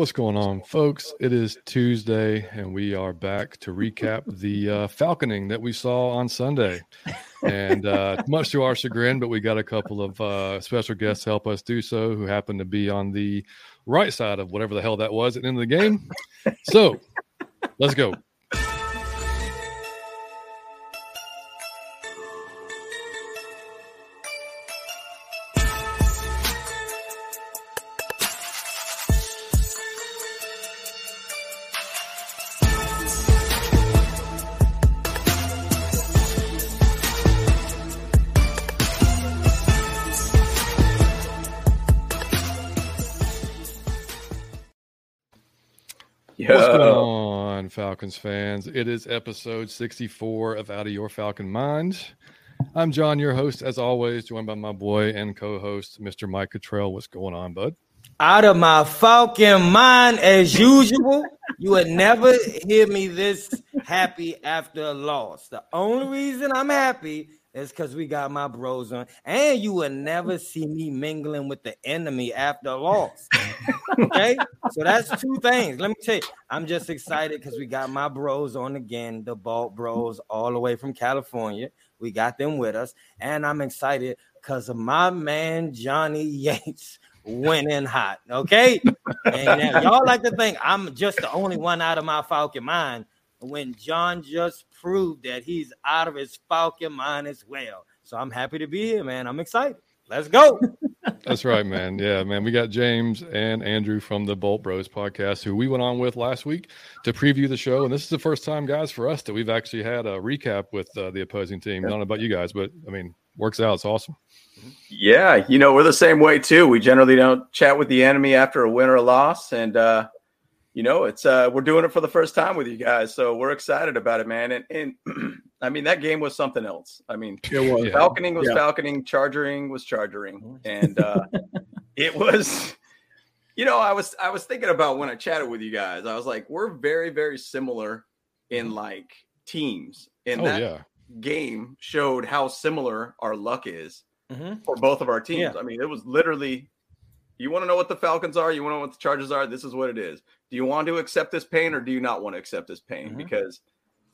What's going on, folks? It is Tuesday, and we are back to recap the uh, falconing that we saw on Sunday. And uh, much to our chagrin, but we got a couple of uh, special guests to help us do so who happen to be on the right side of whatever the hell that was at the end of the game. So let's go. Falcons fans? It is episode 64 of Out of Your Falcon Mind. I'm John, your host, as always, joined by my boy and co-host, Mr. Mike Cottrell. What's going on, bud? Out of my Falcon mind, as usual. You would never hear me this happy after a loss. The only reason I'm happy it's because we got my bros on. And you will never see me mingling with the enemy after a loss. okay. So that's two things. Let me tell you, I'm just excited because we got my bros on again, the Bolt Bros, all the way from California. We got them with us. And I'm excited because of my man Johnny Yates winning hot. Okay. and y'all like to think I'm just the only one out of my Falcon mind when John just proved that he's out of his Falcon mind as well. So I'm happy to be here, man. I'm excited. Let's go. That's right, man. Yeah, man. We got James and Andrew from the Bolt Bros podcast, who we went on with last week to preview the show. And this is the first time, guys, for us that we've actually had a recap with uh, the opposing team. I don't know about you guys, but I mean, works out. It's awesome. Yeah, you know, we're the same way too. We generally don't chat with the enemy after a win or a loss. And uh you know, it's uh we're doing it for the first time with you guys, so we're excited about it, man. And and I mean that game was something else. I mean, it was yeah. falconing was yeah. falconing, chargering was chargering, and uh it was. You know, I was I was thinking about when I chatted with you guys. I was like, we're very very similar in mm-hmm. like teams. And oh, that yeah. game showed how similar our luck is mm-hmm. for both of our teams. I mean, it was literally you want to know what the Falcons are? You want to know what the Chargers are? This is what it is. Do you want to accept this pain or do you not want to accept this pain? Mm-hmm. Because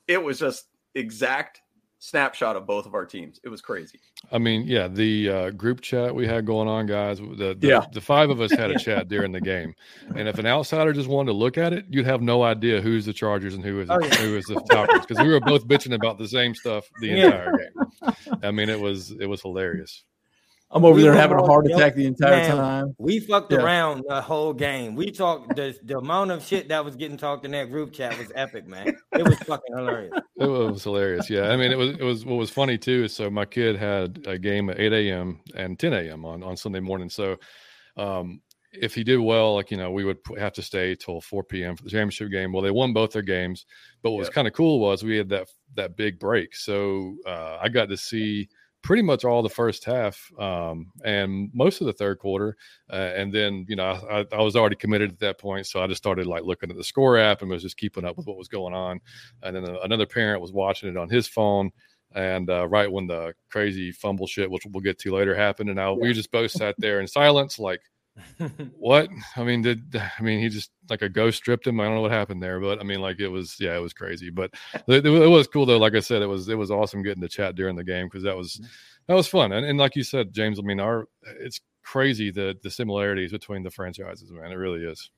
it was just exact snapshot of both of our teams. It was crazy. I mean, yeah, the uh, group chat we had going on, guys. The, the, yeah. the five of us had a chat during the game, and if an outsider just wanted to look at it, you'd have no idea who's the Chargers and who is oh, yeah. who is the Falcons because we were both bitching about the same stuff the entire yeah. game. I mean, it was it was hilarious. I'm over we there having a heart attack the entire man, time. We fucked yeah. around the whole game. We talked the, the amount of shit that was getting talked in that group chat was epic, man. It was fucking hilarious. It was hilarious. Yeah. I mean, it was it was what was funny too is so my kid had a game at 8 a.m. and 10 a.m. on on Sunday morning. So um if he did well, like you know, we would have to stay till 4 p.m. for the championship game. Well, they won both their games, but what was kind of cool was we had that that big break, so uh, I got to see pretty much all the first half um, and most of the third quarter. Uh, and then, you know, I, I, was already committed at that point. So I just started like looking at the score app and was just keeping up with what was going on. And then another parent was watching it on his phone. And uh, right when the crazy fumble shit, which we'll get to later, happened, and I, we just both sat there in silence, like, what? I mean, did I mean he just like a ghost stripped him? I don't know what happened there, but I mean, like it was, yeah, it was crazy. But it, it was cool though. Like I said, it was it was awesome getting to chat during the game because that was that was fun. And, and like you said, James, I mean, our it's crazy the the similarities between the franchises, man. It really is.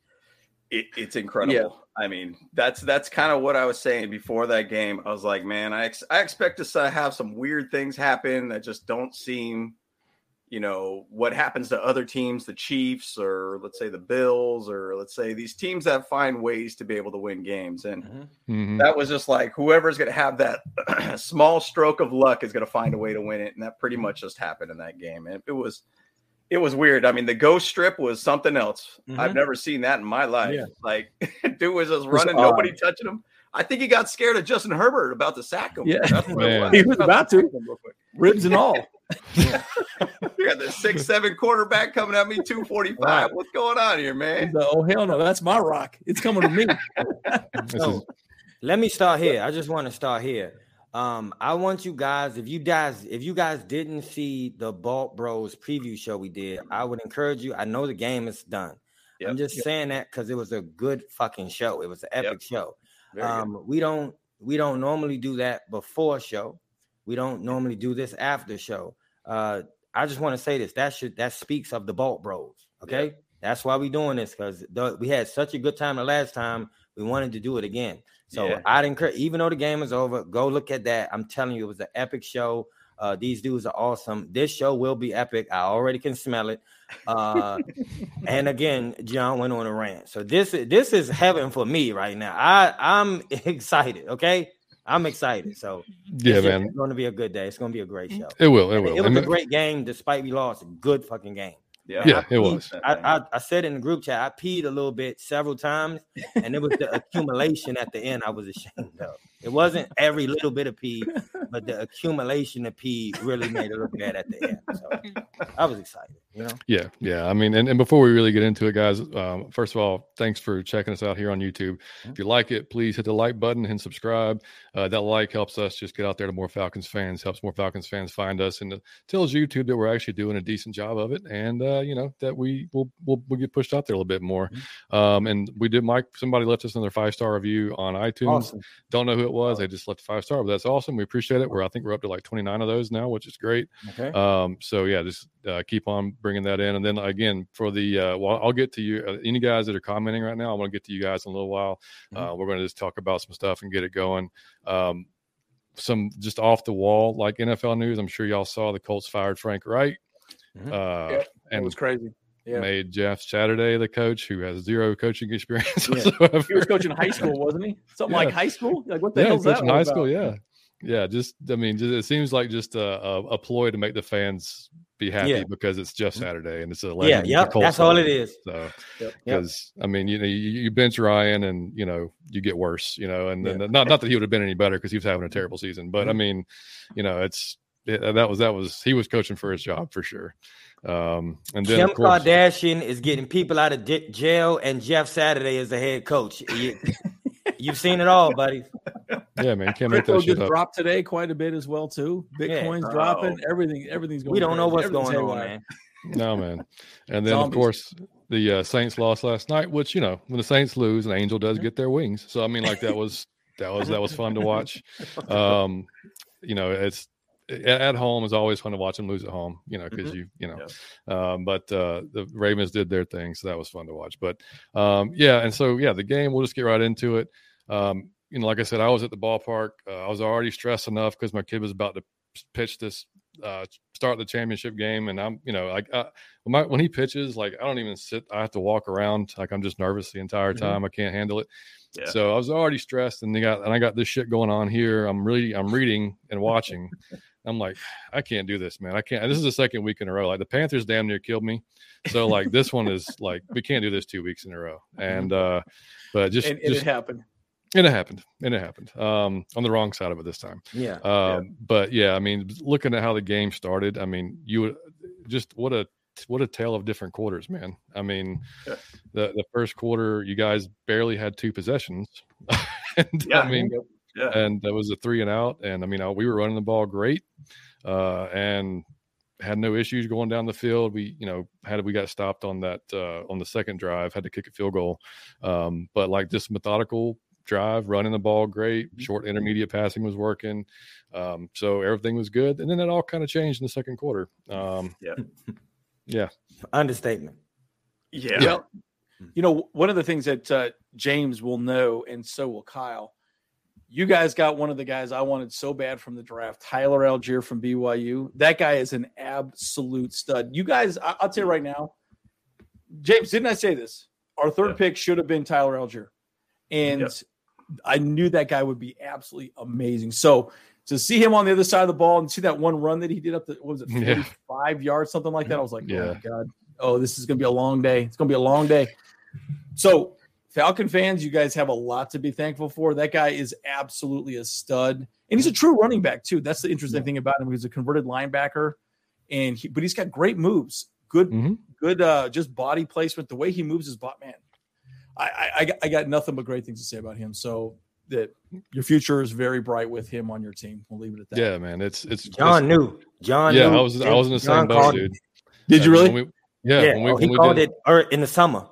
It, it's incredible. Yeah. I mean, that's that's kind of what I was saying before that game. I was like, man, I ex- I expect to have some weird things happen that just don't seem you know what happens to other teams the chiefs or let's say the bills or let's say these teams that find ways to be able to win games and mm-hmm. mm-hmm. that was just like whoever's going to have that small stroke of luck is going to find a way to win it and that pretty much just happened in that game and it was it was weird i mean the ghost strip was something else mm-hmm. i've never seen that in my life yeah. like dude was just running nobody touching him I think he got scared of Justin Herbert about to sack him. Yeah, was. he was about to, ribs and all. you got the six seven quarterback coming at me 245. Right. What's going on here, man? oh hell no, that's my rock. It's coming to me. so, let me start here. I just want to start here. Um, I want you guys, if you guys, if you guys didn't see the Bolt Bros preview show we did, I would encourage you. I know the game is done. Yep. I'm just saying that because it was a good fucking show. It was an epic show. Very good. Um, we don't we don't normally do that before show. We don't normally do this after show. Uh, I just want to say this. That should that speaks of the Bolt Bros. Okay, that's why we doing this because we had such a good time the last time. We wanted to do it again. So Yeah. I'd encourage, even though the game is over, go look at that. I'm telling you, it was an epic show. Uh, these dudes are awesome. This show will be epic. I already can smell it. Uh, and again, John went on a rant. So this is this is heaven for me right now. I I'm excited. Okay, I'm excited. So Yeah, man, it's going to be a good day. It's going to be a great show. It will. It It, will. It was And a great game, despite we lost. A good fucking game. yeah, yeah, it peed- was. I, I, I said in the group chat, I peed a little bit several times, and it was the accumulation at the end I was ashamed of. It wasn't every little bit of pee, but the accumulation of pee really made it look bad at the end. So I was excited, you know. Yeah, yeah. I mean, and, and before we really get into it, guys, um, first of all, thanks for checking us out here on YouTube. If you like it, please hit the like button and subscribe. Uh, that like helps us just get out there to more Falcons fans, helps more Falcons fans find us, and it tells YouTube that we're actually doing a decent job of it, and uh, you know that we will we'll, we'll get pushed out there a little bit more. Um, and we did, Mike. Somebody left us another five star review on iTunes. Awesome. Don't know who it was. They just left a five star, but that's awesome. We appreciate it. We're I think we're up to like twenty nine of those now, which is great. Okay. Um, so yeah, just uh, keep on bringing that in, and then again for the uh, well, I'll get to you. Uh, any guys that are commenting right now, I want to get to you guys in a little while. Uh, we're going to just talk about some stuff and get it going. Um, some just off the wall like NFL news. I'm sure y'all saw the Colts fired Frank Reich, Mhm. uh, Yep, It was crazy. Yeah. made Jeff Saturday the coach, who has zero coaching experience Yeah. whatsoever. He was coaching high school, wasn't he? Something Yeah. like high school? Like what the yeah, hell's that? coaching high about? school. Yeah, yeah. Just I mean, just, it seems like just a, a, a ploy to make the fans be happy Yeah. because it's just Saturday and it's a Yeah, legend. the yep, that's all it is. So Yep. Yep. because I mean, you know, you, you bench Ryan and you know you get worse, you know, and then not not that he would have been any better because he was having a terrible season, but I mm-hmm. mean, you know, it's it, that was that was he was coaching for his job for sure. Um, and then Kim of course, Kardashian is getting people out of di- jail, and Jeff Saturday is the head coach. You, have seen it all, buddy. yeah, man, can't make Crypto that shit just up. dropped today quite a bit as well too. Bitcoin's Oh. dropping. Everything, everything's going. We don't know what's going on, man. No, man. And then, of course, the uh, Saints lost last night, which you know, when the Saints lose, an angel does get their wings. So I mean, like that was that was that was fun to watch. Um, you know, it's at, home is always fun to watch them lose at home. You know, because you you know, um, but uh, the Ravens did their thing, so that was fun to watch. But um, yeah, and so yeah, the game. We'll just get right into it. Um, you know, like I said, I was at the ballpark. Uh, I was already stressed enough because my kid was about to pitch this uh start the championship game and i'm you know like uh, when, my, when he pitches like i don't even sit i have to walk around like i'm just nervous the entire Mhm. time i can't handle it Yeah. so i was already stressed and they got and i got this shit going on here i'm really i'm reading and watching i'm like i can't do this man i can't this is the second week in a row like the panthers damn near killed me so like this one is like we can't do this two weeks in a row and uh but just, and, and just it happened. and it happened and it happened um on the wrong side of it this time Yeah. um, But yeah, I mean, looking at how the game started, I mean, you would just what a what a tale of different quarters, man. I mean, Yeah. the the first quarter, you guys barely had two possessions, and Yeah. I mean, Yeah. and that was a three and out, and I mean, uh, we were running the ball great, uh, and had no issues going down the field. We, you know, had we got stopped on that uh, on the second drive, had to kick a field goal, um, but like this methodical drive, running the ball great, short intermediate passing was working, um, so everything was good. And then it all kind of changed in the second quarter. Um, Yeah. yeah, Understatement. Yeah. Well, you know, one of the things that uh, James will know, and so will Kyle. You guys got one of the guys I wanted so bad from the draft, Tyler Allgeier from BYU. That guy is an absolute stud. You guys, I- I'll tell you right now, James, didn't I say this? Our third Yeah. pick should have been Tyler Allgeier, and Yeah. I knew that guy would be absolutely amazing. So to see him on the other side of the ball and see that one run that he did up the what was it, Yeah. 45 yards, something like that, I was like, oh my god, oh, this is gonna be a long day. It's gonna be a long day. So, Falcon fans, you guys have a lot to be thankful for. That guy is absolutely a stud, and he's a true running back too. That's the interesting thing about him. He's a converted linebacker, and he, but he's got great moves, good, Mhm. good, uh, just body placement. The way he moves his body, man. I, I, I got- I got nothing but great things to say about him. So that your future is very bright with him on your team. We'll leave it at that. yeah, man. It's it's John it's- knew. John Yeah, knew. I was I was in the John same boat, called- dude. Did you really? when we- yeah, Yeah, when we, oh, when he we called did, it er, in the summer.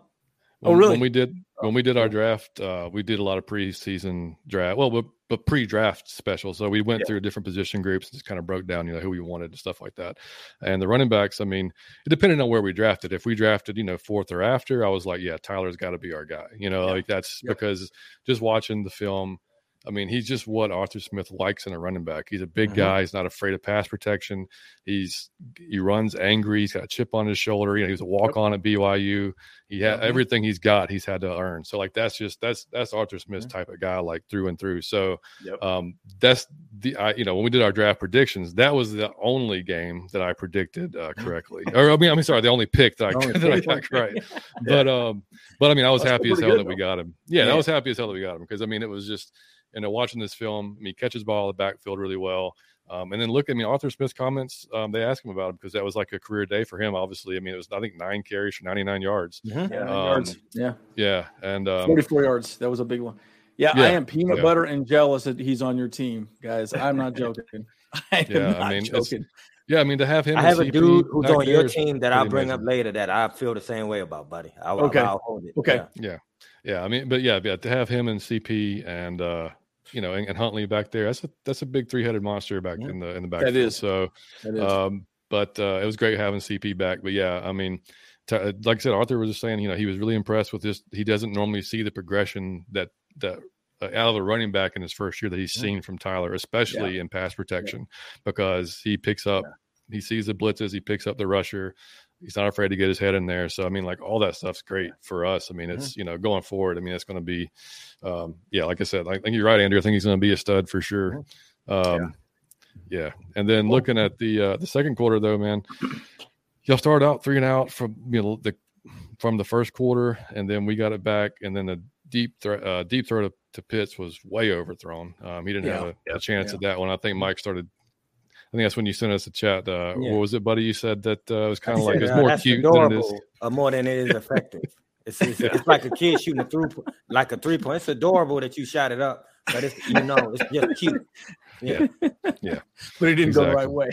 Oh, really? When we did when we did our draft, uh, we did a lot of preseason draft. Well, but, but pre-draft special. So we went Yeah. through different position groups and just kind of broke down, you know, who we wanted and stuff like that. And the running backs, I mean, it depended on where we drafted. If we drafted, you know, fourth or after, I was like, yeah, Tyler's got to be our guy. You know, Yeah. like that's Yep. because just watching the film. I mean, he's just what Arthur Smith likes in a running back. He's a big Mhm. guy. He's not afraid of pass protection. He's he runs angry. He's got a chip on his shoulder. You know, he was a walk on at BYU. He had Mhm. everything he's got. He's had to earn. So like that's just that's that's Arthur Smith's Mhm. type of guy, like through and through. So Yep. um, that's the I you know when we did our draft predictions, that was the only game that I predicted uh, correctly. or I mean, I mean, sorry, the only pick that I, that I got right. But um, but I mean, I was That's happy as hell that we got him. Yeah, Yeah. I was happy as hell that we got him because I mean, it was just you know watching this film. I mean, he catches ball in the backfield really well. Um, and then look, I mean, Arthur Smith's comments, um, they asked him about him because that was like a career day for him, obviously. I mean, it was, I think, nine carries for 99 yards. Mhm. Yeah, Um, yards. Yeah, Yeah. And um, 44 yards. That was a big one. Yeah, I am peanut yeah. butter and jealous that he's on your team, guys. I'm not joking. I am Yeah, I not mean, joking. yeah, I mean, to have him, I have a dude who's on your team that I'll pretty bring up later that I feel the same way about, buddy. I'll, Okay. I'll hold it. Okay. Yeah. Yeah, I mean, but yeah, yeah, to have him and CP and uh, you know, and, and Huntley back there, that's a that's a big three headed monster back Yeah. in the in the backfield. is. So, That is. um, but uh, it was great having CP back. But yeah, I mean, t- uh, like I said, Arthur was just saying, you know, he was really impressed with this. He doesn't normally see the progression that that uh, out of a running back in his first year that he's Yeah. seen from Tyler, especially in pass protection, because he picks up, he sees the blitzes, he picks up the rusher. He's not afraid to get his head in there. So I mean, like all that stuff's great for us. I mean, it's you know going forward. I mean, it's going to be, um, yeah, like I said, I think you're right, Andrew. I think he's going to be a stud for sure. Um, yeah. And then looking at the uh, the second quarter though, man, y'all started out three and out from you know the from the first quarter, and then we got it back, and then the deep thro- uh, deep throw to, to Pitts was way overthrown. Um, he didn't have Yeah. a, a chance Yeah. at that one. I think Mike started. I think that's when you sent us a chat. Uh, Yeah. What was it, buddy? You said that uh, it was kind of like it's uh, more that's cute than it adorable, is. uh, more than it is effective. It's, it's, it's like a kid shooting a through, like a three point. It's adorable that you shot it up, but it's you know it's just cute. Yeah, Yeah. but it didn't go the right way.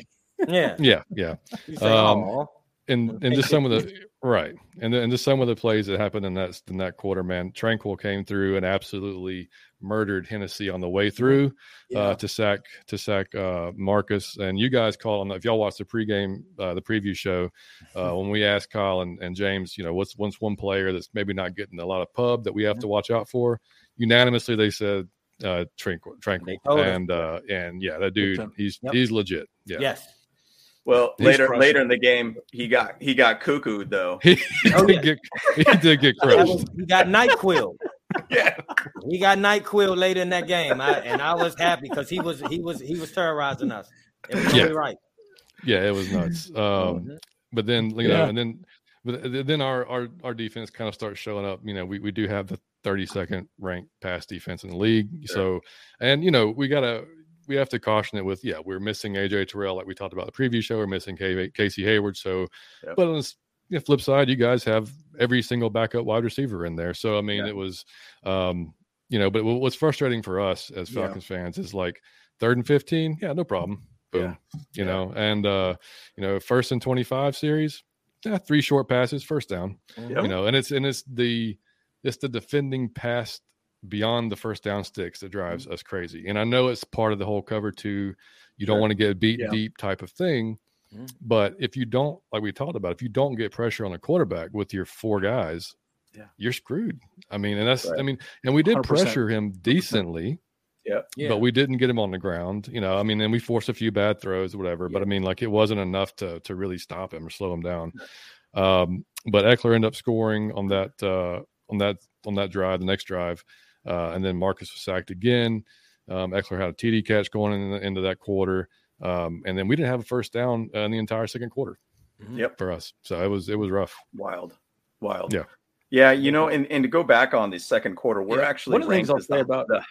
yeah. Yeah, yeah. Say, Um, "Aw." and and just some of the right and then and just some of the plays that happened in that in that quarter man tranquill came through and absolutely murdered hennessy on the way through uh to sack to sack uh marcus and you guys call on if y'all watch the pregame uh the preview show uh when we asked kyle and, and james you know what's what's one player that's maybe not getting a lot of pub that we have to watch out for unanimously they said uh tranquill tranquill They told us. and uh and yeah that dude he's Yep. he's legit yeah Yes. Well, He's later crushing later in the game, he got he got cuckooed though. he, Oh, did yeah. get he did get crushed he got night quill. Yeah, He got night quill later in that game, I, and I was happy because he was he was he was terrorizing us. It was Yeah. right. Yeah, it was nuts. Um, Mhm. but then you know, Yeah. and then but then our our our defense kind of starts showing up. You know, we we do have the 32nd ranked pass defense in the league. So, and you know, we gotta we have to caution it with yeah, we're missing AJ Terrell like we talked about the preview show. We're missing K- Casey Hayward. So, Yep. but on the the flip side, you guys have every single backup wide receiver in there. So I mean, Yeah. it was, um, you know, but what's frustrating for us as Yeah. Falcons fans is like third and 15. Yeah, no problem. Boom. You Yeah. know, and uh, you know, first and 25 series, yeah, three short passes, first down. You know, and it's and it's the it's the defending pass beyond the first down sticks that drives us crazy. And I know it's part of the whole cover two. You don't Sure. want to get beat Yeah. deep type of thing. Mhm. But if you don't, like we talked about, if you don't get pressure on the quarterback with your four guys, Yeah. you're screwed. I mean, and that's I mean, and we did 100%. pressure him decently, Yeah. but we didn't get him on the ground. You know, I mean, and we forced a few bad throws or whatever. But I mean, like it wasn't enough to to really stop him or slow him down. Um, but Ekeler ended up scoring on that uh, on that on that drive, the next drive, uh, and then Marcus was sacked again. Um, Ekeler had a TD catch going in the, into that quarter, um, and then we didn't have a first down uh, in the entire second quarter Yep. for us. So it was it was rough. wild, wild. Yeah. yeah. You know, and, and to go back on the second quarter, we're Yeah. actually One of the things I'll say about- the.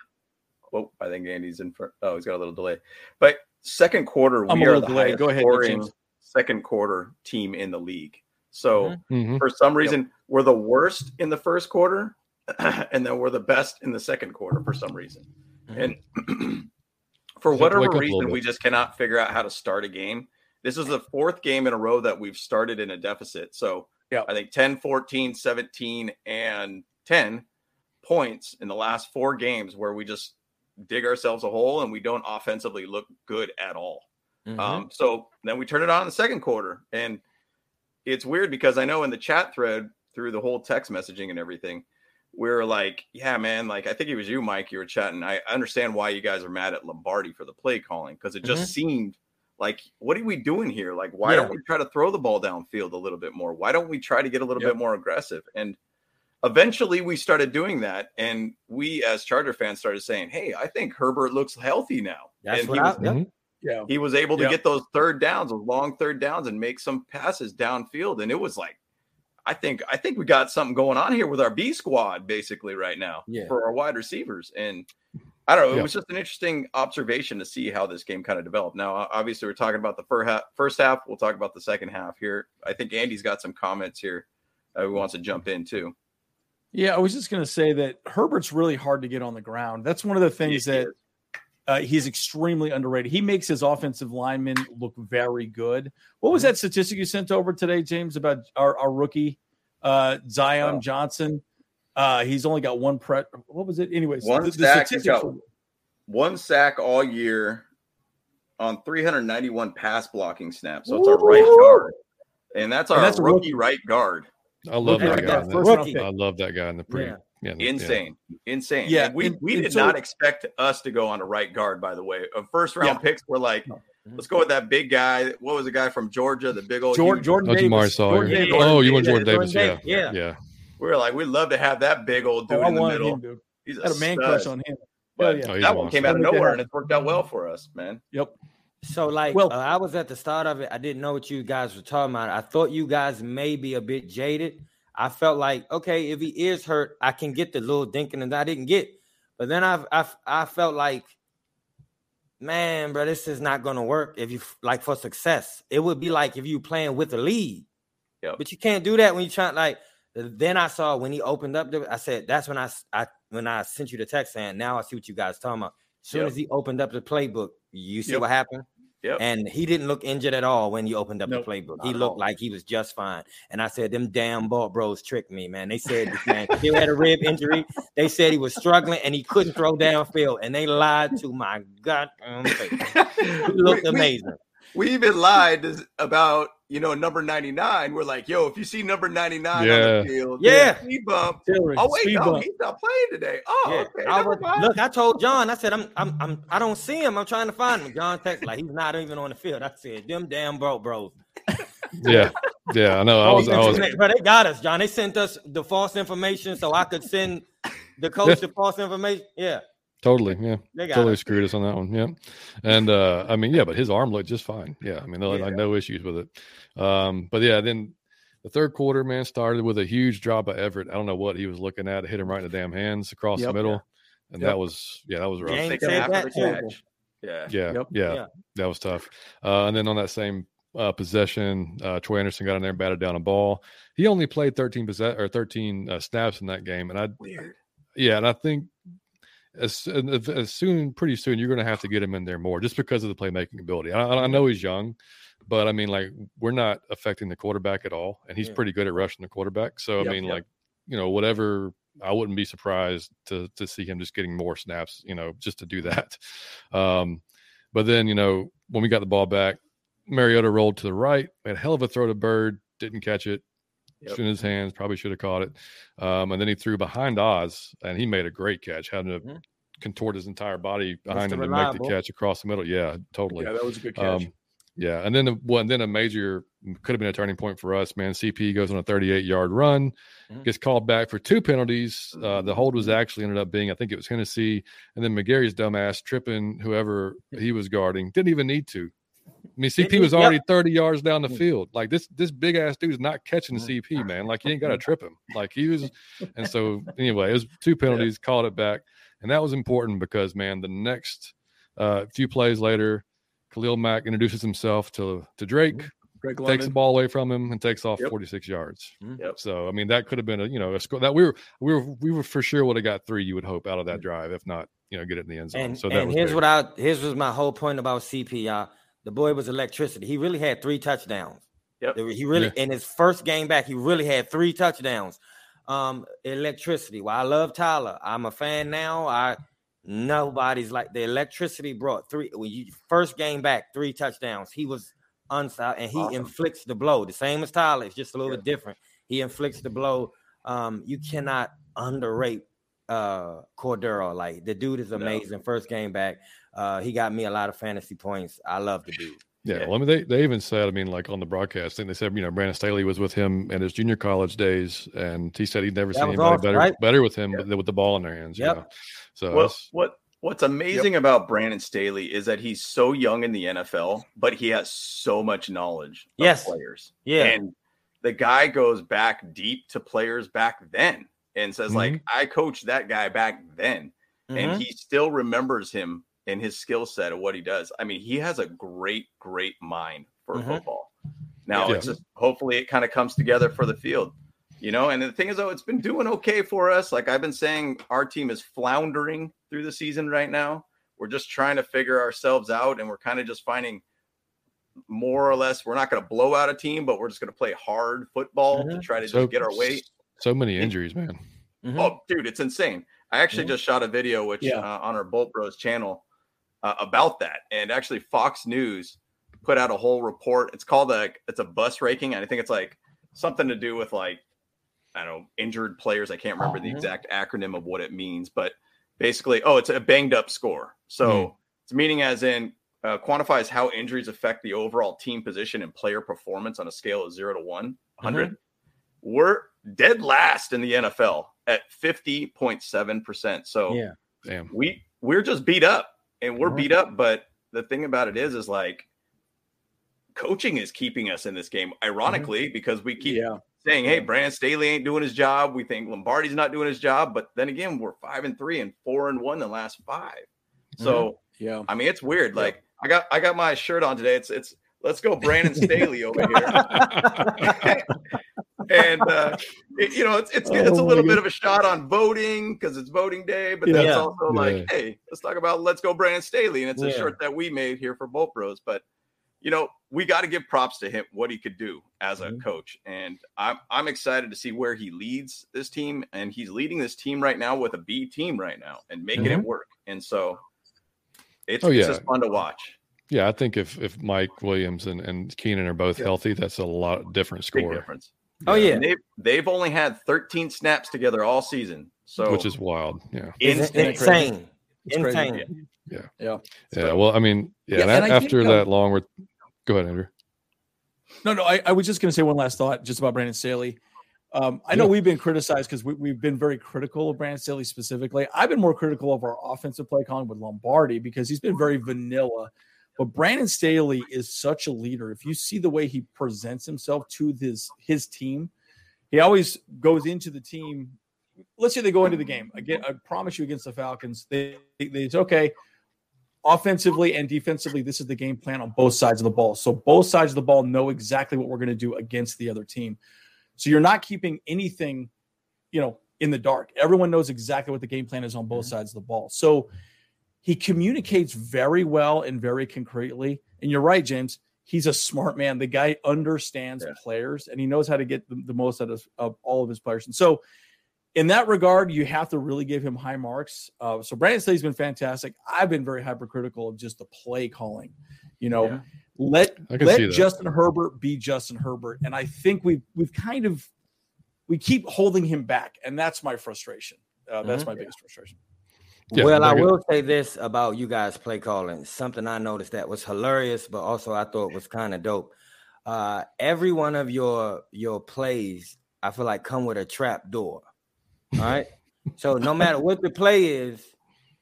Oh, I think Andy's in front. Oh, he's got a little delay. But second quarter, I'm we are the delayed. highest Go ahead, scoring James. second quarter team in the league. So Mhm. for some reason, we're the worst in the first quarter, and then we're the best in the second quarter for some reason. And for Have to wake whatever reason, we just cannot figure out how to start a game. This is the fourth game in a row that we've started in a deficit. So Yeah. I think 10, 14, 17, and 10 points in the last four games where we just dig ourselves a hole and we don't offensively look good at all. Mm-hmm. Um, so then we turn it on in the second quarter. And it's weird because I know in the chat thread through the whole text messaging and everything, we are like, yeah, man, like I think it was you, Mike, you were chatting. I understand why you guys are mad at Lombardi for the play calling because it just mm-hmm. seemed like, what are we doing here? Like, why yeah. don't we try to throw the ball downfield a little bit more? Why don't we try to get a little yep. bit more aggressive? And eventually we started doing that. And we, as Charger fans, started saying, hey, I think Herbert looks healthy now. That's and what he I, was, mm-hmm. yeah. he was able to yep. get those third downs, those long third downs, and make some passes downfield. And it was like, I think I think we got something going on here with our B squad basically right now yeah. for our wide receivers. And I don't know, it was just an interesting observation to see how this game kind of developed. Now, obviously, we're talking about the first half. We'll talk about the second half here. I think Andy's got some comments here. Uh, who wants to jump in too? Yeah, I was just going to say that Herbert's really hard to get on the ground. That's one of the things that uh, he's extremely underrated. He makes his offensive linemen look very good. What was mm-hmm. that statistic you sent over today, James, about our, our rookie uh, Zion oh. Johnson? Uh, he's only got one pre. What was it? Anyways, one the, sack. The got one sack all year on 391 pass blocking snaps. So it's our right guard, and that's our and that's rookie, rookie, right guard. I love that guy. The, I love that guy in the pre. Yeah. Yeah, insane, yeah. insane. Yeah, and we and, we and did so, not expect us to go on a right guard. By the way, of first round yeah. picks, we're like, let's go with that big guy. What was the guy from Georgia? The big old Jordan, Jordan oh, Davis. Jordan Davis. Oh, you want Jordan Davis? Yeah, yeah, yeah. We were like, we'd love to have that big old dude oh, in the middle. Him, He's a, had a man crush on him. Well, yeah. Oh, that one came out of nowhere, and it's worked out well for us, man. Yep. So, like, well, uh, I was at the start of it. I didn't know what you guys were talking about. I thought you guys may be a bit jaded I felt like, okay, if he is hurt, I can get the little dinking and I didn't get. But then I I I felt like, man, bro, this is not gonna work if you like for success. It would be like if you playing with the lead. Yep. But you can't do that when you try like then I saw when he opened up the I said that's when I I when I sent you the text saying now I see what you guys talking about. As soon yep. as he opened up the playbook, you see yep. what happened? Yep. And he didn't look injured at all when he opened up nope, the playbook. He looked like he was just fine. And I said, them damn Bolt Bros tricked me, man. They said this man still had a rib injury. They said he was struggling and he couldn't throw downfield. And they lied to my goddamn face. He looked amazing. We, we even lied about you know, number 99, we're like, yo, if you see number 99 yeah. on the field, yeah, speed bump. oh, wait, no, bump. he's not playing today. Oh, yeah. okay. I was, look, I told John, I said, I'm, I'm, I'm, I don't see him. I'm trying to find him. John texted like he's not even on the field. I said, them damn bro, bros. yeah, yeah, I know. I was, I was, but they got us, John. They sent us the false information so I could send the coach the false information. Yeah. Totally, yeah. Totally us. screwed us on that one. Yeah. And uh I mean, yeah, but his arm looked just fine. Yeah. I mean, yeah. like no issues with it. Um, but yeah, then the third quarter, man, started with a huge drop of Everett. I don't know what he was looking at. It hit him right in the damn hands across yep, the middle. Yeah. And yep. that was yeah, that was rough. Yeah. Yeah. Yep. yeah. Yeah. That was tough. Uh, and then on that same uh, possession, uh, Troy Andersen got in there and batted down a ball. He only played 13 possess- or 13 uh, snaps in that game. And I weird. Yeah, and I think as, as soon, pretty soon, you're going to have to get him in there more just because of the playmaking ability. I, I, know he's young, but I mean, like, we're not affecting the quarterback at all, and he's yeah. pretty good at rushing the quarterback. So, yep, I mean, yep. like, you know, whatever, I wouldn't be surprised to to see him just getting more snaps, you know, just to do that. Um, but then, you know, when we got the ball back, Mariota rolled to the right, had a hell of a throw to Byrd, didn't catch it, yep. in his hands. Probably should have caught it. Um, and then he threw behind Oz, and he made a great catch, having to mm-hmm. contort his entire body behind him to make the catch across the middle. Yeah, totally. Yeah, that was a good catch. Um, yeah, and then the one, then a major could have been a turning point for us, man. CP goes on a 38 yard run, mm-hmm. gets called back for two penalties. Uh, the hold was mm-hmm. actually ended up being, I think it was Hennessy, and then McGary's dumbass tripping whoever he was guarding. Didn't even need to. I mean, CP was already yep. 30 yards down the mm. field. Like this, this big ass dude dude's not catching the mm. CP, man. Like you ain't got to trip him. Like he was, and so anyway, it was two penalties, yeah. called it back, and that was important because man, the next uh, few plays later, Khalil Mack introduces himself to to Drake. Mm-hmm. takes the ball away from him and takes off yep. 46 yards. Mm-hmm. Yep. So I mean that could have been a you know a score that we were we were we were for sure would have got three. You would hope out of that drive, if not you know get it in the end zone. And, so and here's big. what I here's was my whole point about CP. Y'all the boy was electricity. He really had three touchdowns. Yep. He really Yeah. in his first game back, he really had three touchdowns. Um, electricity. Well, I love Tyler. I'm a fan now. I nobody's like the electricity brought three when you first game back, three touchdowns. He was unstopped and he Awesome. inflicts the blow. The same as Tyler, it's just a little bit different. He inflicts the blow. Um, you cannot underrate uh Cordarrelle. Like the dude is No. amazing. First game back. Uh, he got me a lot of fantasy points. I love the dude. Yeah, Yeah. well, I mean, they, they even said, I mean, like on the broadcast thing, they said, you know, Brandon Staley was with him in his junior college days, and he said he'd never That seen anybody awesome, better right? better with him Yeah. with, with the ball in their hands. you Yep. know? So Well, what what's amazing about Brandon Staley is that he's so young in the NFL, but he has so much knowledge of Yes. players. Yeah. And the guy goes back deep to players back then and says, like, Mm-hmm. I coached that guy back then. Mhm. And he still remembers him and his skill set of what he does. I mean, he has a great, great mind for Mhm. football. Now Yeah. it's just hopefully it kind of comes together for the field. You know, and the thing is, though, it's been doing okay for us. Like I've been saying, our team is floundering through the season right now. We're just trying to figure ourselves out, and we're kind of just finding more or less. We're not going to blow out a team, but we're just going to play hard football to Mhm. try to so just get our way. So many injuries, man. Mhm. Oh, dude, it's insane. I actually Mhm. just shot a video, which Yeah. uh, on our Bolt Bros channel uh, about that, and actually Fox News put out a whole report. It's called a it's a bus ranking, and I think it's like something to do with like I don't know injured players. I can't remember the Mhm. exact acronym of what it means, but basically, oh, it's a banged up score. So it's meaning as in uh, quantifies how injuries affect the overall team position and player performance on a scale of zero to one hundred. We're dead last in the NFL at 50.7%. So Yeah. Damn. we we're just beat up and we're Mhm. beat up, but the thing about it is is like coaching is keeping us in this game, ironically, because we keep Yeah. saying, Hey, Brandon Staley ain't doing his job. We think Lombardi's not doing his job, but then again, we're five and three and four and one the last five. So Yeah. I mean it's weird. Like I got I got my shirt on today. It's it's let's go Brandon Staley over here. and uh, it- you know it's it's, it's a Oh, little my bit of a shot on voting because it's voting day, but then Yeah. it's also like, hey, let's talk about let's go Brandon Staley, and it's a Yeah. shirt that we made here for Bolt Bros. But you know we got to give props to him what he could do as a Mhm. coach, and I'm I'm excited to see where he leads this team, and he's leading this team right now with a B team right now and making it work, and so it's, Oh, it's just fun to watch. Yeah, I think if if Mike Williams and, and Keenan are both Yeah. healthy, that's a lot different Big score, difference. Oh yeah. And they've they've only had 13 snaps together all season. So which is wild. Yeah. It's insane. insane. It's crazy. Insane. Yeah. Yeah. So- Well, I mean, yeah, Yeah, and and a- I think, after um, that long, we're go ahead, Andrew. No, no, I, I was just going to say one last thought just about Brandon Staley. Um, I know Yeah. we've been criticized because we, we've been very critical of Brandon Staley specifically. I've been more critical of our offensive play calling with Lombardi because he's been very vanilla. But Brandon Staley is such a leader. If you see the way he presents himself to his his team, he always goes into the team. Let's say they go into the game again. I promise you, against the Falcons, they they say, okay, offensively and defensively, this is the game plan on both sides of the ball. So both sides of the ball know exactly what we're going to do against the other team. So you're not keeping anything, you know, in the dark. Everyone knows exactly what the game plan is on both mm-hmm. sides of the ball. So he communicates very well and very concretely. And you're right, James. He's a smart man. The guy understands Yeah. players and he knows how to get the, the most out of, of all of his players. And so, in that regard, you have to really give him high marks. Uh, so Brandon Staley's been fantastic. I've been very hypercritical of just the play calling. You know, Yeah. let I can see let. Justin Herbert be Justin Herbert, and I think we've we've kind of we keep holding him back, and that's my frustration. Uh, that's Mhm. my biggest frustration. Yeah, well, I will say this about you guys play calling. Something I noticed that was hilarious, but also I thought was kind of dope. Uh, every one of your your plays, I feel like come with a trap door. All right. so no matter what the play is,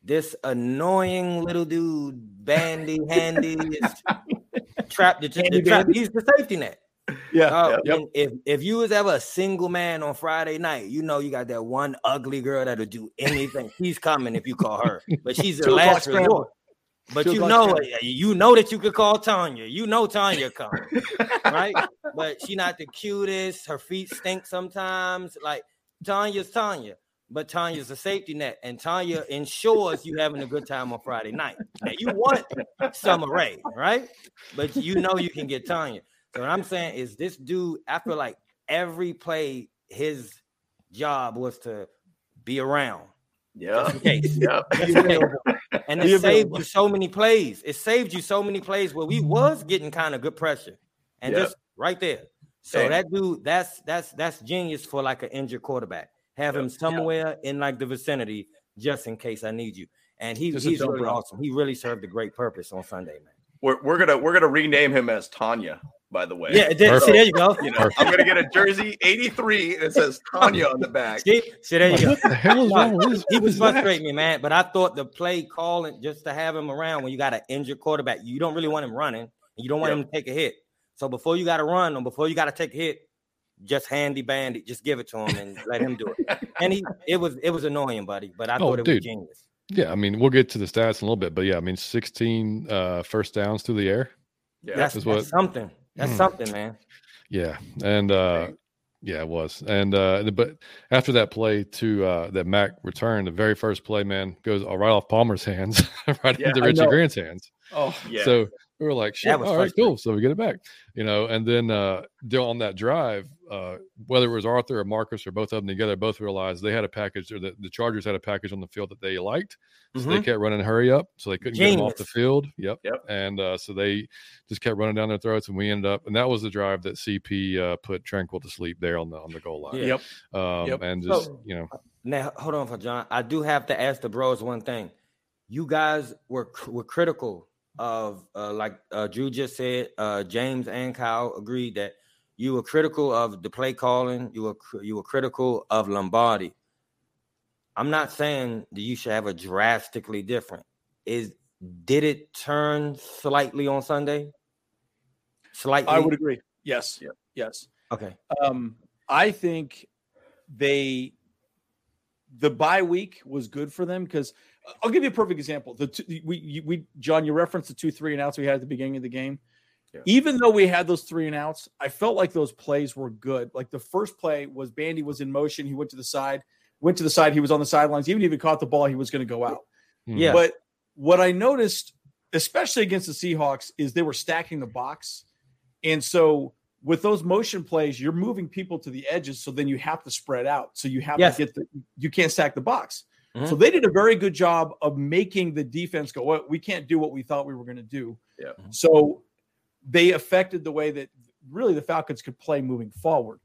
this annoying little dude, bandy handy, is trapped the, the trap. He's the safety net. Yeah, Uh, yep. If if you was ever a single man on Friday night, you know you got that one ugly girl that'll do anything. She's coming if you call her, but she's the last resort. But Two you know, scramble. you know that you could call Tanya. You know Tanya coming, right? But she not the cutest. Her feet stink sometimes. Like Tanya's Tanya, but Tanya's a safety net, and Tanya ensures you having a good time on Friday night. Now you want Summer Rae, right? But you know you can get Tanya. So what I'm saying is this dude, after like every play, his job was to be around. Yeah. Just in case. Yeah. Just in case. And it saved you so many plays. It saved you so many plays where we was getting kind of good pressure. And Yeah. just right there. So And- that dude, that's that's that's genius for like an injured quarterback. Have him somewhere in like the vicinity just in case I need you. And he, Just he's really awesome. He really served a great purpose on Sunday, man. We're, we're gonna we're gonna rename him as Tanya, by the way. Yeah, it did. See, there you go. You know, I'm gonna get a jersey 83 and it says Tanya on the back. See, see, there you go. What the hell is wrong with this? He was is frustrating me, man. But I thought the play calling just to have him around when you got an injured quarterback, you don't really want him running, and you don't want Yep. him to take a hit. So before you got to run or before you got to take a hit, just handy bandit, just give it to him and let him do it. And he, it was, it was annoying, buddy. But I Oh, thought it dude. was genius. Yeah, I mean, we'll get to the stats in a little bit, but yeah, I mean, 16 uh, first downs through the air. Yeah. that's, is that's what- something. That's Mm. something, man. Yeah, and uh, yeah, it was. And uh, but after that play to uh, that Mack returned, the very first play, man, goes right off Palmer's hands, right Yeah, into I Richie. Grant's hands. Oh, yeah. So we were like, shit, all right, frustrating. cool. So we get it back, you know. And then uh, on that drive, uh, whether it was Arthur or Marcus or both of them together, both realized they had a package, or the, the Chargers had a package on the field that they liked. So they Mhm. kept running hurry up, so they couldn't get them off the field. Yep. Yep. And uh, so they just kept running down their throats, and we ended up, and that was the drive that CP uh, put Tranquill to sleep there on the on the goal line. Yep. Um, Yep. And So- just you know, Now, hold on for John. I do have to ask the bros one thing. You guys were were critical of, uh, like uh, Drew just said. Uh, James and Kyle agreed that you were critical of the play calling. You were you were critical of Lombardi. I'm not saying that you should have a drastically different. Is did it turn slightly on Sunday? Slightly. I would agree. Yes. Yep. Yes. Okay. Um, I think they the bye week was good for them because I'll give you a perfect example. The two, we we John, you referenced the two three and outs we had at the beginning of the game. Yeah. Even though we had those three and outs, I felt like those plays were good. Like the first play was Bandy was in motion, he went to the side, went to the side, he was on the sidelines. Even if he caught the ball, he was going to go out. hmm. Yeah. But what I noticed, especially against the Seahawks, is they were stacking the box. And so with those motion plays, you're moving people to the edges. So then you have to spread out. So you have Yes. to get the, you can't stack the box. Mhm. So they did a very good job of making the defense go, well, we can't do what we thought we were going to do. Yeah. So they affected the way that really the Falcons could play moving forward.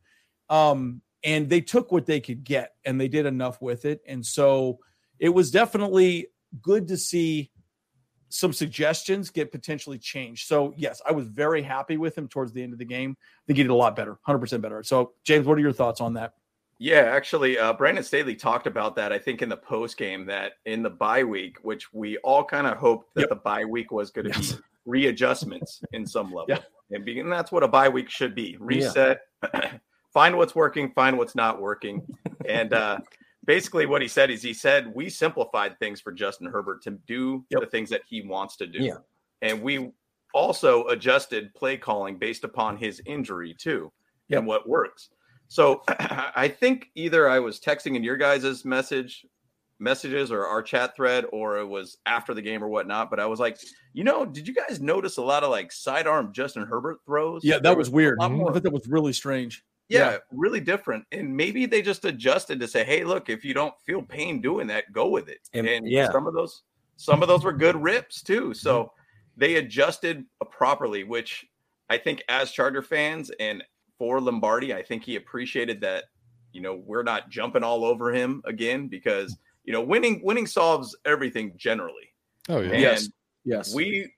Um, and they took what they could get and they did enough with it. And so it was definitely good to see some suggestions get potentially changed. So yes, I was very happy with him towards the end of the game. I think he did a lot better, 100% better. So James, what are your thoughts on that? Yeah, actually, uh, Brandon Staley talked about that. I think in the post game that in the bye week, which we all kind of hoped that Yep. the bye week was going to Yes. be readjustments in some level, Yeah. and, be, and that's what a bye week should be: reset, find what's working, find what's not working, and uh, basically what he said is he said we simplified things for Justin Herbert to do Yep. the things that he wants to do, Yeah. and we also adjusted play calling based upon his injury too, Yep. and what works. So I think either I was texting in your guys' message messages or our chat thread, or it was after the game or whatnot. But I was like, you know, did you guys notice a lot of like sidearm Justin Herbert throws? Yeah, There that was weird. a I more- thought that was really strange. yeah, Yeah. really different. And maybe they just adjusted to say, hey, look, if you don't feel pain doing that, go with it. And- And, yeah. some of those, some of those were good rips too. So mm-hmm. they adjusted properly, which I think as Charger fans and for Lombardi, I think he appreciated that, you know, we're not jumping all over him again because, you know, winning, winning solves everything generally. oh yeah, And Yes. Yes. we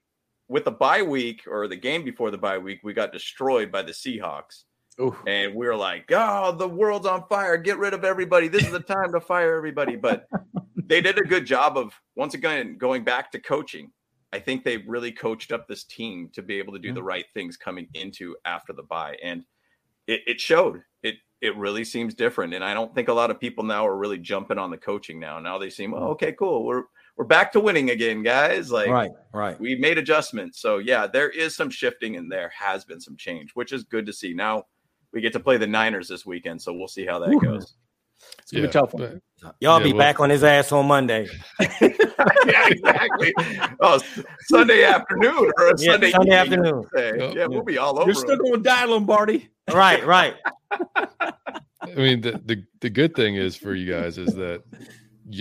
with the bye week or the game before the bye week, we got destroyed by the Seahawks. Ooh. And we were like, oh, the world's on fire. Get rid of everybody. This is the time to fire everybody. But they did a good job of, once again, going back to coaching. I think they really coached up this team to be able to do mm-hmm. the right things coming into after the bye. And it, it showed. It it really seems different. And I don't think a lot of people now are really jumping on the coaching now. Now they seem, oh, okay, cool. We're we're back to winning again, guys. Like Right, right. we made adjustments. So yeah, there is some shifting and there has been some change, which is good to see. Now we get to play the Niners this weekend, so we'll see how that Ooh. goes. It's gonna be tough. One. but- Y'all Yeah, be well- back on his ass on Monday. yeah, exactly. Oh, Sunday afternoon or a Yeah, Sunday, Sunday afternoon. Yep. Yeah, we'll be all over. You're still going to die, Lombardi. Right, right. I mean, the, the the good thing is for you guys is that,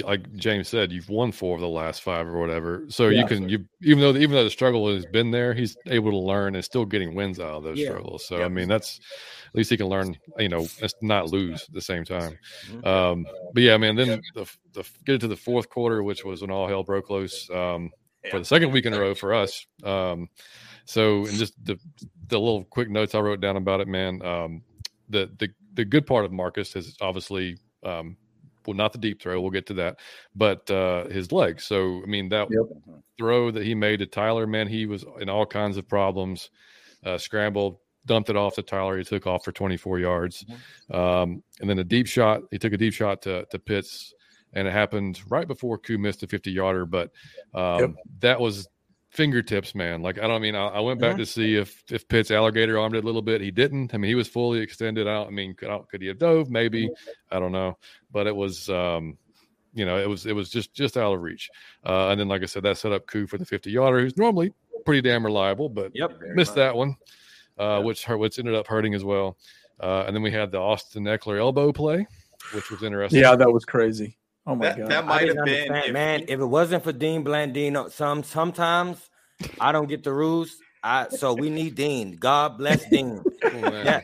like James said, you've won four of the last five or whatever. So Yeah. you can you even though even though the struggle has been there, he's able to learn and still getting wins out of those Yeah. struggles. So I mean, that's at least he can learn. You know, not lose at the same time. Mhm. Um, but yeah, man. Then the the get into the fourth quarter, which was when all hell broke loose. Um, for the second week in a row for us. Um, so, and just the the little quick notes I wrote down about it, man. Um, the the the good part of Marcus is obviously, um, well, not the deep throw. We'll get to that, but uh, his legs. So, I mean, that throw that he made to Tyler, man, he was in all kinds of problems. Uh, scrambled, dumped it off to Tyler. He took off for 24 yards, um, and then a deep shot. He took a deep shot to to Pitts, and it happened right before Koo missed a 50 yarder. But um, Yep. that was fingertips, man. Like I don't mean I, I went back Mhm. to see if if Pitts alligator armed it a little bit. He didn't. I mean, he was fully extended out. I mean, could, I could he have dove? Maybe I don't know, but it was. um you know, it was it was just just out of reach, uh, and then like I said, that set up Koo for the fifty yarder, who's normally pretty damn reliable, but Yep. missed that one, uh, which hurt, which ended up hurting as well. Uh, and then we had the Austin Ekeler elbow play, which was interesting. Yeah, that was crazy. Oh my That, god. that might have been if man. he- If it wasn't for Dean Blandino, some sometimes I don't get the rules. I so we need Dean. God bless Dean. Oh. Yeah.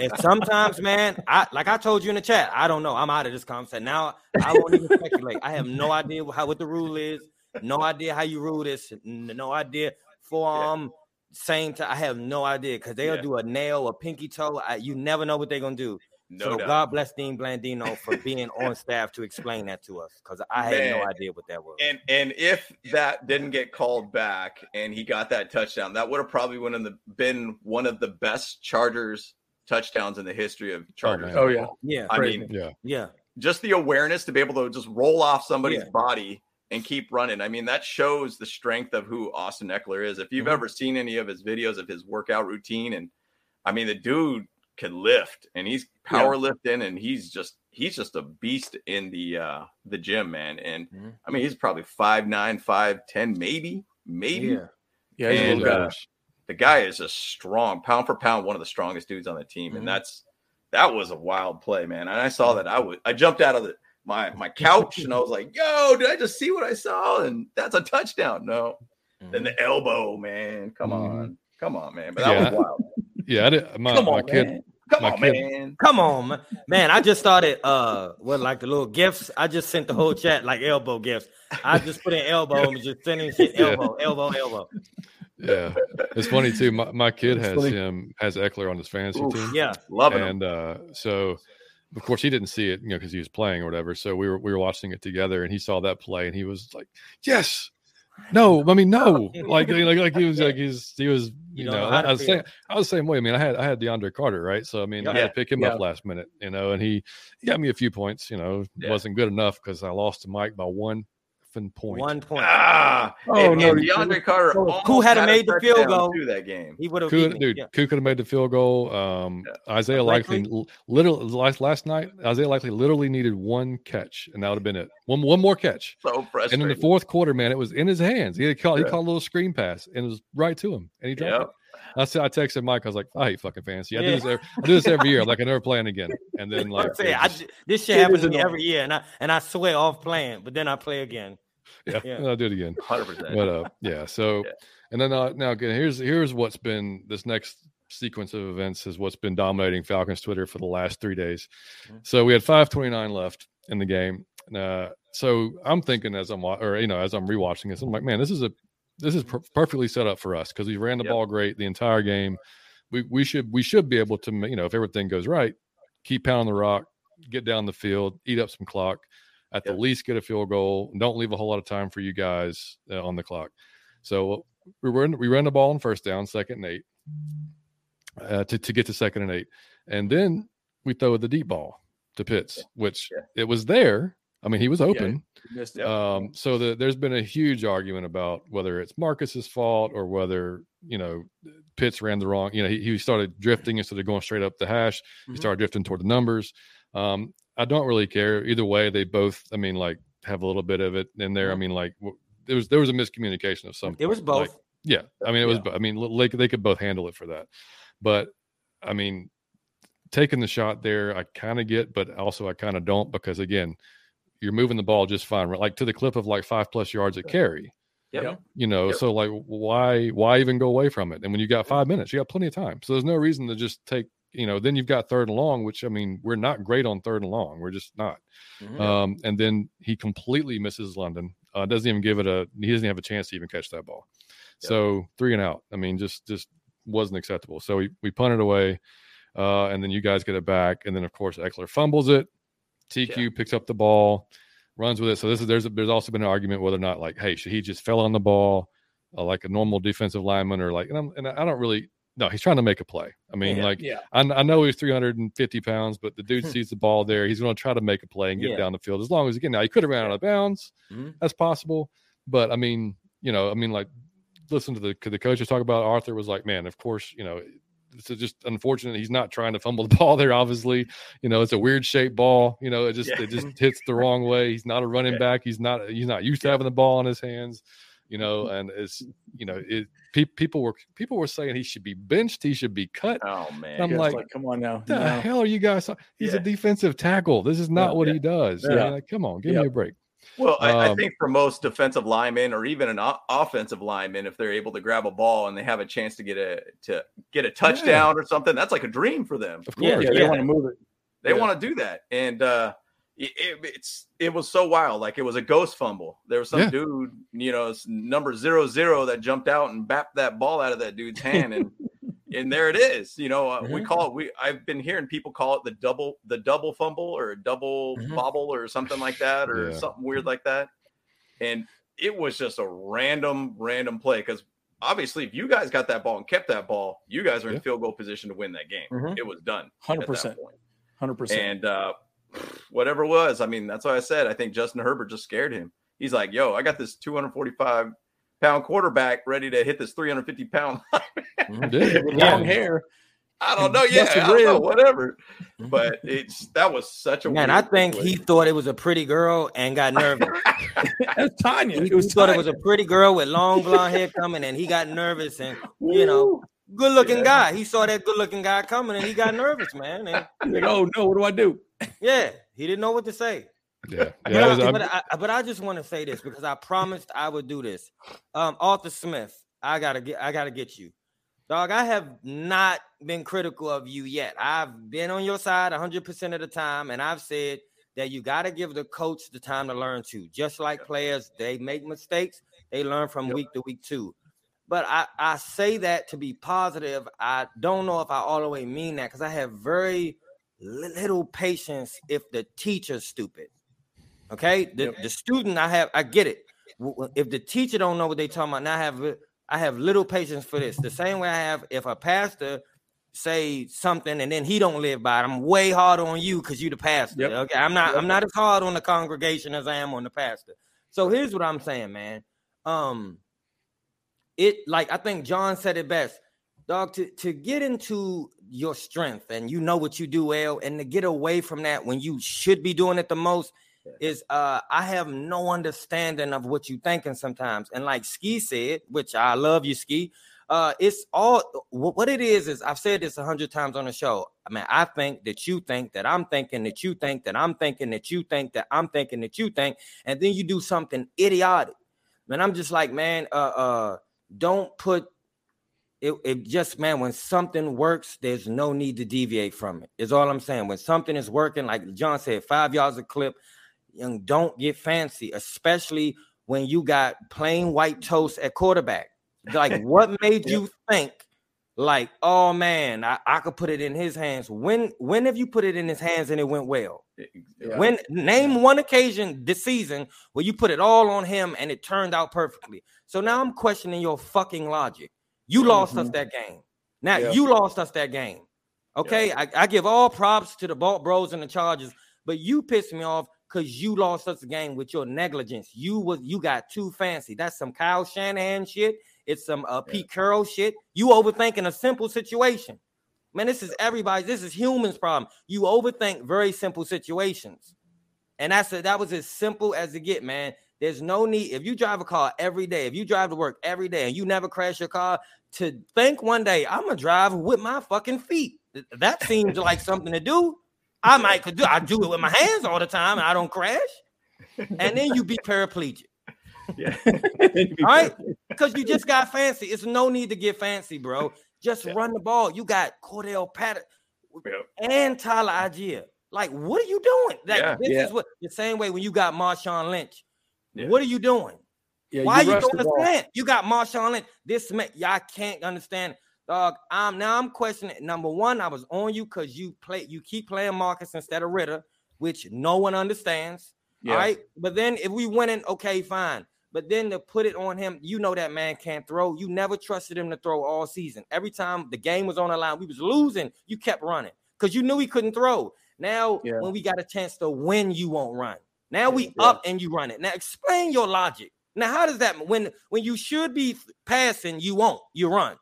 And sometimes, man, I like I told you in the chat, I don't know. I'm out of this conversation. Now I won't even speculate. I have no idea how what the rule is, no idea how you rule this, no idea forearm, same time. I have no idea because they'll Yeah. do a nail, a pinky toe. I, you never know what they're gonna do. no so doubt. God bless Dean Blandino for being on staff to explain that to us because I had no idea what that was. And and if that didn't get called back and he got that touchdown, that would have probably one of the, been one of the best Chargers touchdowns in the history of oh, Chargers. man. Oh, yeah. yeah, I Crazy. mean, yeah, yeah, just the awareness to be able to just roll off somebody's Yeah. body and keep running. I mean, that shows the strength of who Austin Ekeler is. If you've Mhm. ever seen any of his videos of his workout routine, and I mean, the dude can lift and he's power lifting and he's just he's just a beast in the uh the gym, man. And Mhm. I mean, he's probably five nine, five ten, maybe, maybe. yeah. Yeah, And, uh, the guy is just strong, pound for pound, one of the strongest dudes on the team, Mhm. and that's that was a wild play, man. And I saw that I would I jumped out of the my my couch and I was like, "Yo, did I just see what I saw?" And that's a touchdown. No, then the elbow, man. Come Mhm. on, come on, man. But that Yeah. was wild. yeah. I did, my, Come my on, kid, man. Come my on, kid- man. Come on, man. man. I just started uh what like the little gifts. I just sent the whole chat like elbow gifts. I just put in elbow and was just sending shit Yeah. elbow, elbow, elbow. yeah, it's funny too. My, my kid It's has funny. him has Ekeler on his fantasy Oof. team. Yeah, Love it. and uh, so of course he didn't see it, you know, because he was playing or whatever. So we were we were watching it together, and he saw that play, and he was like, "Yes, no, I mean no," like like like he was like he's he was You you, know, I, I was saying I was the same way. I mean, I had I had DeAndre Carter, right? So I mean, I had to pick him Yeah. up last minute, you know, and he, he got me a few points. You know, Yeah. wasn't good enough because I lost to Mike by one effing point. one point. Ah, Oh, and, no, and you- DeAndre Carter. Who almost had made the field goal? to that game. He would have Koo, beaten dude, Yeah. Koo could have made the field goal. Um, Isaiah Likely. Likely, literally last last night, Isaiah Likely literally needed one catch, and that would have been it. One one more catch. So frustrating. And in the fourth quarter, man, it was in his hands. He had caught, he Yeah. caught a little screen pass, and it was right to him, and he dropped Yep. it. I said, I texted Mike. I was like, I hate fucking fantasy. I do this. Every, I do this every year. Like I never playing again. And then like, I'm saying, I, just- this shit happens to me every year, and I and I swear off playing, but then I play again. yeah, yeah. I'll do it again. Hundred percent. But uh, yeah. So, Yeah. and then uh, now again, here's here's what's been this next sequence of events is what's been dominating Falcons Twitter for the last three days. Mhm. So we had 5:29 left in the game. Uh, so I'm thinking as I'm wa- or you know as I'm rewatching this, I'm like, man, this is a this is per- perfectly set up for us because we ran the Yep. ball great the entire game. We we should we should be able to you know if everything goes right, keep pounding the rock, get down the field, eat up some clock, at the least get a field goal. Don't leave a whole lot of time for you guys uh, on the clock. So we ran we ran the ball on first down, second and eight, uh, to to get to second and eight, and then we throw the deep ball to Pitts, which Yeah. it was there. I mean, he was open. It. Yep. Um, so the, there's been a huge argument about whether it's Marcus's fault or whether you know Pitts ran the wrong. You know, he, he started drifting instead of going straight up the hash. He Mhm. started drifting toward the numbers. Um, I don't really care either way. They both, I mean, like have a little bit of it in there. I mean, like w- there was there was a miscommunication of some. It was both. like, yeah, I mean, it was. I mean, like they could both handle it for that, but I mean, taking the shot there, I kind of get, but also I kind of don't because again, you're moving the ball just fine, right? like to the clip of like five plus yards at carry. Yep. Yep. You know, Yep. so like why why even go away from it? And when you got five minutes, you got plenty of time. So there's no reason to just take. You know, then you've got third and long, which I mean, we're not great on third and long. We're just not. Mhm. Um, and then he completely misses London. Uh, doesn't even give it a. He doesn't have a chance to even catch that ball. Yep. So three and out. I mean, just just wasn't acceptable. So we we punted away, uh, and then you guys get it back, and then of course Ekeler fumbles it. TQ picks up the ball, runs with it. So this is there's there's also been an argument whether or not like, hey, should he just fell on the ball uh, like a normal defensive lineman or like, and, I'm, and I don't really. No, he's trying to make a play. I mean, Yeah. like Yeah. I, I know he's 350 pounds, but the dude sees the ball there. He's going to try to make a play and get Yeah. down the field as long as again. Now he could have ran out of bounds. Mhm. That's possible, but I mean, you know, I mean, like listen to the the coaches talk about Arthur was like, man, of course, you know, it's just unfortunate he's not trying to fumble the ball there. Obviously, you know, it's a weird shaped ball. You know, it just Yeah. it just hits the wrong way. He's not a running Yeah. back. He's not he's not used to having the ball in his hands. You know, mm-hmm. and it's you know, it pe- people were people were saying he should be benched. He should be cut. Oh man. I'm Yeah, it's like, come on now. The No. hell are you guys? He's a defensive tackle. This is not Yeah. what Yeah. he does. Yeah. like, come on, give Yeah. me a break. Well, I, I Um, think for most defensive linemen or even an o- offensive lineman, if they're able to grab a ball and they have a chance to get a to get a touchdown or something, that's like a dream for them. Of course. Yeah, they want to move it. They Yeah. want to do that, and uh, it, it- it's it was so wild. Like it was a ghost fumble. There was some Yeah. dude, you know, number zero zero that jumped out and bapped that ball out of that dude's hand, and and there it is. You know, uh, we Mhm. call it. We I've been hearing people call it the double the double fumble or a double Mhm. bobble or something like that or Yeah. something weird like that. And it was just a random random play because obviously if you guys got that ball and kept that ball, you guys are in Yeah. field goal position to win that game. Mhm. It was done. Hundred percent. Hundred percent. And uh, whatever it was, I mean, that's why I said I think Justin Herbert just scared him. He's like, "Yo, I got this 245 pound quarterback ready to hit this 350 pound." Yeah. Long hair. I don't know, yeah, I don't know, whatever. Mhm. But it's that was such a Man, weird I think he thought it was a pretty girl and got nervous. That's Tanya. He, It was he thought it was a pretty girl with long blonde hair coming, and he got nervous. And you know, good looking Yeah. guy. He saw that good looking guy coming, and he got nervous, man. And like, oh no, what do I do? yeah, he didn't know what to say. Yeah. But, Yeah. it was- I, but, I, but I just want to say this because I promised I would do this. Um, Arthur Smith, I gotta get, I gotta get you, dog. I have not been critical of you yet. I've been on your side 100 percent of the time, and I've said that you got to give the coach the time to learn to. Just like players, they make mistakes, they learn from Yep. week to week too. But I, I say that to be positive. I don't know if I all the way mean that because I have very little patience if the teacher's stupid. Okay, the, Yep. the student I have, I get it. If the teacher don't know what they talking about, now I have I have little patience for this. The same way I have if a pastor say something and then he don't live by it, I'm way harder on you because you the pastor. Yep. Okay, I'm not Yep. I'm not as hard on the congregation as I am on the pastor. So here's what I'm saying, man. Um, it like I think John said it best, dog. To to get into your strength and you know what you do well, and to get away from that when you should be doing it the most is uh I have no understanding of what you thinking sometimes. And like Ski said, which I love you, Ski. Uh, it's all what it is is I've said this a hundred times on the show. I mean, I think that you think that I'm thinking that you think that I'm thinking that you think that I'm thinking that you think, and then you do something idiotic. Man, I'm just like, man, uh, uh, don't put it, it just man when something works there's no need to deviate from it is all i'm saying when something is working like john said five yards a clip young don't get fancy especially when you got plain white toast at quarterback like what made you think like oh man I, I could put it in his hands when when have you put it in his hands and it went well Yeah. when name one occasion this season where you put it all on him and it turned out perfectly. So now I'm questioning your fucking logic. You lost us Mhm. that game. Now Yeah. you lost us that game. Okay, I, I give all props to the Bolt Bros and the Chargers, but you pissed me off because you lost us a game with your negligence. You was you got too fancy. That's some Kyle Shanahan shit. It's some uh, Pete Carroll shit. You overthinking a simple situation. Man, this is everybody. This is humans' problem. You overthink very simple situations, and that's a, that was as simple as it get, man. There's no need if you drive a car every day, if you drive to work every day, and you never crash your car, to think one day I'm gonna drive with my fucking feet. That seems like something to do. I might could do. I do it with my hands all the time, and I don't crash. And then you be paraplegic. Yeah. All right, because you just got fancy. It's no need to get fancy, bro. Just Yeah. run the ball. You got Cordarrelle Patterson Yep. and Tyler Allgeier. Like, what are you doing? Like, Yeah. this Yeah. is what the same way when you got Marshawn Lynch. Yeah. What are you doing? Yeah, Why you, rushed don't the ball. understand? You got Marshawn Lynch. This man, y'all can't understand. Dog, I'm now I'm questioning. Number one, I was on you because you play, you keep playing Marcus instead of Ridder, which no one understands. Yeah. All right. But then if we winning, okay, fine. But then to put it on him, you know that man can't throw. You never trusted him to throw all season. Every time the game was on the line, we was losing. You kept running because you knew he couldn't throw. Now, Yeah. when we got a chance to win, you won't run. Now we Yeah. up and you run it. Now explain your logic. Now, how does that when when you should be passing, you won't, you run.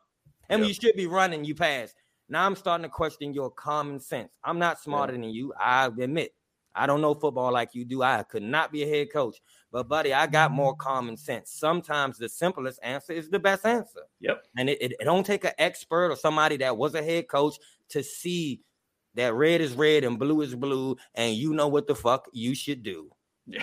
And when Yeah. you should be running, you pass. Now I'm starting to question your common sense. I'm not smarter than you. I admit. I don't know football like you do. I could not be a head coach. But buddy, I got more common sense. Sometimes the simplest answer is the best answer. Yep. And it, it, it don't take an expert or somebody that was a head coach to see that red is red and blue is blue, and you know what the fuck you should do.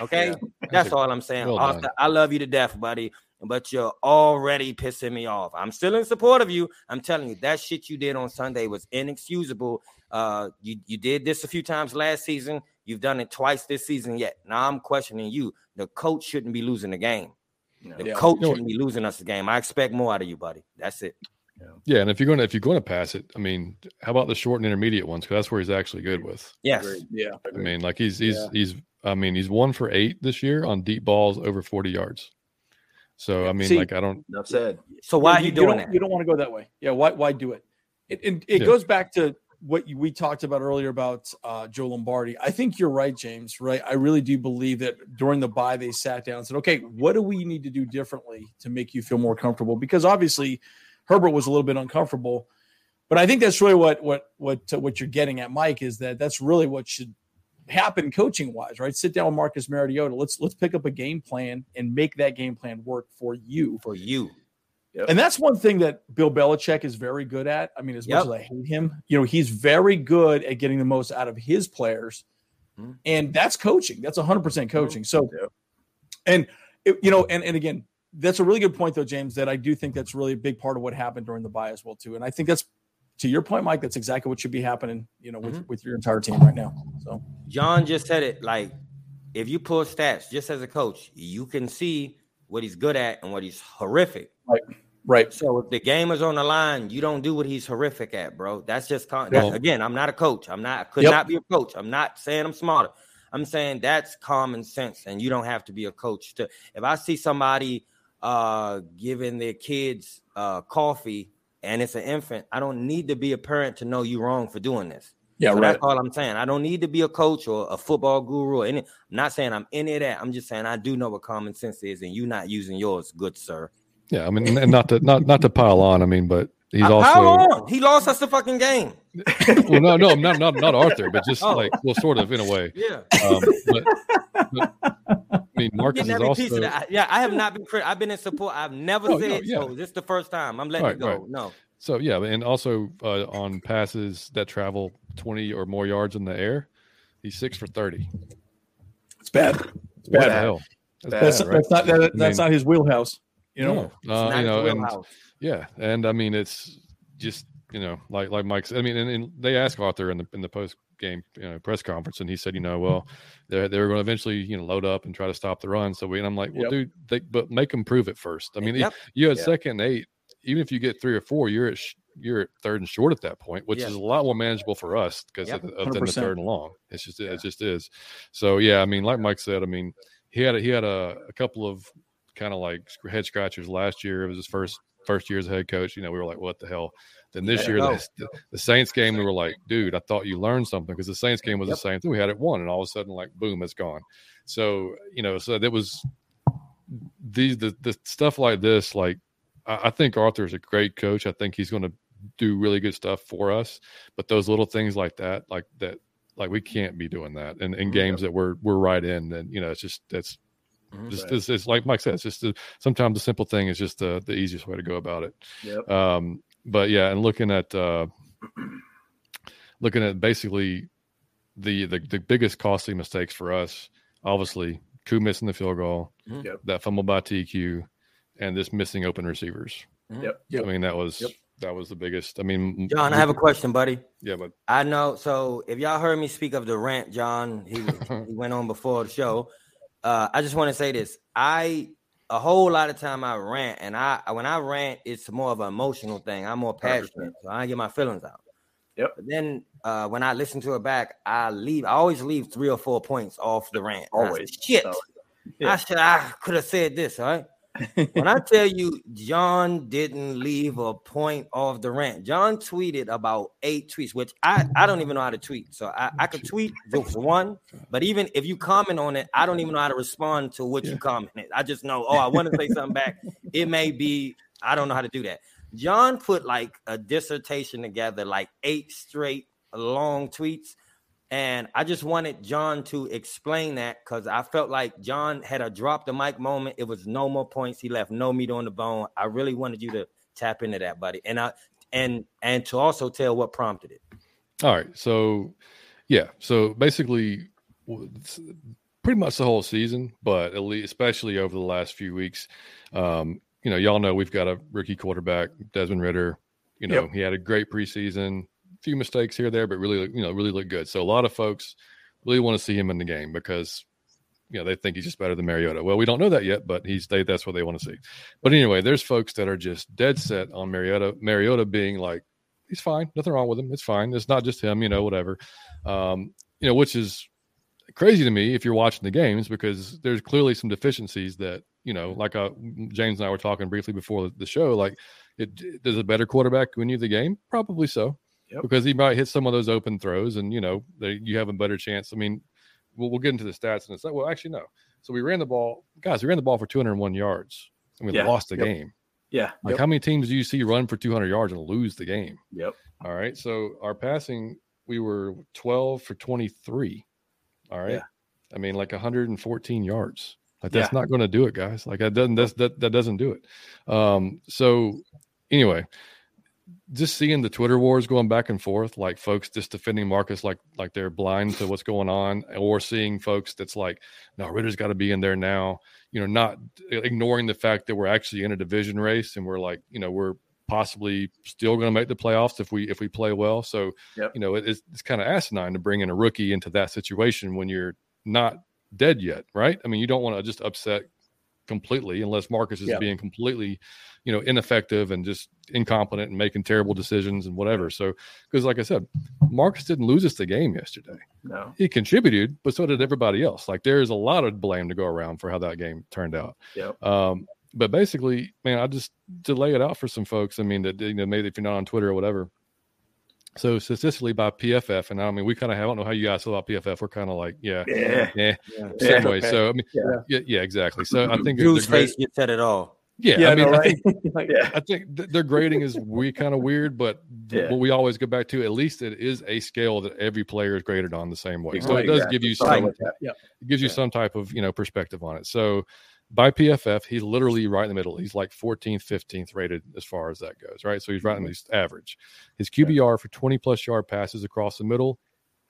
Okay. Yeah. That's all I'm saying. Well Arthur. I love you to death, buddy, but you're already pissing me off. I'm still in support of you. I'm telling you, that shit you did on Sunday was inexcusable. Uh, you, you did this a few times last season. You've done it twice this season yet. Now I'm questioning you. The coach shouldn't be losing the game. No. The Yeah. coach You know what- shouldn't be losing us the game. I expect more out of you, buddy. That's it. Yeah, and if you're going to if you're going to pass it, I mean, how about the short and intermediate ones? Because that's where he's actually good with. Yes. Agreed. Yeah. I mean, like he's he's Yeah. he's I mean he's one for eight this year on deep balls over forty yards. So I mean, See- like I don't. Enough said. So why Yeah, are you, doing don't, that? You don't want to go that way. Yeah. Why? Why do it? It, it, it Yeah. goes back to what you, we talked about earlier about uh, Joe Lombardi. I think you're right, James. Right. I really do believe that during the bye, they sat down and said, "Okay, what do we need to do differently to make you feel more comfortable?" Because obviously, Herbert was a little bit uncomfortable. But I think that's really what what what uh, what you're getting at, Mike. Is that that's really what should happen coaching wise, right? Sit down with Marcus Mariota. Let's let's pick up a game plan and make that game plan work for you. For you. And that's one thing that Bill Belichick is very good at. I mean, as Yep. much as I hate him, you know, he's very good at getting the most out of his players. Mhm. And that's coaching. That's 100% coaching. So, Yep. and, it- you know, and, and again, that's a really good point, though, James, that I do think that's really a big part of what happened during the bye as well, too. And I think that's, to your point, Mike, that's exactly what should be happening, you know, with, with your entire team right now. So, John just said it like if you pull stats just as a coach, you can see what he's good at and what he's horrific. right. Right. So if the game is on the line, you don't do what he's horrific at, bro. That's just con- that's, again, I'm not a coach. I'm not I could Yep. not be a coach. I'm not saying I'm smarter. I'm saying that's common sense, and you don't have to be a coach to if I see somebody uh giving their kids uh coffee and it's an infant, I don't need to be a parent to know you're wrong for doing this. Yeah, So right. that's all I'm saying. I don't need to be a coach or a football guru or any. I'm not saying I'm any of that. I'm just saying I do know what common sense is, and you not using yours, good sir. Yeah, I mean, and not to not not to pile on. I mean, but he's I- also How on? He lost us the fucking game. well, no, no, not not not Arthur, but just Oh. like well, sort of in a way. Yeah, Um, but, but, I mean, Marcus is also of. Yeah, I have not been. crit- I've been in support. I've never Oh, said no, yeah. so. This is the first time. I'm letting Right, it go. right. No, so yeah, and also uh, on passes that travel twenty or more yards in the air, he's six for thirty. It's bad. It's What bad. the hell? That's Bad, That's, right? that's not that, that's I not his wheelhouse. You know, No, uh, you know, and yeah, and I mean, it's just you know, like like Mike said. I mean, and, and they asked Arthur in the in the post game you know press conference, and he said, you know, well, they they were going to eventually you know load up and try to stop the run. So we and I'm like, well, Yep. dude, they, but make them prove it first. I mean, Yep. you had Yeah. second and eight. Even if you get three or four, you're at sh- you're at third and short at that point, which is a lot more manageable for us because Yep. of, of than the third and long. It's just Yeah. it just is. So yeah, I mean, like Mike said, I mean, he had a, he had a, a couple of kind of like head scratchers last year. It was his first first year as a head coach. You know, we were like, what the hell? Then this year, the, the Saints game, we were like, dude, I thought you learned something because the Saints game was Yep. the same thing. We had it won, and all of a sudden, like, boom, it's gone. So you know, so that was these the, the stuff like this. Like, I, I think is a great coach. I think he's going to do really good stuff for us. But those little things like that, like that, like we can't be doing that in, in mm, games that we're we're right in. And you know, it's just that's. Just Right. it's, it's like Mike said, it's just the, sometimes the simple thing is just the the easiest way to go about it. Yep. Um, but yeah, and looking at uh, looking at basically the, the the biggest costly mistakes for us, obviously, Koo missing the field goal, Mhm. Yep. that fumble by TQ, and this missing open receivers. Yep. Yep. I mean, that was Yep. that was the biggest. I mean, John, I have a question, buddy. yeah, but I know. So if y'all heard me speak of the rant, John, he he went on before the show. Uh, I just want to say this. I a whole lot of time I rant, and I when I rant, it's more of an emotional thing. I'm more 100%. passionate, so I get my feelings out. Yep. But then uh, when I listen to it back, I leave. I always leave three or four points off the rant. And I say, Always. Shit. Always. I should. I could have said this. All right. When I tell you John didn't leave a point off the rant, John tweeted about eight tweets, which I, I don't even know how to tweet. So I, I could tweet just one, but even if you comment on it, I don't even know how to respond to what you commented. I just know, oh, I want to say something back. It may be, I don't know how to do that. John put like a dissertation together, like eight straight long tweets. And I just wanted John to explain that because I felt like John had a drop the mic moment. It was no more points. He left no meat on the bone. I really wanted you to tap into that, buddy. And I and and to also tell what prompted it. All right. So, yeah. So basically, pretty much the whole season, but at least, especially over the last few weeks, um, you know, y'all know we've got a rookie quarterback, Desmond Ridder. You know, Yep. he had a great preseason, few mistakes here there, but really, you know, really look good. So a lot of folks really want to see him in the game because you know they think he's just better than Mariota. Well, we don't know that yet, but he's they that's what they want to see. But anyway, there's folks that are just dead set on Mariota. Mariota being like, he's fine, nothing wrong with him. It's fine. It's not just him, you know, whatever. Um, you know, which is crazy to me if you're watching the games because there's clearly some deficiencies that you know, like uh, James and I were talking briefly before the show. Like, it does a better quarterback win you the game? Probably so, Yep. because he might hit some of those open throws, and you know, they, you have a better chance. I mean, we'll, we'll get into the stats and it's like, well, actually, no. So we ran the ball, guys. We ran the ball for 201 yards, and we Yeah. lost the Yep. game. Yeah. Like, Yep. how many teams do you see run for 200 yards and lose the game? Yep. All right. So our passing, we were 12 for 23. All right. Yeah. I mean, like 114 yards. Like that's Yeah. not going to do it, guys. Like that doesn't that's, that that doesn't do it. Um. So anyway, just seeing the Twitter wars going back and forth, like folks just defending Marcus like like they're blind to what's going on, or seeing folks that's like, no, Ridder's got to be in there now. You know, not ignoring the fact that we're actually in a division race and we're like, you know, we're possibly still going to make the playoffs if we if we play well. So, Yep. you know, it, it's it's kind of asinine to bring in a rookie into that situation when you're not dead yet, right? I mean, you don't want to just upset completely unless Marcus is Yeah. being completely, you know, ineffective and just incompetent and making terrible decisions and whatever. So, because like I said, Marcus didn't lose us the game yesterday. No. He contributed, but so did everybody else. Like there's a lot of blame to go around for how that game turned out. Yep. Um, but basically, man, I just to lay it out for some folks. I mean, that you know, maybe if you're not on Twitter or whatever. So statistically, by PFF, and I mean, we kind of I don't know how you guys feel about PFF. We're kind of like, yeah, Yeah. yeah, Yeah. same Yeah. way. So I mean, Yeah. yeah, yeah, exactly. So I think Drew's they're great- face, you said it all. Yeah, Yeah, I mean, no, I think right? Like, Yeah. I think th- their grading is we kind of weird, but th- Yeah. what we always go back to, at least it is a scale that every player is graded on the same way. So Right, it does exactly. give you some, like that. it gives you Yeah. some type of you know perspective on it. So by PFF, he's literally right in the middle. He's like 14th, 15th rated as far as that goes, right? So he's right in the average. His QBR for 20 plus yard passes across the middle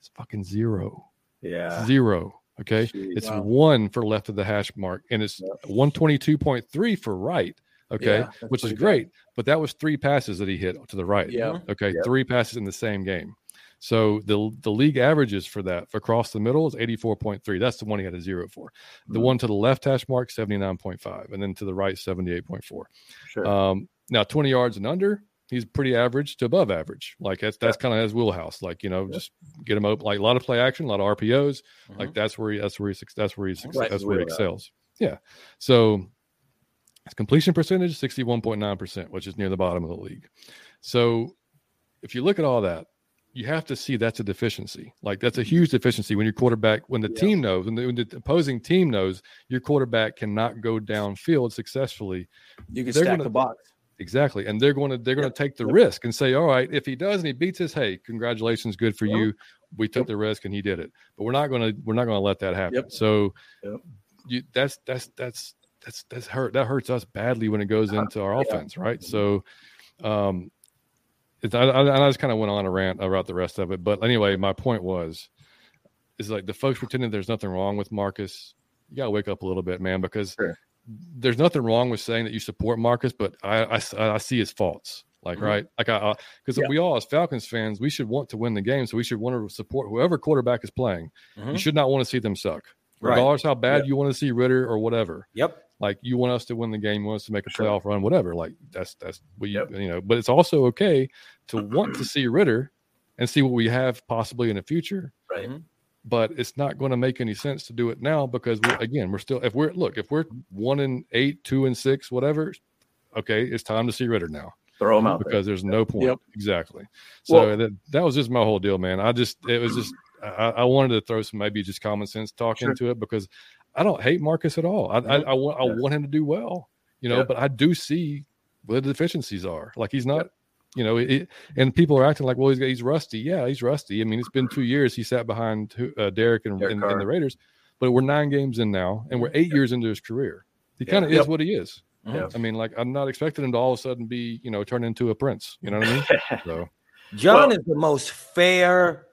is fucking zero, Yeah. zero. Okay, Jeez. it's Wow. one for left of the hash mark, and it's Yep. 122.3 for right. Okay, Yeah, which is great. But that was three passes that he hit to the right. Yeah. Okay, Yep. three passes in the same game. So the the league averages for that for across the middle is 84.3. That's the one he had a zero for. The Mhm. one to the left hash mark 79.5 and then to the right 78.4. Sure. Um now 20 yards and under, he's pretty average to above average. Like that's that's kind of his wheelhouse. Like, you know, Yeah. just get him open like a lot of play action, a lot of RPOs. Mhm. Like that's where he that's where he that's where he Right. that's where he excels. Yeah. So his completion percentage 61.9%, which is near the bottom of the league. So if you look at all that, you have to see that's a deficiency. Like that's a huge deficiency when your quarterback, when the Yeah. team knows, when the, when the opposing team knows your quarterback cannot go downfield successfully. you can They're stack gonna- the box. Exactly, and they're going to they're going Yep. to take the Yep. risk and say, all right, if he does and he beats us, hey, congratulations, good for Yep. you. We took the risk and he did it. But we're not going to we're not going to let that happen. So, you that's that's that's that's that's hurt that hurts us badly when it goes Uh, into our offense, right? So, um, it's, I, I, I just kind of went on a rant about the rest of it, but anyway, my point was, is like the folks pretending there's nothing wrong with Marcus. You gotta wake up a little bit, man, because Sure. there's nothing wrong with saying that you support Marcus, but I I, I see his faults. Like Mhm. right, like I because Yeah. we all as Falcons fans, we should want to win the game, so we should want to support whoever quarterback is playing. Mhm. You should not want to see them suck, Right. regardless how bad Yeah. you want to see Ridder or whatever Yep. Like you want us to win the game, you want us to make a Sure. playoff run, whatever. Like that's that's we Yep. you know, but it's also okay to want to see Ridder and see what we have possibly in the future. Right. Mhm. But it's not going to make any sense to do it now because we again we're still if we're look if we're one and eight, two and six, whatever. Okay, it's time to see Ridder now Throw them out there. because there's no point. Yep. Exactly. So Well- that that was just my whole deal, man. I just it was just I, I wanted to throw some maybe just common sense talk Sure. into it because I don't hate Marcus at all. I I, I, want I want him to do well, you know, Yeah. but I do see where the deficiencies are. Like he's not. You know, it, and people are acting like, well, he's he's rusty. Yeah, he's rusty. I mean, it's been two years he sat behind uh, Derek and, Derek and, and the Raiders, but we're nine games in now, and we're eight years into his career. He Yeah. kind of Yep. is what he is. Yeah. I mean, like I'm not expecting him to all of a sudden be, you know, turn into a prince. You know what I mean? So John Well- is the most fair,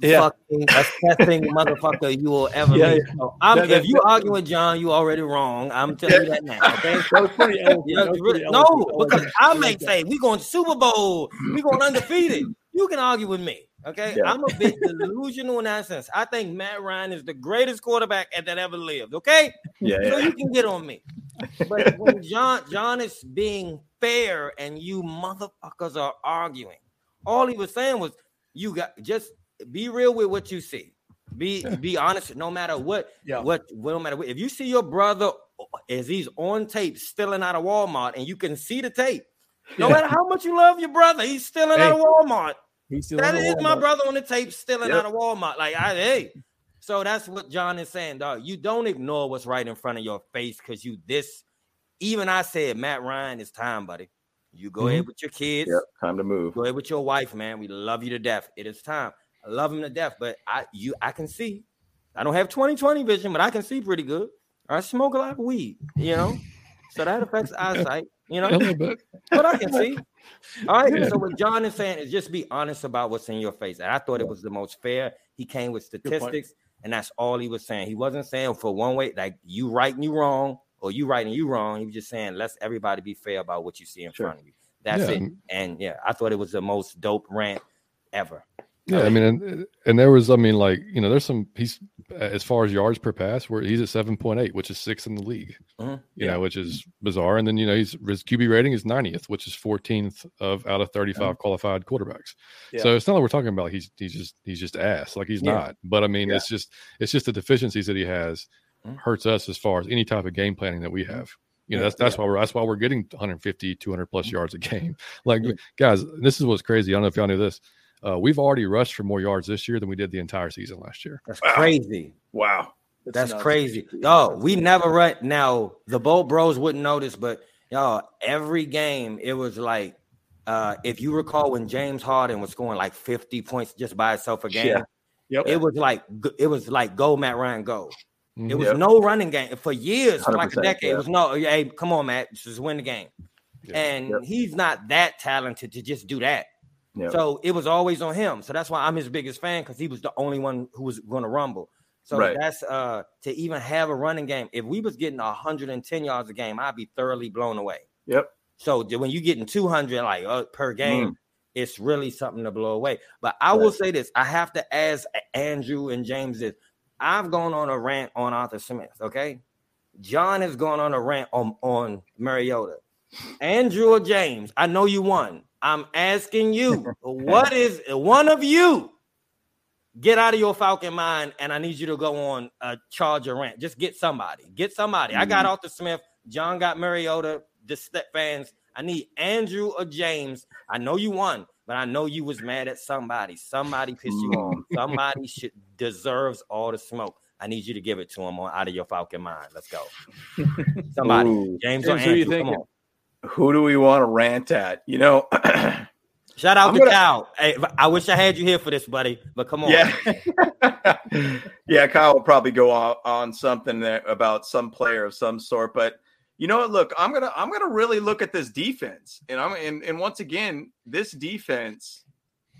Yeah. fucking assessing motherfucker you will ever Yeah, meet. So I'm, That- that- if you argue with John, you already wrong. I'm telling you that now. Okay. That was pretty eloquent. Yeah, really- no, eloquent. I like because. I may say we going to Super Bowl, we going undefeated. You can argue with me, okay? I'm a bit delusional in that sense. I think Matt Ryan is the greatest quarterback that ever lived. Okay, yeah, so you can get on me. But when John John is being fair and you motherfuckers are arguing, all he was saying was you got just be real with what you see. Be be honest, no matter what Yeah. what no matter what. If you see your brother as he's on tape stealing out of Walmart and you can see the tape, no Yeah. matter how much you love your brother, he's stealing Hey. out of Walmart. He's still That on the is my brother on the tape stealing Yep. out of Walmart. Like, I hey. So that's what John is saying, dog. You don't ignore what's right in front of your face because you this. Even I said, Matt Ryan, it's time, buddy. You go ahead with your kids. Yep. Time to move. Go ahead with your wife, man. We love you to death. It is time. I love him to death, but I you I can see. I don't have 2020 vision, but I can see pretty good. I smoke a lot of weed, you know. So that affects eyesight, you know a little bit. but I can see. All right. Yeah. So what John is saying is just be honest about what's in your face. And I thought it was the most fair. He came with statistics, and that's all he was saying. He wasn't saying for one way, like you right and you wrong, or you right and you wrong. He was just saying, let's everybody be fair about what you see in Sure. front of you. That's Yeah. it. And yeah, I thought it was the most dope rant ever. Yeah, I mean, and, and there was, I mean, like you know, there's some. He's as far as yards per pass, where he's at seven point eight, which is sixth in the league. Mhm. You know, which is bizarre. And then you know, he's his QB rating is 90th, which is 14th of out of 35 qualified quarterbacks. Yeah. So it's not like we're talking about he's he's just he's just ass. Like he's Yeah. not. But I mean, Yeah. it's just it's just the deficiencies that he has Mhm. hurts us as far as any type of game planning that we have. You know, Yeah, that's that's why we're that's why we're getting 150, 200 plus Mm-hmm. yards a game. Like Yeah. guys, this is what's crazy. I don't know if y'all knew this. Uh, we've already rushed for more yards this year than we did the entire season last year. That's Wow. crazy. Wow. That's nuts. crazy. Yo, we never run. Now the Bolt Bros wouldn't notice, but y'all, every game it was like, uh, if you recall when James Harden was scoring like 50 points just by itself a game, Yeah. Yep. it was like it was like go Matt Ryan go. Mhm. It was Yep. no running game for years, for like a decade. yeah. It was no, hey, come on, Matt, just win the game. Yeah. And Yep. he's not that talented to just do that. Yep. So it was always on him. So that's why I'm his biggest fan because he was the only one who was going to rumble. So Right. that's uh to even have a running game. If we was getting 110 yards a game, I'd be thoroughly blown away. Yep. So when you're getting 200 like uh, per game, it's really something to blow away. But I will Mm. Say this: I have to ask Andrew and James this. I've gone on a rant on Arthur Smith. Okay, John has gone on a rant on on Mariota. Andrew or James, I know you won. I'm asking you, what is one of you? Get out of your Falcon mind, and I need you to go on a Charger rant. Just get somebody. Get somebody. I got mm-hmm. Arthur Smith. John got Mariota. The step fans. I need Andrew or James. I know you won, but I know you was mad at somebody. Somebody pissed you off. Somebody should deserves all the smoke. I need you to give it to him on out of your Falcon mind. Let's go. Somebody. Ooh. James or James, who you Andrew. Come thinking? On. Who do we want to rant at? You know, Shout out I'm to gonna- Kyle. Hey, I wish I had you here for this, buddy. But come on. yeah, yeah. Kyle will probably go on, on something there about some player of some sort, but you know what? Look, I'm gonna I'm gonna really look at this defense, and I'm and, and once again, this defense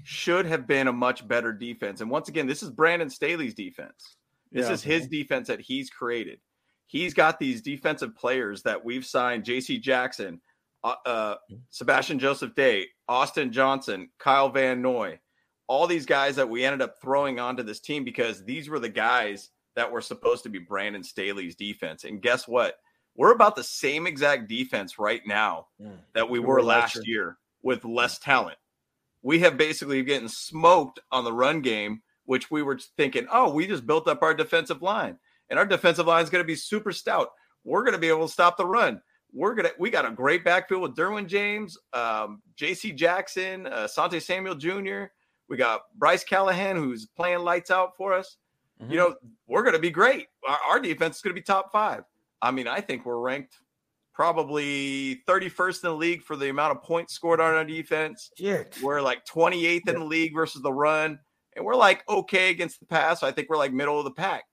should have been a much better defense. And once again, this is Brandon Staley's defense. This Yeah. is his defense that he's created. He's got these defensive players that we've signed: J.C. Jackson, uh, uh, Sebastian Joseph Day, Austin Johnson, Kyle Van Noy, all these guys that we ended up throwing onto this team because these were the guys that were supposed to be Brandon Staley's defense. And guess what? We're about the same exact defense right now that we We were were last last year with less talent. We have basically getting smoked on the run game, which we were thinking, oh, we just built up our defensive line, and our defensive line is going to be super stout. We're going to be able to stop the run. We're gonna. We got a great backfield with Derwin James, um, J.C. Jackson, uh, Sante Samuel Jr. We got Bryce Callahan, who's playing lights out for us. Mhm. You know, we're going to be great. Our, our defense is going to be top five. I mean, I think we're ranked probably 31st in the league for the amount of points scored on our defense. Shit. We're like 28th in the league versus the run, and we're like okay against the pass. I think we're like middle of the pack.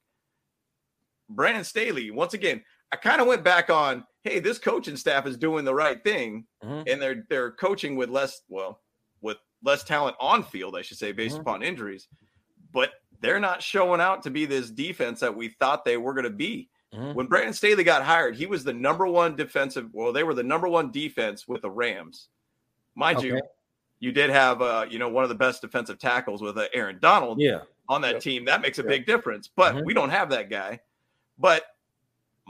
Brandon Staley, once again, I kind of went back on, hey, this coaching staff is doing the right thing, Mhm. and they're they're coaching with less, well, with less talent on field, I should say, based Mhm. upon injuries, but they're not showing out to be this defense that we thought they were going to be. Mhm. When Brandon Staley got hired, he was the number one defensive. Well, they were the number one defense with the Rams. Mind you, Okay. you did have uh, you know one of the best defensive tackles with uh, Aaron Donald Yeah. on that Yep. team. That makes a Yep. big difference. But Mhm. we don't have that guy. But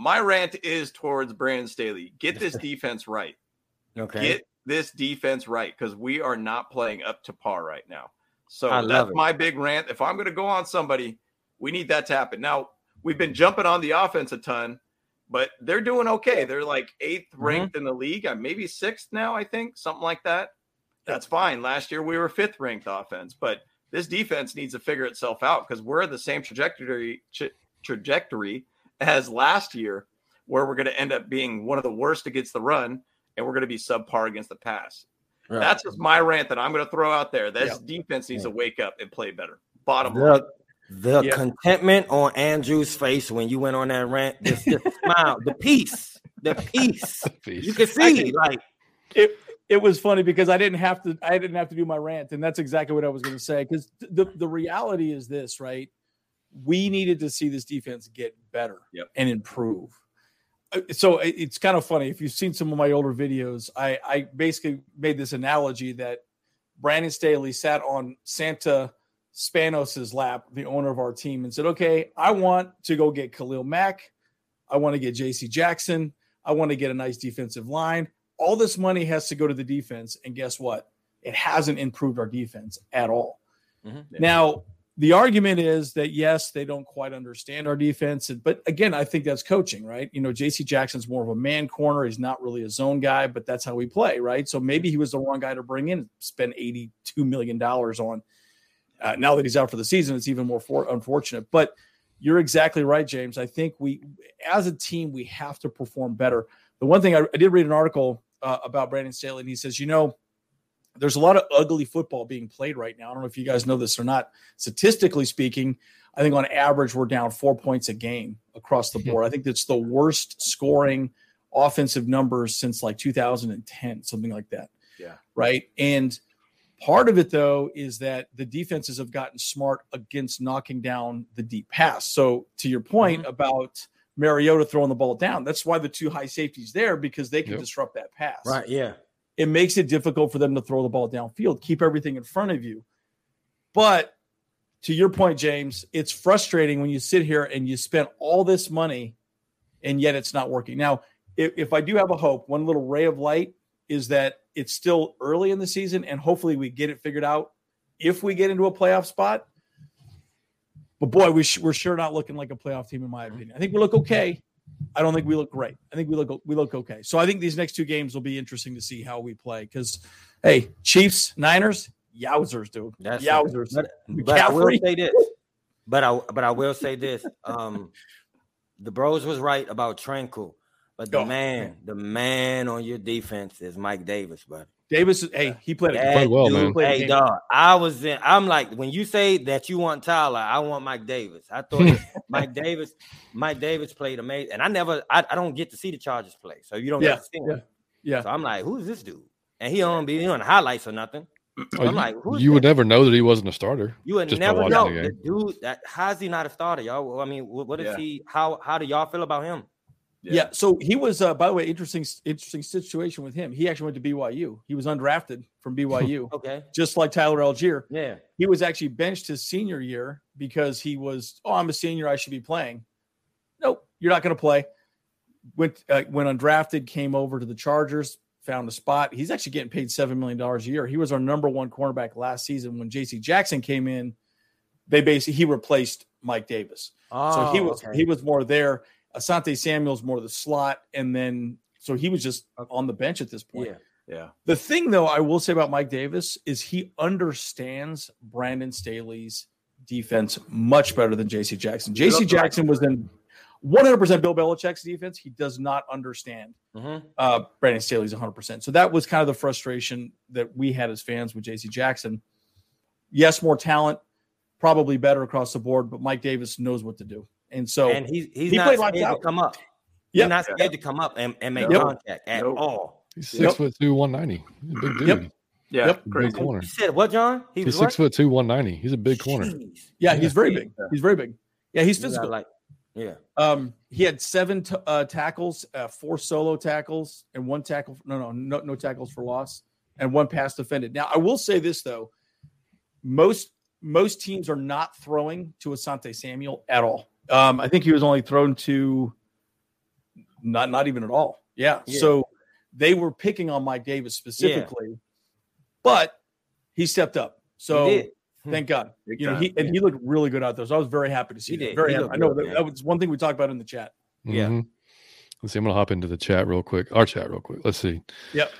my rant is towards Brandon Staley. Get this defense right. Okay. Get this defense right because we are not playing up to par right now. So that's it. my big rant. If I'm going to go on somebody, we need that to happen. Now, we've been jumping on the offense a ton, but they're doing okay. They're like 8th Mm-hmm. ranked in the league. I'm maybe sixth now, I think, something like that. That's fine. Last year we were fifth ranked offense, but this defense needs to figure itself out because we're the same trajectory tra- trajectory as last year, where we're going to end up being one of the worst against the run, and we're going to be subpar against the pass. Right. That's just my rant that I'm going to throw out there. This Yeah. defense needs to wake up and play better. Bottom line. the, the Yeah. contentment on Andrew's face when you went on that rant, just the smile, the peace, the peace. Peace. You can see, like, it it was funny because I didn't have to I didn't have to do my rant, and that's exactly what I was going to say. Because the the reality is this, right? We needed to see this defense get better Yep. and improve. Uh, So it's kind of funny if you've seen some of my older videos. I I basically made this analogy that Brandon Staley sat on Santa Spanos's lap, the owner of our team, and said, "Okay, I want to go get Khalil Mack. I want to get J.C. Jackson. I want to get a nice defensive line. All this money has to go to the defense, and guess what? It hasn't improved our defense at all. Mhm. Now, the argument is that yes, they don't quite understand our defense, but again, I think that's coaching, right? You know, J.C. Jackson's more of a man corner. He's not really a zone guy, but that's how we play, right? So maybe he was the wrong guy to bring in, spend eighty-two million dollars on. Uh, now that he's out for the season, it's even more for, unfortunate. But you're exactly right, James. I think we, as a team, we have to perform better. The one thing I, I did read an article uh, about Brandon Staley, and he says, you know, there's a lot of ugly football being played right now. I don't know if you guys know this or not. Statistically speaking, I think on average we're down four points a game across the mm-hmm. board. I think that's the worst scoring offensive numbers since like 2010, something like that. Yeah. Right. And part of it though is that the defenses have gotten smart against knocking down the deep pass. So to your point mm-hmm. about Mariota throwing the ball down, that's why the two high safeties there because they can Yep. disrupt that pass right, yeah. It makes it difficult for them to throw the ball downfield, keep everything in front of you. But to your point, James, it's frustrating when you sit here and you spend all this money and yet it's not working. Now, if, if I do have a hope, one little ray of light is that it's still early in the season and hopefully we get it figured out if we get into a playoff spot. But boy, we we're sure not looking like a playoff team, in my opinion. I think we look okay. I don't think we look great. I think we look we look okay. So I think these next two games will be interesting to see how we play. Because hey, Chiefs, Niners, yowzers, dude, That's yowzers. But, but I will say this. But I but I will say this. Um the bros was right about Tranquill. But the Oh, man, the man on your defense is Mike Davis, buddy. Davis, hey, he played That played well, dude- man. Played Hey, dog. I was in. I'm like, when you say that you want Tyler, I want Mike Davis. I thought Mike Davis, Mike Davis played amazing, and I never, I, I don't get to see the Chargers play, so you don't Yeah, get to see him. yeah, yeah. So I'm like, who's this dude? And he don't be on the highlights or nothing. Oh, I'm like, who's you would never know that he wasn't a starter. You would just never know the the dude. That how's he not a starter, y'all? I mean, what, what is Yeah. he? How how do y'all feel about him? Yeah. So he was, uh, by the way, interesting, interesting situation with him. He actually went to BYU. He was undrafted from BYU, Okay, just like Tyler Allgeier. yeah, He was actually benched his senior year because he was, oh, I'm a senior, I should be playing. Nope, you're not going to play. Went uh, went undrafted, came over to the Chargers, found a spot. He's actually getting paid seven million dollars a year. He was our number one cornerback last season when J.C. Jackson came in. They basically he replaced Mike Davis. so he Oh, was okay. he was more there. Asante Samuel's more the slot, and then so he was just on the bench at this point. yeah. Yeah. The thing, though, I will say about Mike Davis is he understands Brandon Staley's defense much better than J.C. Jackson. J.C. Jackson was in 100% Bill Belichick's defense. He does not understand Mhm. uh, Brandon Staley's 100%. So that was kind of the frustration that we had as fans with J.C. Jackson. Yes, more talent, probably better across the board, but Mike Davis knows what to do. And so, and he's he's he not scared to out. come up. Yep. He's not scared to come up and, and make Nope. contact at Nope. all. He's six Yep. foot two, one ninety. Big dude. Yep. Yeah. Yep. Big Crazy. corner. You said what, John? He He's was six what? foot two, one ninety. He's a big corner. Jeez. yeah, he's very big. He's very big. Yeah, he's You got physical. Like, yeah. Um, he had seven t- uh, tackles, uh, four solo tackles, and one tackle. No, no, no, no tackles for loss, and one pass defended. Now, I will say this though: most most teams are not throwing to Asante Samuel at all. Um, I think he was only thrown to not not even at all. Yeah. Yeah. So they were picking on Mike Davis specifically, but he stepped up. So thank God. Big You know, time. he and he looked really good out there. So I was very happy to see He that. did. Very He happy. I know good, that, that was one thing we talked about in the chat. Yeah. Mhm. Let's see. I'm gonna hop into the chat real quick. Our chat real quick. Let's see. Yep.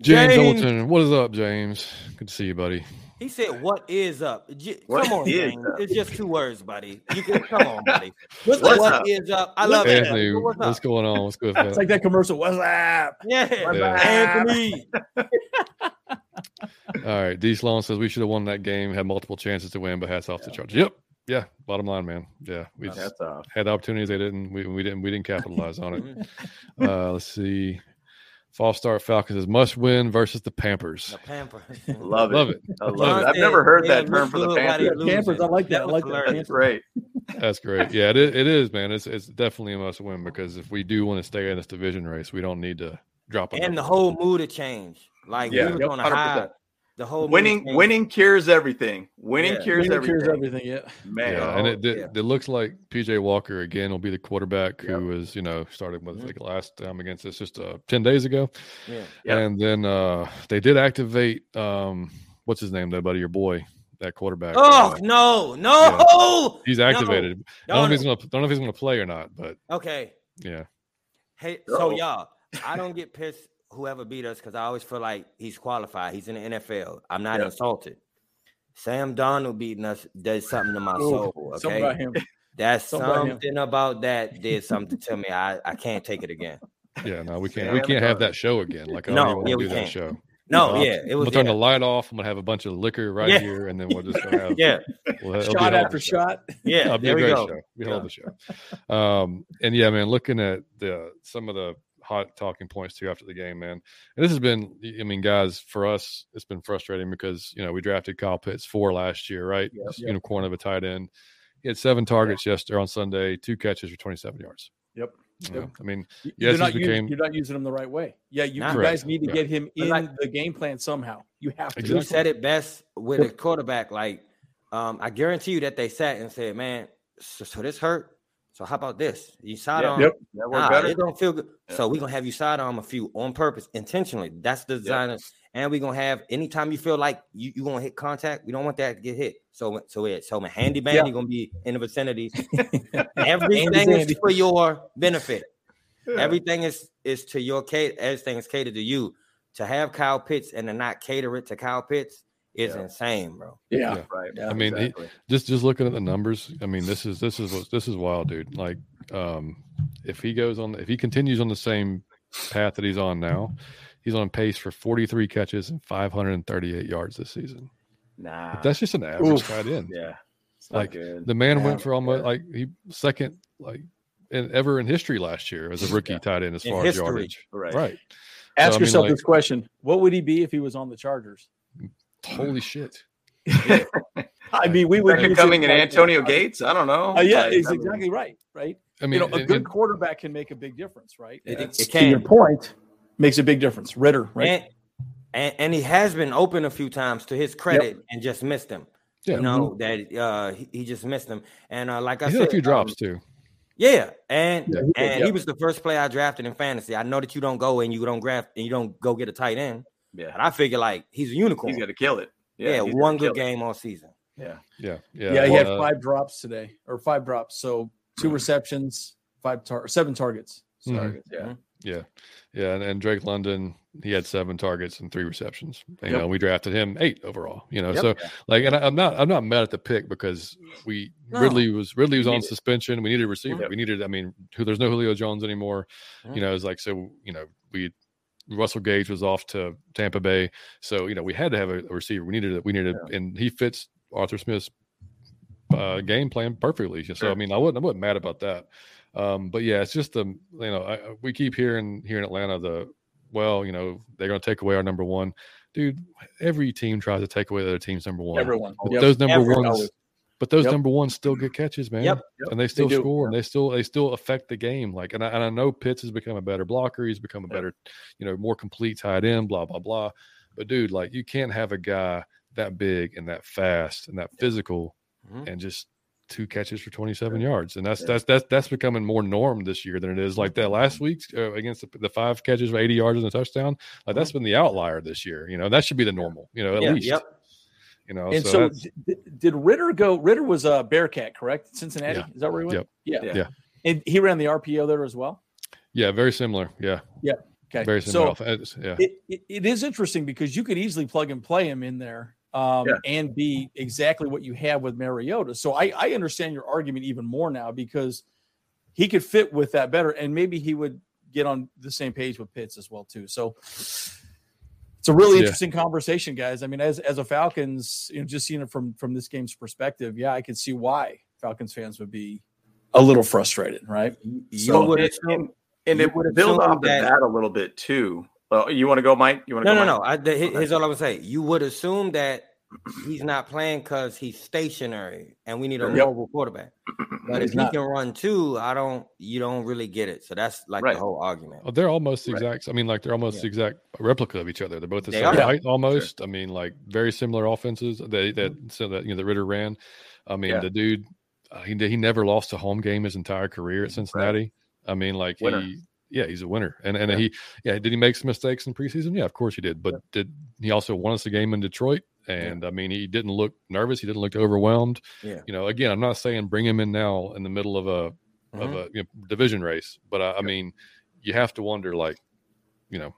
James, James. Hamilton, what is up, James? Good to see you, buddy. He said, "What is up?" J- What come on, is James. up? It's just two words, buddy. You can come on, buddy. What's What up? is up? I love it. Anthony, What's what's going on? What's good? It's like that commercial. What's up? Yeah, Yeah. Anthony. All right. D Sloan says we should have won that game, had multiple chances to win, but hats off to Chargers. Yep. Yeah. Bottom line, man. Yeah. We just That's off. had opportunities they didn't. We, we didn't. We didn't capitalize on it. Uh, let's see. False start Falcons says must win versus the Pampers. The Pampers. Love it. Love it. I love it. I've never heard they that term for the good while they Panthers. losing. Pampers, I like that. I like that. That's great. That's great. Yeah, it is, it is, man. It's it's definitely a must win because if we do want to stay in this division race, we don't need to drop. And the whole mood had change. Like Yeah. we was Yep, on a high. 100%. The whole Winning, changed. winning cures everything. Winning Yeah. cures Winning everything. cures everything. Yeah. Man, Yeah, and it, Oh, it, yeah. it looks like PJ Walker again will be the quarterback Yep. who was, you know, started with Mhm. like last time against us just uh, 10 days ago. Yeah. Yep. And then uh they did activate um what's his name, though, buddy, your boy, that quarterback. Oh uh, no, no. he's activated. I don't know if he's gonna don't know if he's gonna play or not, but Okay. yeah. Hey, so Uh-oh. y'all, I don't get pissed whoever beat us because I always feel like he's qualified. He's in the NFL. I'm not Yeah. insulted. Sam Darnold beating us does something to my Ooh, soul. Something about Okay, him. that's something about something about that did something to me. I, I can't take it again. Yeah, no, we can't we can't have that show again. Like I No, don't even yeah, want we to do that can't. show. No, yeah, it was We'll turn yeah. the light off. I'm gonna have a bunch of liquor right Yeah. here, and then we'll just gonna have yeah, we'll have, it'll be a Shot hell of a after show. shot. yeah. It'll be There a we great go. show. Be a hell of a show. Um, and yeah, man, looking at the some of the hot talking points too after the game, man. And this has been, I mean, guys, for us, it's been frustrating because you know we drafted Kyle Pitts four last year, right? Yep. This Unicorn of a tight end. He had seven targets yesterday on Sunday, two catches for 27 yards. Yep. You know, Yep. I mean, You're Yes, not using, became- you're not using him the right way. Yeah, you, you guys need to Right. get him in like- the game plan somehow. You have to. You said it best with a quarterback. Like, um, I guarantee you that they sat and said, "Man, so, so this hurt. So how about this? You sidearm. Yep. That worked Nah, better. it don't feel good. Yeah. So we're gonna have you sidearm a few on purpose, intentionally. That's the design. And we're gonna have anytime you feel like you you gonna hit contact, we don't want that to get hit. So so it so my handy band, Yeah. you're gonna be in the vicinity. Everything is for your benefit. Everything is is to your cate. Everything is catered to you. To have Kyle Pitts and to not cater it to Kyle Pitts is Yeah. insane, bro. Yeah. Right. Yeah. I mean, he- just just looking at the numbers, I mean, this is this is what this is wild, dude. Like Um, if he goes on, if he continues on the same path that he's on now, he's on pace for 43 catches and 538 yards this season. Nah, But that's just an average Oof. tight end. yeah, it's not Like, good. The man Yeah, went for almost yeah. like he second like in, ever in history last year as a rookie Yeah. tight end as In far history. as yardage. Right. Right. Ask I mean, yourself like- this question: What would he be if he was on the Chargers? Holy shit. I mean, we would Second use coming in like- Antonio Gates. I don't know. Uh, yeah, Like, it's exactly right. Right. I mean, you know, a and- good and- quarterback can make a big difference, right? It- That's- it to your point, makes a big difference. Ridder, right? And, and and he has been open a few times to his credit and just missed him. yeah, You know that uh, he, he just missed him. And uh, like I he said, a few um, drops too. Yeah, and Yeah, he did, and he was the first player I drafted in fantasy. I know that you don't go and you don't draft and you don't go get a tight end, Yeah, but I figure like he's a unicorn. he's got to kill it. yeah, he's one good kill it. game all season. Yeah, Yeah. Yeah, Yeah. he had uh, five drops today, or five drops. So two receptions, five tar- seven targets. Mhm. Targets, yeah. Yeah, yeah, and, and Drake London, he had seven targets and three receptions. You Yep. know, we drafted him eight overall. You know, Yep. so like, and I, I'm not, I'm not mad at the pick because we No. Ridley was Ridley was We on need it. suspension. We needed a receiver. Yep. We needed, I mean, who there's no Julio Jones anymore. You know, it's like so. You know, we Russell Gage was off to Tampa Bay, so you know we had to have a, a receiver. We needed, it. we needed, and he fits Arthur Smith's uh, game plan perfectly. So I mean, I wasn't, I wasn't mad about that. Um, but yeah, it's just the you know I, we keep hearing here in Atlanta the well, you know they're going to take away our number one, dude. Every team tries to take away the other team's number one. Everyone. Yep. those number Everyone ones. But those Yep. number ones still get catches, man. Yep. And they still do. score, and they still they still affect the game. Like, and I, and I know Pitts has become a better blocker. He's become a Yep. better, you know, more complete tight end. Blah blah blah. But dude, like, you can't have a guy that big and that fast and that physical Mhm. and just two catches for 27 yards and that's Yeah. that's that's that's becoming more norm this year than it is like that last week uh, against the, the five catches for 80 yards and a touchdown like that's been the outlier this year you know that should be the normal you know at Yeah, least yep. You know And so, so, that's- d- did Ridder go? Ridder was a Bearcat, correct? Cincinnati. Yeah. Is that where he went? Yep. Yeah. Yeah. Yeah. And he ran the RPO there as well. yeah very similar yeah yeah. Okay. very similar So off- it's- yeah it, it, it is interesting because you could easily plug and play him in there um, Yeah. and be exactly what you have with Mariota. So I, I understand your argument even more now because he could fit with that better, and maybe he would get on the same page with Pitts as well too. So it's a really Yeah. interesting conversation, guys. I mean, as as a Falcons, you know, just seeing it from from this game's perspective, yeah, I can see why Falcons fans would be a little frustrated, right? You So- would and- assume. And You it would would build assume off of that- that a little bit too. Well, you want to go, Mike? You want to No, go? no, Mike? no. I, the, here- here's all I would say. You would assume that he's not playing because he's stationary, and we need a Yep. mobile quarterback. But He's if he can run too, I don't. You don't really get it. So that's like Right. the whole argument. Oh, they're almost Right. exact. I mean, like they're almost Yeah. exact replica of each other. They're both the They same are. height, almost. I mean, like very similar offenses. They that so that you know the Ridder ran. I mean, Yeah. the dude, uh, he he never lost a home game his entire career at Cincinnati. I mean, like Winner. he, yeah, he's a winner. And and Yeah. he, yeah, did he make some mistakes in preseason? Yeah, of course he did. But did he also won us a game in Detroit? And I mean, he didn't look nervous. He didn't look overwhelmed. Yeah. You know, again, I'm not saying bring him in now in the middle of a of Mhm. a you know, division race. But I, I mean, you have to wonder, like, you know,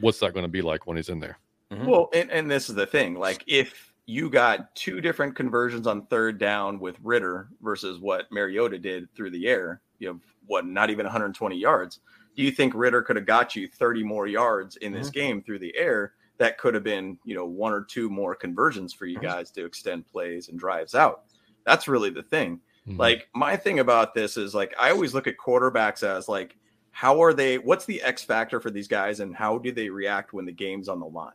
what's that going to be like when he's in there? Mhm. Well, and, and this is the thing. Like, if you got two different conversions on third down with Ridder versus what Mariota did through the air, you know, what, not even 120 yards, do you think Ridder could have got you 30 more yards in this game through the air? That could have been, you know, one or two more conversions for you guys to extend plays and drives out. That's really the thing. Mhm. Like my thing about this is like I always look at quarterbacks as like how are they what's the X factor for these guys and how do they react when the game's on the line?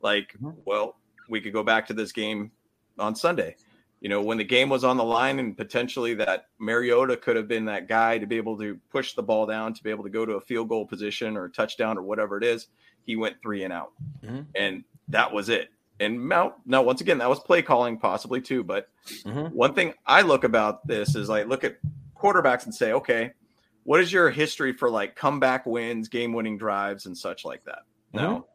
Like, Mhm. well, we could go back to this game on Sunday. You know, when the game was on the line and potentially that Mariota could have been that guy to be able to push the ball down to be able to go to a field goal position or a touchdown or whatever it is, he went 3 and out. Mhm. And that was it. And Mount now once again that was play calling possibly too, but Mhm. one thing I look about this is I look at quarterbacks and say, okay, what is your history for like comeback wins, game winning drives, and such like that? Now,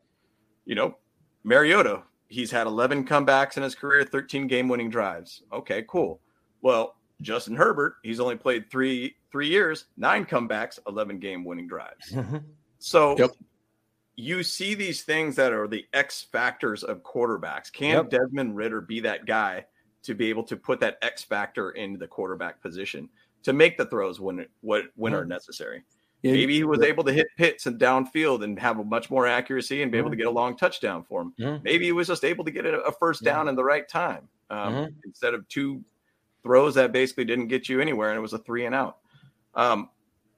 you know, Mariota, he's had 11 comebacks in his career, 13 game winning drives. Okay, cool. Well, Justin Herbert, he's only played three three years, nine comebacks, 11 game winning drives. Mhm. So Yep. You see these things that are the X factors of quarterbacks. Can Yep. Desmond Ridder be that guy to be able to put that X factor into the quarterback position? to make the throws when what when are necessary. Yeah, Maybe he was able to hit Pitts and downfield and have a much more accuracy and be able to get a long touchdown for him. Maybe he was just able to get a, first down in the right time um, Mhm. instead of two throws that basically didn't get you anywhere and it was a three and out. Um,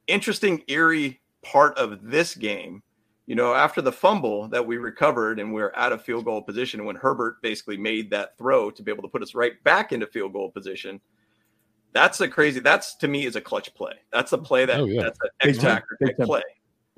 interesting, eerie part of this game. You know, after the fumble that we recovered and we are out of field goal position, when Herbert basically made that throw to be able to put us right back into field goal position, that's a crazy. That's to me is a clutch play. That's a play that Oh, yeah. that's an Big X time. factor Big type time. play.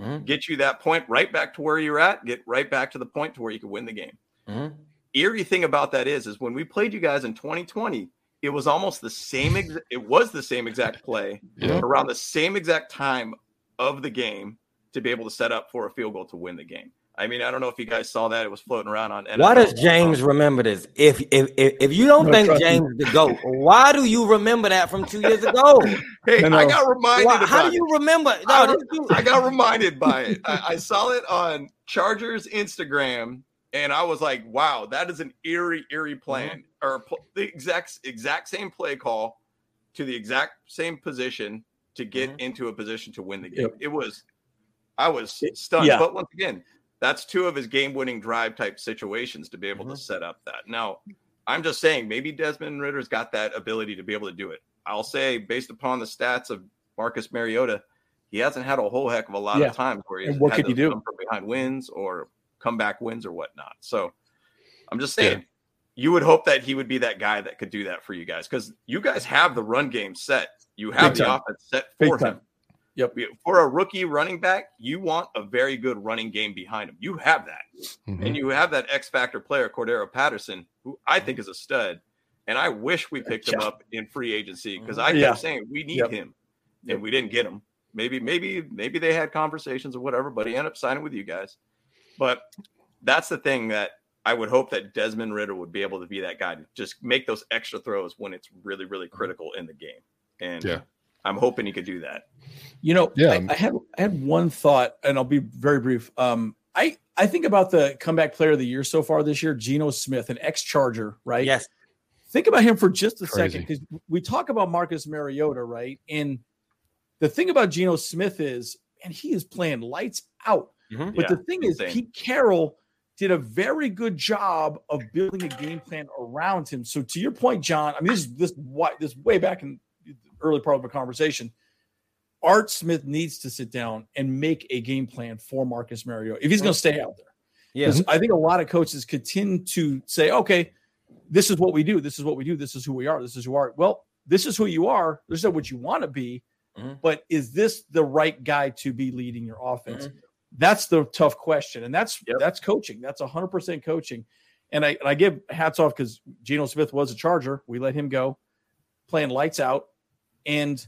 Mhm. Get you that point right back to where you're at. Get right back to the point to where you can win the game. Mhm. Eerie thing about that is, is when we played you guys in 2020, it was almost the same. Ex- it was the same exact play Yeah. around the same exact time of the game to be able to set up for a field goal to win the game. I mean, I don't know if you guys saw that; it was floating around on. Why does James remember this? If if if, if you don't No, think trust me. James the goat, why do you remember that from two years ago? Hey, No, I got reminded. Why, about how do you remember? I No, re- this I got reminded by it. I, I saw it on Chargers Instagram, and I was like, "Wow, that is an eerie, eerie plan, or pl- the exact exact same play call to the exact same position to get Mhm. into a position to win the game." Yep. It was, I was stunned. yeah. But once again, that's two of his game-winning drive type situations to be able Mhm. to set up that. Now, I'm just saying, maybe Desmond Ridder's got that ability to be able to do it. I'll say, based upon the stats of Marcus Mariota, he hasn't had a whole heck of a lot Yeah. of times where he's what had could you do? come from behind wins or comeback wins or whatnot. So I'm just saying, you would hope that he would be that guy that could do that for you guys because you guys have the run game set. You have Big the time. offense set Big for time. Yep. For a rookie running back, you want a very good running game behind him. You have that. Mhm. And you have that X factor player, Cordarrelle Patterson, who I think is a stud. And I wish we picked him up in free agency because I kept Yeah. saying we need Yep. him, Yep. and we didn't get him. Maybe, maybe, maybe they had conversations or whatever, but he ended up signing with you guys. But that's the thing that I would hope that Desmond Ridder would be able to be that guy to just make those extra throws when it's really, really critical in the game. And Yeah. I'm hoping he could do that. You know, Yeah. I, I had I had one thought, and I'll be very brief. Um, I I think about the comeback player of the year so far this year, Geno Smith, an ex-Charger, right? yes, Think about him for just a Crazy. second, because we talk about Marcus Mariota, right? And the thing about Geno Smith is, and he is playing lights out. Mhm. But Yeah, the thing is, insane. Pete Carroll did a very good job of building a game plan around him. So to your point, John, I mean, this is this what this way back in the early part of the conversation. Art Smith needs to sit down and make a game plan for Marcus Mariota if he's going to stay out there. yeah, I think a lot of coaches continue to say, okay, this is what we do. This is what we do. This is who we are. This is who we are. Well, this is who you are. This is what you want to be. Mhm. But is this the right guy to be leading your offense? Mhm. That's the tough question. And that's Yep. that's coaching. That's 100% coaching. And I, and I give hats off because Geno Smith was a Charger. We let him go playing lights out. And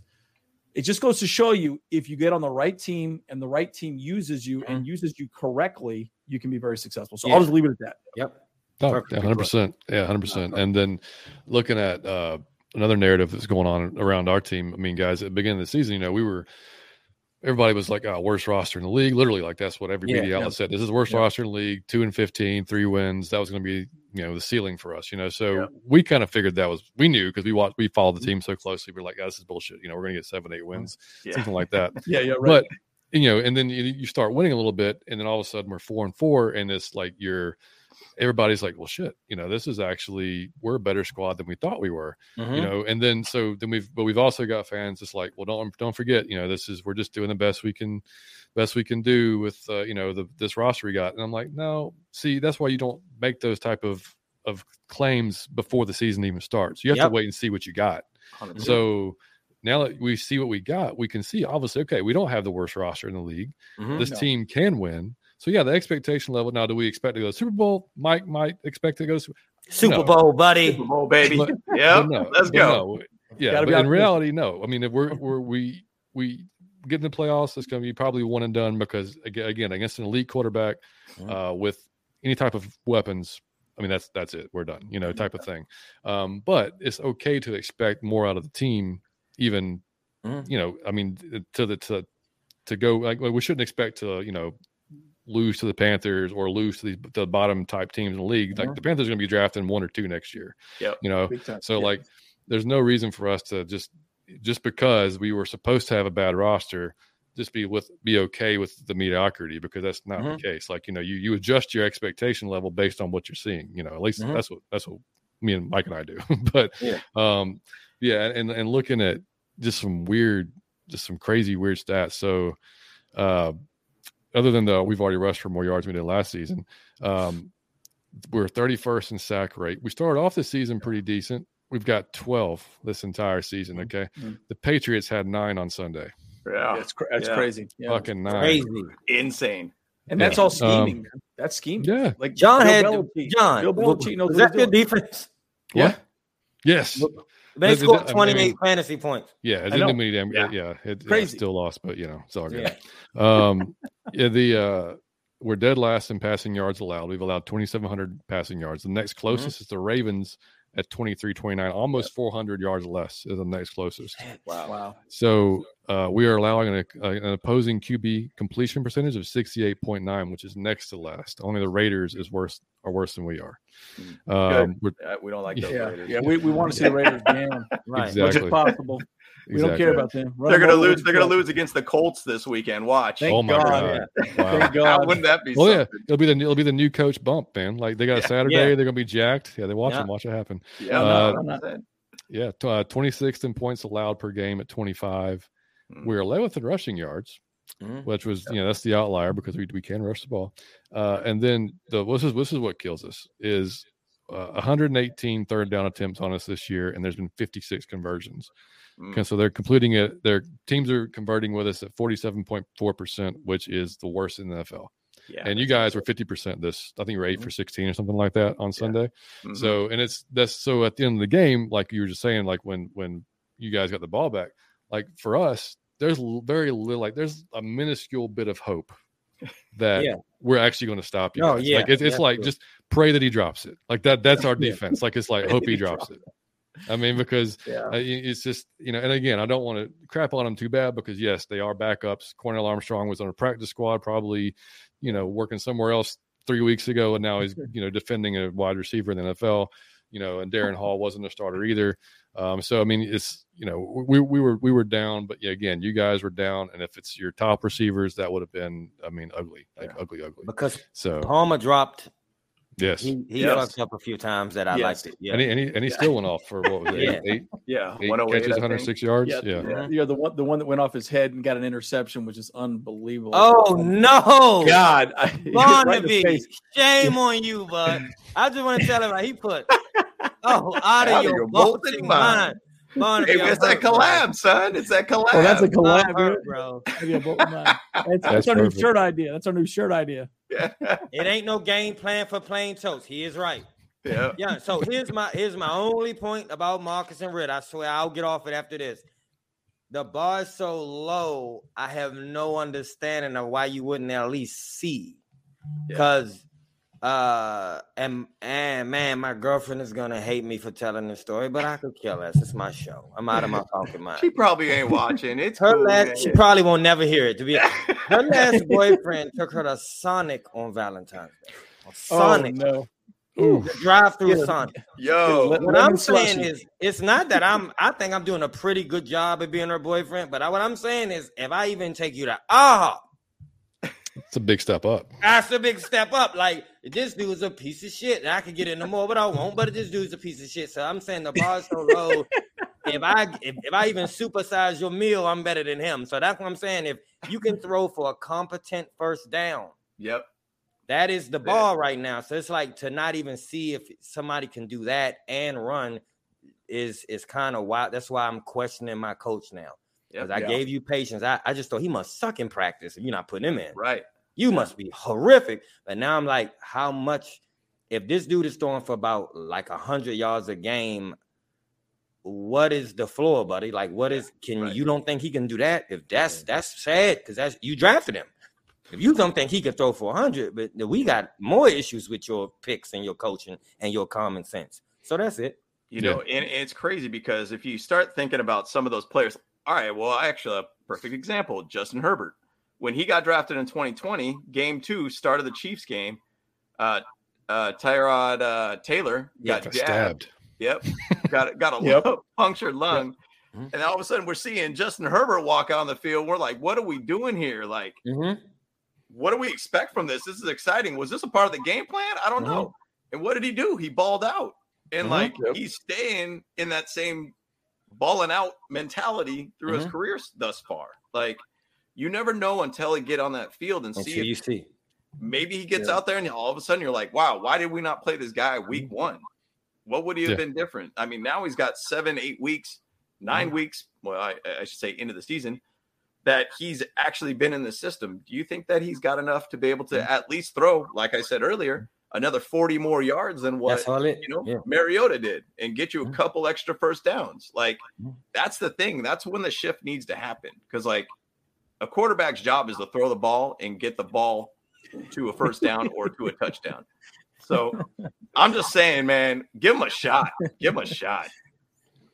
it just goes to show you if you get on the right team and the right team uses you and uses you correctly, you can be very successful. So Yeah. I'll just leave it at that. yep. Oh, yeah, hundred percent. Yeah, hundred percent. And then looking at uh, another narrative that's going on around our team. I mean, guys, at the beginning of the season, you know, we were everybody was like, "Oh, worst roster in the league." Literally, like that's what every Yeah, media outlet said. This is the worst Yeah. roster in the league. Two and 15, three wins. That was going to be you know the ceiling for us. You know, so Yeah. we kind of figured that was we knew because we watched we followed Mm-hmm. the team so closely. We're like, oh, "This is bullshit." You know, we're going to get seven, eight wins, Yeah. something like that. Yeah, yeah, right. But you know, and then you, you start winning a little bit, and then all of a sudden we're four and four, and it's like you're everybody's like, well, shit, you know, this is actually we're a better squad than we thought we were, Mhm. you know. And then so then we've but we've also got fans just like, well, don't don't forget, you know, this is we're just doing the best we can best we can do with uh, you know the this roster we got, and I'm like, no, see, that's why you don't make those type of of claims before the season even starts. You have Yep. to wait and see what you got. 100%. So now that we see what we got, we can see obviously, okay, we don't have the worst roster in the league. Mhm. This No. team can win. So yeah, the expectation level. Now, do we expect to go to Super Bowl? Mike might expect to go. to- Super No. Bowl, buddy. Super Bowl, baby. Yeah, no, let's go. no. Yeah, but in reality, no. I mean, if we're, we're we we get in the playoffs, it's going to be probably one and done because again, again against an elite quarterback Mhm. uh, with any type of weapons. I mean, that's that's it. We're done. You know, type of thing. Um, but it's okay to expect more out of the team, even Mhm. you know. I mean, to the to to go like we shouldn't expect to you know lose to the Panthers or lose to the, the bottom type teams in the league. Like Mhm. the Panthers are going to be drafting one or two next year. Yep. You know, so Yeah. like, there's no reason for us to just just because we were supposed to have a bad roster, just be with be okay with the mediocrity because that's not Mhm. the case. Like you know, you you adjust your expectation level based on what you're seeing. You know, at least Mhm. that's what that's what me and Mike and I do. but Yeah. um, yeah, and and looking at just some weird, just some crazy weird stats. So, uh, other than the we've already rushed for more yards than we did last season, um, we're 31st in sack rate. We started off the season pretty decent. We've got 12 this entire season. Okay, Mhm. the Patriots had nine on Sunday. Yeah, That's cra- that's Yeah. crazy. Yeah. Fucking nine. Crazy. insane. And that's Yeah. all scheming. Um. That's scheming. Yeah. Like John Bill had Belichick- John. Bill Belichick knows was that he's your doing. defense? What? Yes. They The- the- scored I mean- 28 fantasy points. Yeah, it didn't mean damn. Yeah. Yeah, yeah, it, yeah, Crazy. still lost, but you know it's all good. Yeah. Um, yeah, the uh, we're dead last in passing yards allowed. We've allowed 2,700 passing yards. The next closest is the Ravens at 23, 29, almost 400 yards less is the next closest. Wow. Wow. So uh, we are allowing an, an opposing QB completion percentage of 68.9, which is next to last. Only the Raiders is worse are worse than we are. Mm, Um, we're, Uh, we don't like those Yeah, Raiders. yeah. We, we want to see the Raiders down Right. as much Exactly. as possible. We don't care about them. Run They're gonna lose. They're gonna lose against the Colts this weekend. Watch. Thank Oh my God. god! Wow. Thank How God. wouldn't that be? Well, yeah, it'll be the it'll be the new coach bump, man. Like they got a Yeah. Saturday, Yeah. they're gonna be jacked. Yeah, they watch Yeah. them, watch it happen. Yeah, Uh, no, Yeah, t- uh, 26th in points allowed per game at 25. Mm. We're 11th in rushing yards, Mhm. which was you know that's the outlier because we we can rush the ball. Uh, and then the this is this is what kills us is uh, 118 third down attempts on us this year, and there's been 56 conversions. Mm. Okay, so they're completing it. Their teams are converting with us at 47.4 percent, which is the worst in the NFL. Yeah, and you guys were 50 percent this. I think you were eight for 16 or something like that on Sunday. Mhm. So and it's that's so at the end of the game, like you were just saying, like when when you guys got the ball back, like for us, there's very little, like there's a minuscule bit of hope that Yeah. we're actually going to stop you. Oh, guys. yeah, like it's, it's like true. just pray that he drops it. Like that. That's our Yeah. defense. Like it's like hope he drops it. I mean, because yeah. uh, it's just you know, and again, I don't want to crap on them too bad because yes, they are backups. Cornell Armstrong was on a practice squad, probably you know working somewhere else three weeks ago, and now he's you know defending a wide receiver in the NFL. You know, and Darren Hall wasn't a starter either. Um, so I mean, it's you know we we were we were down, but yeah, again, you guys were down, and if it's your top receivers, that would have been I mean ugly, like ugly, ugly. Because So Palmer dropped. Yes, He, he Yes. fucked up a few times that I Yes. liked it. Yeah. and he and he, and he still went off for what was it, Yeah. eight, yeah, eight 108, catches, I 106 yards. Yeah, yeah. Yeah. yeah. The one, the one that went off his head and got an interception, which is unbelievable. oh no, God! I, right Barnaby, face. shame on you, bud. I just want to tell him how he put. Oh, out of Out of your your bolting bolting mind, mind. Barnaby. Hey, it's that bro. collab, son. It's that oh, collab. Well, that's a I'm collab, hurt, bro. Maybe a bolt. That's, that's, That's our new shirt idea. That's our new shirt idea. yeah. It ain't no game plan for plain toast. He is right. yeah. Yeah. So here's my here's my only point about Marcus and Rid. I swear I'll get off it after this. The bar is so low. I have no understanding of why you wouldn't at least see. Because uh and and man, my girlfriend is gonna hate me for telling this story, but I could kill less. It's my show. I'm out of my fucking mind. She probably ain't watching. It's Her cool, last, man. she probably won't never hear it. To be honest. her last boyfriend took her to Sonic on Valentine's Day. Sonic, Oh, no. Ooh. drive-through Yeah. Sonic. Yo, What I'm saying is, it's not that I'm. I think I'm doing a pretty good job at being her boyfriend. But I, what I'm saying is, if I even take you to ah, It's a big step up. that's a big step up. Like this dude's a piece of shit, and I could get into more, but I won't. But this dude's a piece of shit. So I'm saying the bar's so low. if I if, if I even supersize your meal, I'm better than him. So that's what I'm saying. If you can throw for a competent first down, yep. that is the ball right now. So it's like to not even see if somebody can do that and run is is kind of wild. That's why I'm questioning my coach now. Because Yep. I gave you patience. I, I just thought he must suck in practice if you're not putting him in. Right. You must be horrific. But now I'm like, how much if this dude is throwing for about like a hundred yards a game, what is the floor, buddy? Like, what is can Right. you don't think he can do that? If that's that's sad because that's you drafted him. If you don't think he can throw for 100, but we got more issues with your picks and your coaching and your common sense. So that's it. You Yeah. know, and it's crazy because if you start thinking about some of those players, all right, well, I actually a perfect example, Justin Herbert. When he got drafted in 2020, game two, start of the Chiefs game, uh uh Tyrod uh Taylor got Got jabbed. stabbed. Yep. got got a Yep. punctured lung. mm-hmm. and all of a sudden we're seeing Justin Herbert walk out on the field. We're like, what are we doing here? Like, mm-hmm. what do we expect from this? This is exciting. Was this a part of the game plan? I don't mm-hmm. know. And what did he do? He balled out, and mm-hmm. like yep. he's staying in that same balling out mentality through his mm-hmm. career thus far. Like, you never know until he get on that field and see. You see. Maybe he gets yeah. out there and all of a sudden you're like, wow, why did we not play this guy week one? What would he have yeah. been different? I mean, now he's got seven, eight weeks, 9 mm-hmm. weeks. Well, I, I, should say into the season that he's actually been in the system. Do you think that he's got enough to be able to mm-hmm. at least throw, like I said earlier, another 40 more yards than what you know yeah. Mariota did and get you a couple extra first downs? Like that's the thing. That's when the shift needs to happen. Because like a quarterback's job is to throw the ball and get the ball to a first down or to a touchdown. So I'm just saying, man, give him a shot. Give him a shot.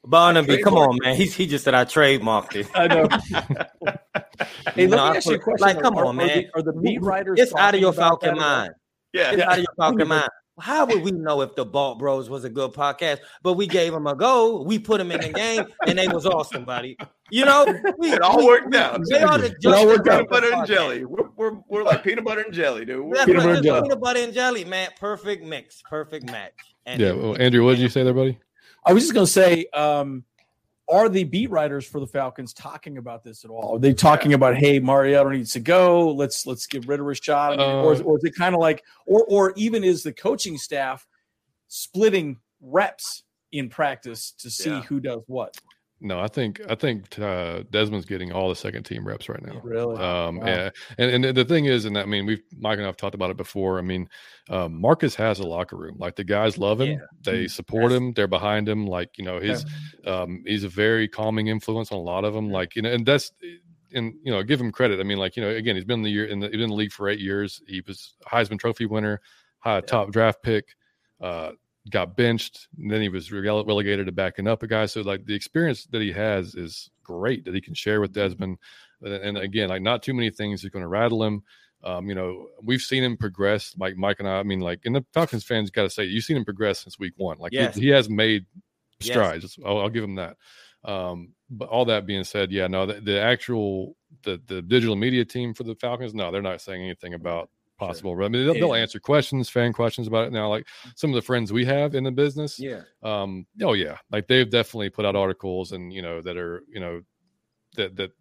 Barnaby, come on, man. He's he just said I trademarked it. I know. hey, let me ask you a question. Like, come are, on, man. Are the, are the beat writers? It's out of your Falcon mind. Yeah, it's yeah. out of your Falcon mind. How would we know if the Bolt Bros was a good podcast? But we gave them a go. We put them in the game, and they was awesome, buddy. You know, we, it all we, worked out. They are the it all worked out. Peanut butter and jelly. We're, we're, we're like peanut butter and jelly, dude. We're peanut, butter and jelly. peanut butter and jelly, man. Perfect mix, perfect match. And yeah, well, Andrew, what did you say there, buddy? I was just gonna say, um, are the beat writers for the Falcons talking about this at all? Are they talking yeah. about, hey, Mariota needs to go? Let's let's get rid of a shot, uh, or, or is it kind of like, or or even is the coaching staff splitting reps in practice to see yeah. who does what? No, I think I think uh, Desmond's getting all the second team reps right now. Really? Um, wow. Yeah, and and the thing is, and I mean, we've Mike and I've talked about it before. I mean, um, Marcus has a locker room. Like the guys love him. Yeah. They mm-hmm. support him. They're behind him. Like you know, his um, he's a very calming influence on a lot of them. Like you know, and that's and you know, give him credit. I mean, like you know, again, he's been in the year in the, in the league for eight years. He was Heisman Trophy winner, high yeah. top draft pick. Uh, got benched, and then he was relegated to backing up a guy. So like the experience that he has is great that he can share with mm-hmm. Desmond. And again, like not too many things are going to rattle him. Um, you know, we've seen him progress. Like Mike and I, I mean, like, and the Falcons fans got to say, you've seen him progress since week one. Like, yes. he, he, has made strides. Yes. I'll, I'll, give him that. Um, but all that being said, yeah, no, the, the actual the the digital media team for the Falcons, no, they're not saying anything about possible. Sure. I mean, they'll, they'll, answer questions, fan questions about it now. Like some of the friends we have in the business, yeah. Um, oh yeah, like they've definitely put out articles and you know that are you know that that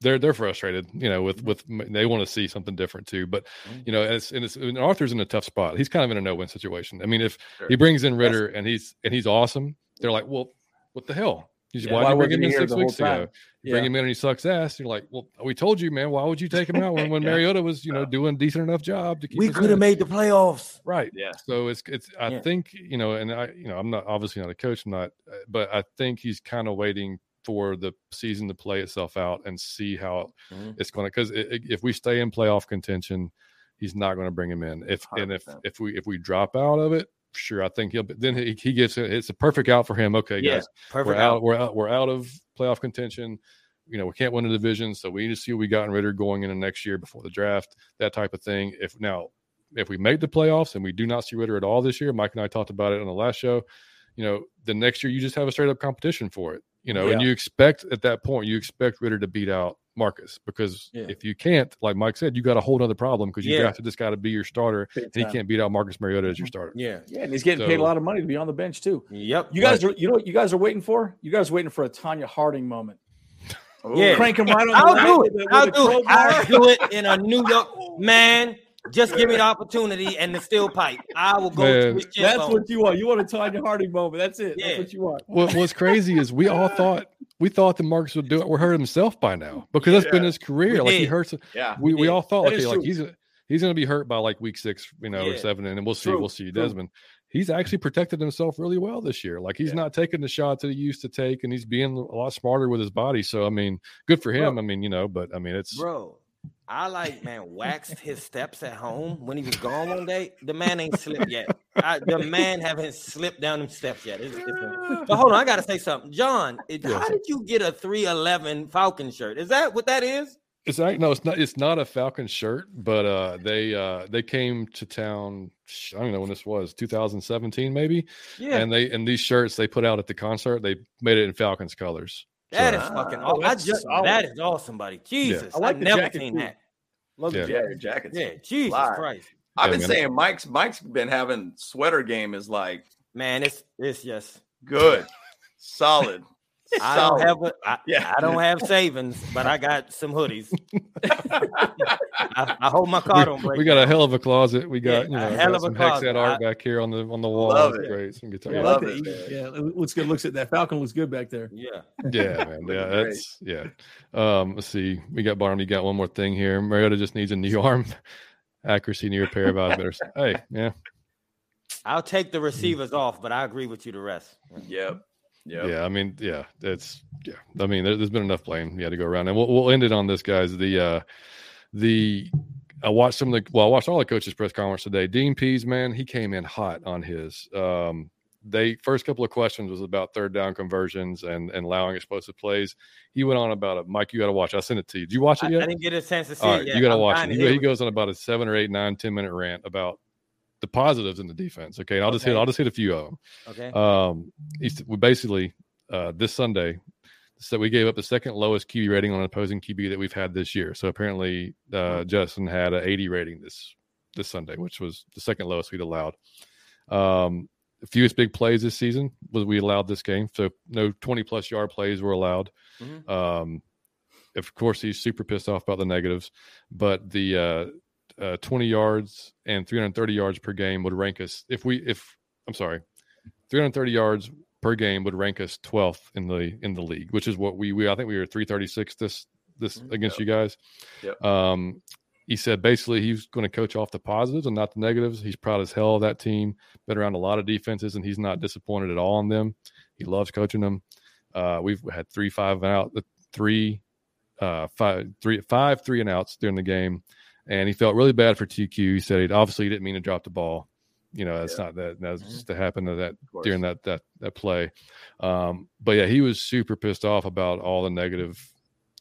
they're they're frustrated, you know, with with they want to see something different too. But mm-hmm. you know, it's and, it's and Arthur's in a tough spot. He's kind of in a no win situation. I mean, if sure. he brings in Ridder and he's and he's awesome, they're like, well, what the hell? Yeah, why, why did you bring him in six weeks ago? Yeah. Bring him in and he sucks ass. You're like, well, we told you, man. Why would you take him out when, when yeah. Mariota was, you know, doing decent enough job to keep? We could have made the playoffs, right? Yeah. So it's it's. I yeah. think you know, and I, you know, I'm not obviously not a coach. I'm not, uh, but I think he's kind of waiting for the season to play itself out and see how mm-hmm. it's going to. Because if we stay in playoff contention, he's not going to bring him in. If 100%. and if if we if we drop out of it, sure, I think he'll. Then he, he gets. It's a perfect out for him. Okay, yeah, guys, we're out. out. We're out. We're out of playoff contention. You know, we can't win the division, so we need to see what we got in Ridder going into next year before the draft. That type of thing. If now, if we make the playoffs and we do not see Ridder at all this year, Mike and I talked about it on the last show. You know, the next year you just have a straight up competition for it. You know, yeah. and you expect at that point you expect Ridder to beat out Marcus because yeah. if you can't, like Mike said, you got a whole other problem because you yeah. to this guy to be your starter, and he can't beat out Marcus Mariota as your mm-hmm. starter. Yeah, yeah, and he's getting so, paid a lot of money to be on the bench too. Yep. You guys right. are, you know, what you guys are waiting for? You guys are waiting for a Tonya Harding moment. Yeah, crank him right on. I'll do it. I'll do it. I'll do it in a New York man. Just give me the opportunity and the steel pipe. I will go. Man, that's what you want. You want a Tonya Harding moment. That's it. Yeah. That's what you want. What, what's crazy is we all thought we thought that Marcus would do it. We're hurt himself by now because that's yeah. been his career. We like did. he hurts. Yeah, we, we, we all thought okay, like he's he's going to be hurt by like week six, you know, yeah. or seven, and then we'll see. True. We'll see. True. Desmond, he's actually protected himself really well this year. Like he's yeah. not taking the shots that he used to take, and he's being a lot smarter with his body. So I mean, good for him. Bro. I mean, you know, but I mean, it's bro. I like man waxed his steps at home when he was gone one day. The man ain't slipped yet. I, the man haven't slipped down them steps yet. It's, it's but hold on, I gotta say something, John. It, how did you get a three eleven Falcon shirt? Is that what that is? It's like no, it's not. It's not a Falcon shirt, but uh, they uh, they came to town. I don't know when this was, 2017 maybe. Yeah, And they and these shirts they put out at the concert, they made it in Falcons colors. That so- is fucking. Oh, Awesome. I that's just solid. that is awesome, buddy. Jesus, I like I've never seen too. that. Love Yeah. the Yeah, jacket. jacket's Yeah, Jesus Fly. Christ, I've Yeah, been man. saying Mike's Mike's been having sweater game is like man, it's it's just. good, solid. I don't have a, I, Yeah. I don't have savings, but I got some hoodies. I, I hope my car don't we, break. we got a hell of a closet. We Yeah, got you a hell got of a some hex closet. art I- back here on the on the wall. Love It's it. great. Some guitar. Yeah, Love it, man. Yeah, it looks good. Looks at that Falcon looks good back there. Yeah, yeah, man. Yeah, that's yeah. Um, let's see. We got Barnum. You got one more thing here. Mariota just needs a new arm accuracy near a pair of eyes better. Hey, yeah, I'll take the receivers off, but I agree with you. The rest. Yep. Yep. yeah. I mean, yeah, it's, yeah. I mean, there, has been enough blame. Yeah, to go around, and we'll, we'll end it on this, guys. The uh, the I watched some of the well, I watched all the coaches' press conference today. Dean Pees, man, he came in hot on his. Um, they first couple of questions was about third down conversions and and allowing explosive plays. He went on about it. Mike, you got to watch. I sent it to you. Did you watch it it I yet? didn't get a chance to see All it right, yet. you got to watch it. to He, he goes on about a seven or eight, nine, ten minute rant about the positives in the defense. Okay, and I'll just hit. I'll just hit a few of them. Okay. Um, we basically uh, this Sunday, so we gave up the second lowest QB rating on an opposing QB that we've had this year. So apparently, uh, Justin had an 80 rating this this Sunday, which was the second lowest we'd allowed. Um, fewest big plays this season was we allowed this game, so no 20 plus yard plays were allowed. Mhm. Um, of course, he's super pissed off about the negatives, but the uh, uh, 20 yards and 330 yards per game would rank us if we if I'm sorry, 330 yards per game would rank us 12th in the in the league, which is what we we I think we were 336 this this Mhm. against you guys. Yep. Um, he said basically he's going to coach off the positives and not the negatives. He's proud as hell of that team. Been around a lot of defenses and he's not disappointed at all in them. He loves coaching them. Uh, we've had three five and out, the three uh, five three five three and outs during the game, and he felt really bad for TQ. He said he obviously didn't mean to drop the ball. You know, that's Yeah. not that. That's Mhm. just to happen to that during that that that play. Um, but yeah, he was super pissed off about all the negative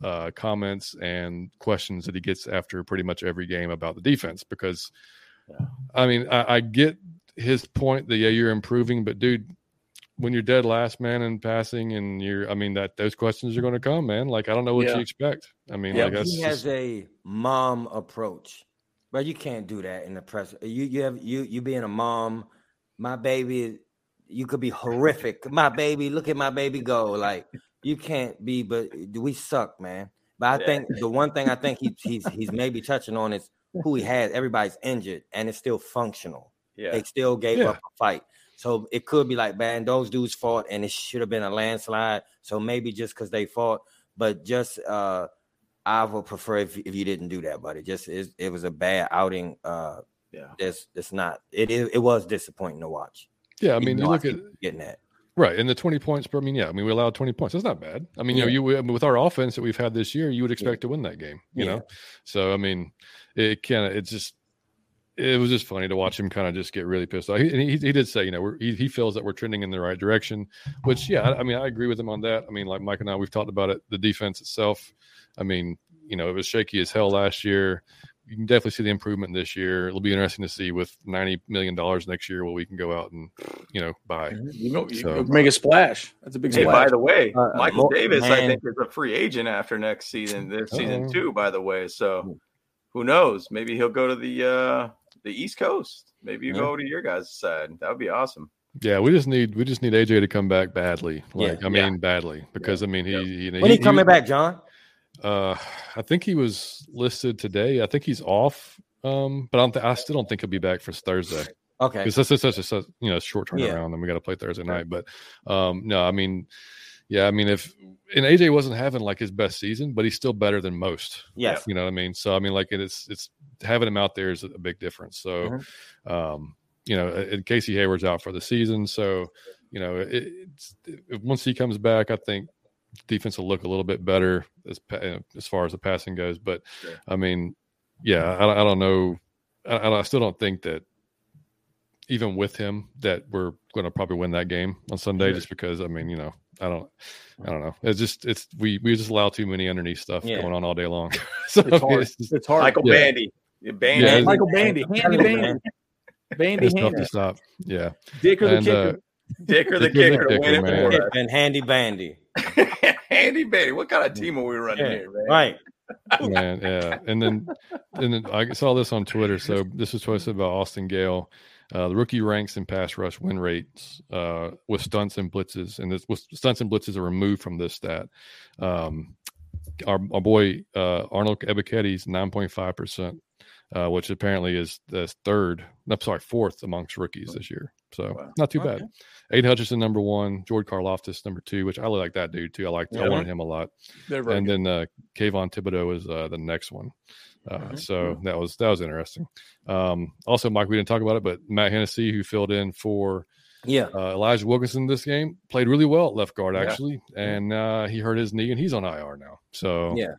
uh, comments and questions that he gets after pretty much every game about the defense. Because, Yeah. I mean, I, I get his point that yeah, you're improving, but dude, when you're dead last man in passing, and you're, I mean, that those questions are going to come, man. Like I don't know what Yeah. you expect. I mean, Yeah, like that's he has just- a mom approach, but you can't do that in the press. You you have you you being a mom, my baby, you could be horrific. My baby, look at my baby go. Like you can't be, but we suck, man. But I Yeah. think the one thing I think he, he's he's maybe touching on is who he has. Everybody's injured and it's still functional. Yeah. They still gave Yeah. up a fight. So it could be like, man, those dudes fought and it should have been a landslide. So maybe just because they fought, but just uh I would prefer if, if you didn't do that, buddy. Just it, it was a bad outing. Uh Yeah. it's it's not it is it was disappointing to watch. yeah. I mean, you look at getting that. Right, and the twenty points. per- I mean, yeah, I mean, we allowed twenty points. That's not bad. I mean, you know, you I with our offense that we've had this year, you would expect to win that game. You Yeah. know, so I mean, it kind of it's just it was just funny to watch him kind of just get really pissed off. He, and he, he did say, you know, we're, he he feels that we're trending in the right direction, which yeah, I, I mean, I agree with him on that. I mean, like Mike and I, we've talked about it. The defense itself. I mean, you know, it was shaky as hell last year. You can definitely see the improvement this year. It'll be interesting to see with ninety million dollars next year what we can go out and you know buy. You know, you So- make a splash. That's a big Hey, splash. by the way, Uh, uh, Michael Mo- Davis, I think, is a free agent after next season, this season Uh-oh. too. By the way, so who knows? Maybe he'll go to the uh the East Coast. Maybe you Yeah. go to your guys' side. That would be awesome. Yeah, we just need we just need AJ to come back badly. Like Yeah. I Yeah. mean badly because I mean he Yeah. you know When he, he- coming back, John? Uh, I think he was listed today. I think he's off. Um, but I don't. Th- I still don't think he'll be back for Thursday Okay. because this is such a you know short Yeah. turnaround, and we got to play Thursday night. But um, no, I mean, yeah, I mean if and AJ wasn't having like his best season, but he's still better than most. Yes. You know what I mean? So I mean, like it's it's having him out there is a big difference. So, Mm-hmm. um, you know, and Casey Hayward's out for the season, so you know, it, it's it, once he comes back, I think defense will look a little bit better as as far as the passing goes. But Sure. I mean, yeah, I, I don't know. I, I still don't think that even with him that we're going to probably win that game on Sunday, Yeah. just because I mean, you know, I don't, I don't know. It's just it's we we just allow too many underneath stuff Yeah. going on all day long. so It's hard. it's, just, It's hard. Michael Yeah. Bandy. Yeah, Bandy. Yeah, Michael Bandy, handy Bandy. Bandy, it's tough to stop. Yeah, Dicker the And, kicker. uh, Dicker the Dicker the kicker. kicker, win it man. And handy bandy. Handy Bandy. What kind of team are we running Yeah, here, man? Right. man, yeah. And then and then I saw this on Twitter. So this is posted about Austin Gale. Uh, the rookie ranks in pass rush win rates uh, with stunts and blitzes, and this with stunts and blitzes are removed from this stat. Um, our, our boy uh, Arnold point five percent, uh, which apparently is the third. No, sorry, fourth amongst rookies this year. So Wow. not too Okay. bad. Aidan Hutchinson number one, George Karlaftis number two, which I really like that dude too. I like I wanted him a lot and good. then uh, Kayvon Thibodeaux is uh, the next one. Uh, Mhm. So that was that was interesting. Um, also, Mike, we didn't talk about it, but Matt Hennessy, who filled in for Yeah. uh, Elijah Wilkinson this game, played really well at left guard Yeah. actually, and uh, he hurt his knee and he's on IR now. So Yeah.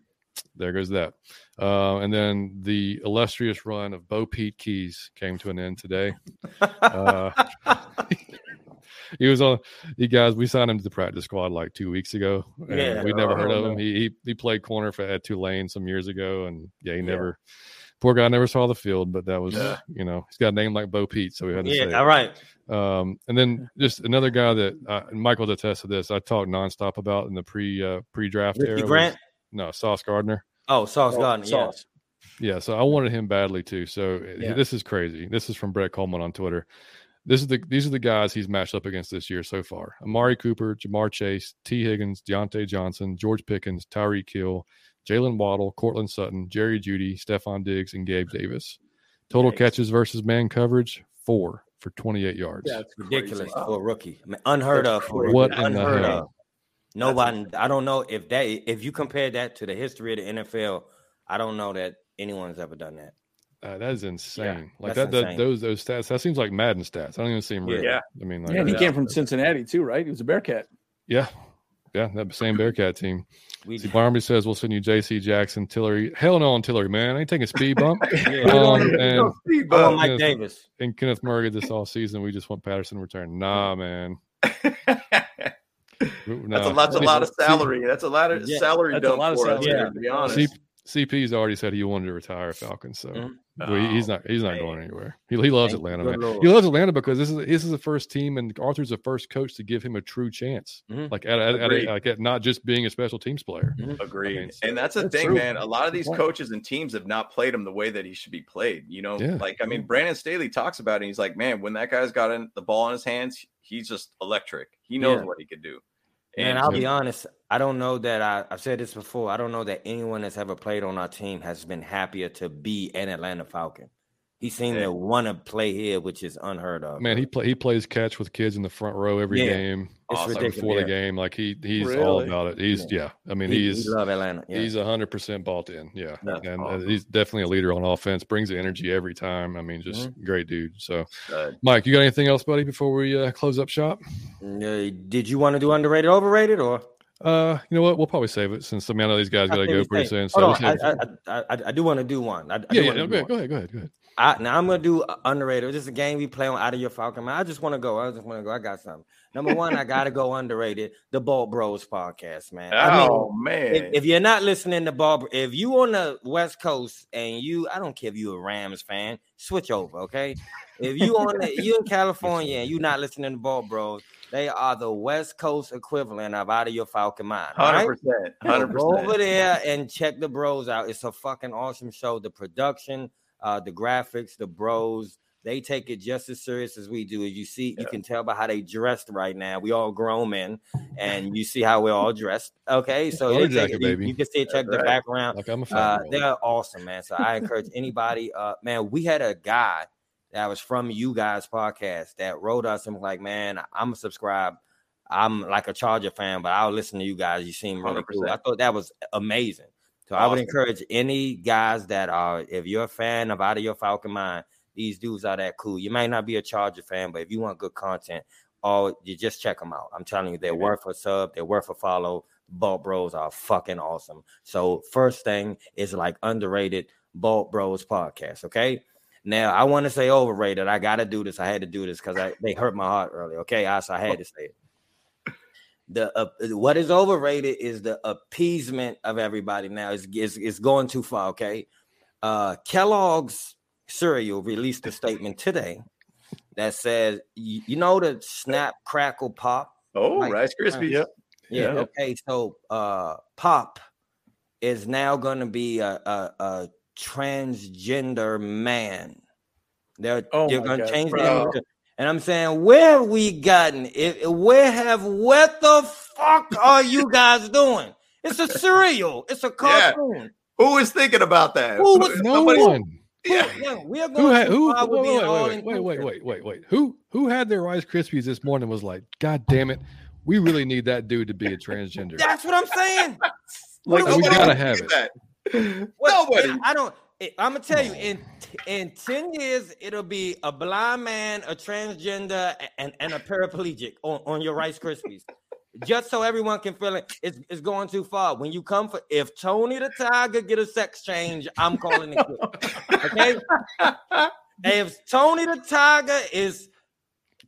there goes that. Uh, and then the illustrious run of Bo Pete Keyes came to an end today. He was on you guys we signed him to the practice squad like two weeks ago and Yeah. we'd never Oh, heard of him he, he he played corner for at tulane some years ago and yeah he Yeah. never poor guy never saw the field but that was Yeah. you know he's got a name like bo pete so we had to say yeah. it. All right. um and then just another guy that uh, and michael's attest to this i talked nonstop about in the pre uh pre-draft era Ricky was- Grant. no sauce gardner Oh, Sauce Gardner. Yeah. Sauce. yeah, so I wanted him badly too. So uh, Yeah. this is crazy. This is from Brett Coleman on Twitter. This is the these are the guys he's matched up against this year so far: Amari Cooper, Ja'Marr Chase, Tee Higgins, Diontae Johnson, George Pickens, Tyreek Hill, Jaylen Waddle, Courtland Sutton, Jerry Jeudy, Stefon Diggs, and Gabe Davis. Total Yikes. catches versus man coverage four for 28 yards. That's Ridiculous crazy. for a rookie. I mean, unheard of. For a rookie. What in the unheard hell? of. Nobody. I don't know if that. If you compare that to the history of the NFL, I don't know that anyone's ever done that. Uh, that is insane. like that's that, that those those stats. That seems like Madden stats. I don't even seem real. Yeah. I mean, like, Yeah, he yeah, came from Cincinnati too, right? He was a Bearcat. yeah, yeah, that same Bearcat team. We See, Barnaby says we'll send you J.C. Jackson, Tillery. Hell no on Tillery, man. I ain't taking a speed bump. yeah. Um, No and, speed I want bump. Mike yes. Davis. and Kenneth Murray this all season. We just want Patterson to return. Nah, man. That's Nah. a lot, a lot of salary. That's a lot of Yeah, salary that's a lot of for us salary. here, to be honest. C- CP's already said he wanted to retire Falcons, so Mhm. well, he's Oh, not he's not man. going anywhere. He, he loves Thank Atlanta, man. Lord. He loves Atlanta because this is this is the first team, and Arthur's the first coach to give him a true chance, Mhm. like at, at, at, like at not just being a special teams player. Agreed. I mean, so- and that's the That's thing, true. man. A lot of these coaches and teams have not played him the way that he should be played. You know, Yeah. like I mean, Brandon Staley talks about it. He's like, man, when that guy's got in the ball in his hands, he's just electric. He knows Yeah. what he could do. And I'll be honest, I don't know that I, I've said this before. I don't know that anyone that's ever played on our team has been happier to be an Atlanta Falcon. He seemed Yeah. to want to play here, which is unheard of. Man, he play he plays catch with kids in the front row every Yeah. game. It's like ridiculous, before the game, like he he's all about it. He's yeah. I mean, he, he's he love Atlanta. Yeah. He's hundred percent bought in. Yeah, That's and uh, awesome. he's definitely a leader on offense. Brings the energy every time. I mean, just Mm-hmm. great dude. So, uh, Mike, you got anything else, buddy, before we uh, close up shop? Uh, did you want to do underrated, overrated, or Uh, you know what? We'll probably save it since I mean I know these guys got to go pretty soon. So Hold on. I, I, I, I, I do want to do one. I, I do yeah, yeah. wanna No, do go, ahead, go ahead. Go ahead. I, now I'm gonna do underrated. This is a game we play on out of your Falcon. Man, I just want to go. I just want to go. I got something. Number one, I gotta go underrated. The Bolt Bros podcast, man. I mean, oh man, if, if you're not listening to Bob, if you on the West Coast and you, I don't care if you a Rams fan, switch over, okay? If you on the, you in California and you not listening to Bolt Bros, they are the West Coast equivalent of out of your Falcon mind. Hundred percent, hundred Go over there and check the bros out. It's a fucking awesome show. The production, uh, the graphics, the bros, they take it just as serious as we do. As you see, you can tell by how they dressed right now. We all grown men, and you see how we're all dressed. Okay, so they it- you, you can see check the right. background. Like I'm a Uh, they're awesome, man. So I encourage anybody. Uh, man, we had a guy that was from you guys podcast that wrote us and was like, man, I'm a subscribed. I'm like a Charger fan, but I'll listen to you guys. You seem really cool. 100%. I thought that was amazing. So I would encourage any guys that are, if you're a fan of Out of Your Falcon Mind, these dudes are that cool. You might not be a Charger fan, but if you want good content, all you just check them out. I'm telling you, they're worth a sub. They're worth a follow. Bolt Bros are fucking awesome. So first thing is like underrated Bolt Bros podcast. Okay. Now I want to say overrated. I got to do this. I had to do this because I they hurt my heart earlier. Okay, I so I had to say it. The uh, what is overrated is the appeasement of everybody. Now it's, it's it's going too far. Okay, uh, Kellogg's cereal released a statement today that says you, you know the snap crackle pop. Oh, Like- Rice Krispies. Yep. Yeah. Yeah. Okay. So uh Pop is now gonna be a, a, a transgender man. They're Oh they're gonna change bro. them. To- And I'm saying, where have we gotten it? Where have what the fuck are you guys doing? It's a cereal. It's a Yeah. cartoon. Who was thinking about that? Who was- No Somebody- one. Yeah. Yeah, we are going Who had too who? Wait, wait, wait, wait, wait, wait, wait, wait. Who who had their Rice Krispies this morning? Was like, God damn it, we really need that dude to be a transgender. That's what I'm saying. Like, we gotta have it. that. What- Nobody. I don't. I'm gonna tell you in in ten years it'll be a blind man, a transgender, and, and a paraplegic on, on your Rice Krispies. Just so everyone can feel it, it's, it's going too far. When you come for, if Tony the Tiger get a sex change, I'm calling it quits. Okay. if Tony the Tiger is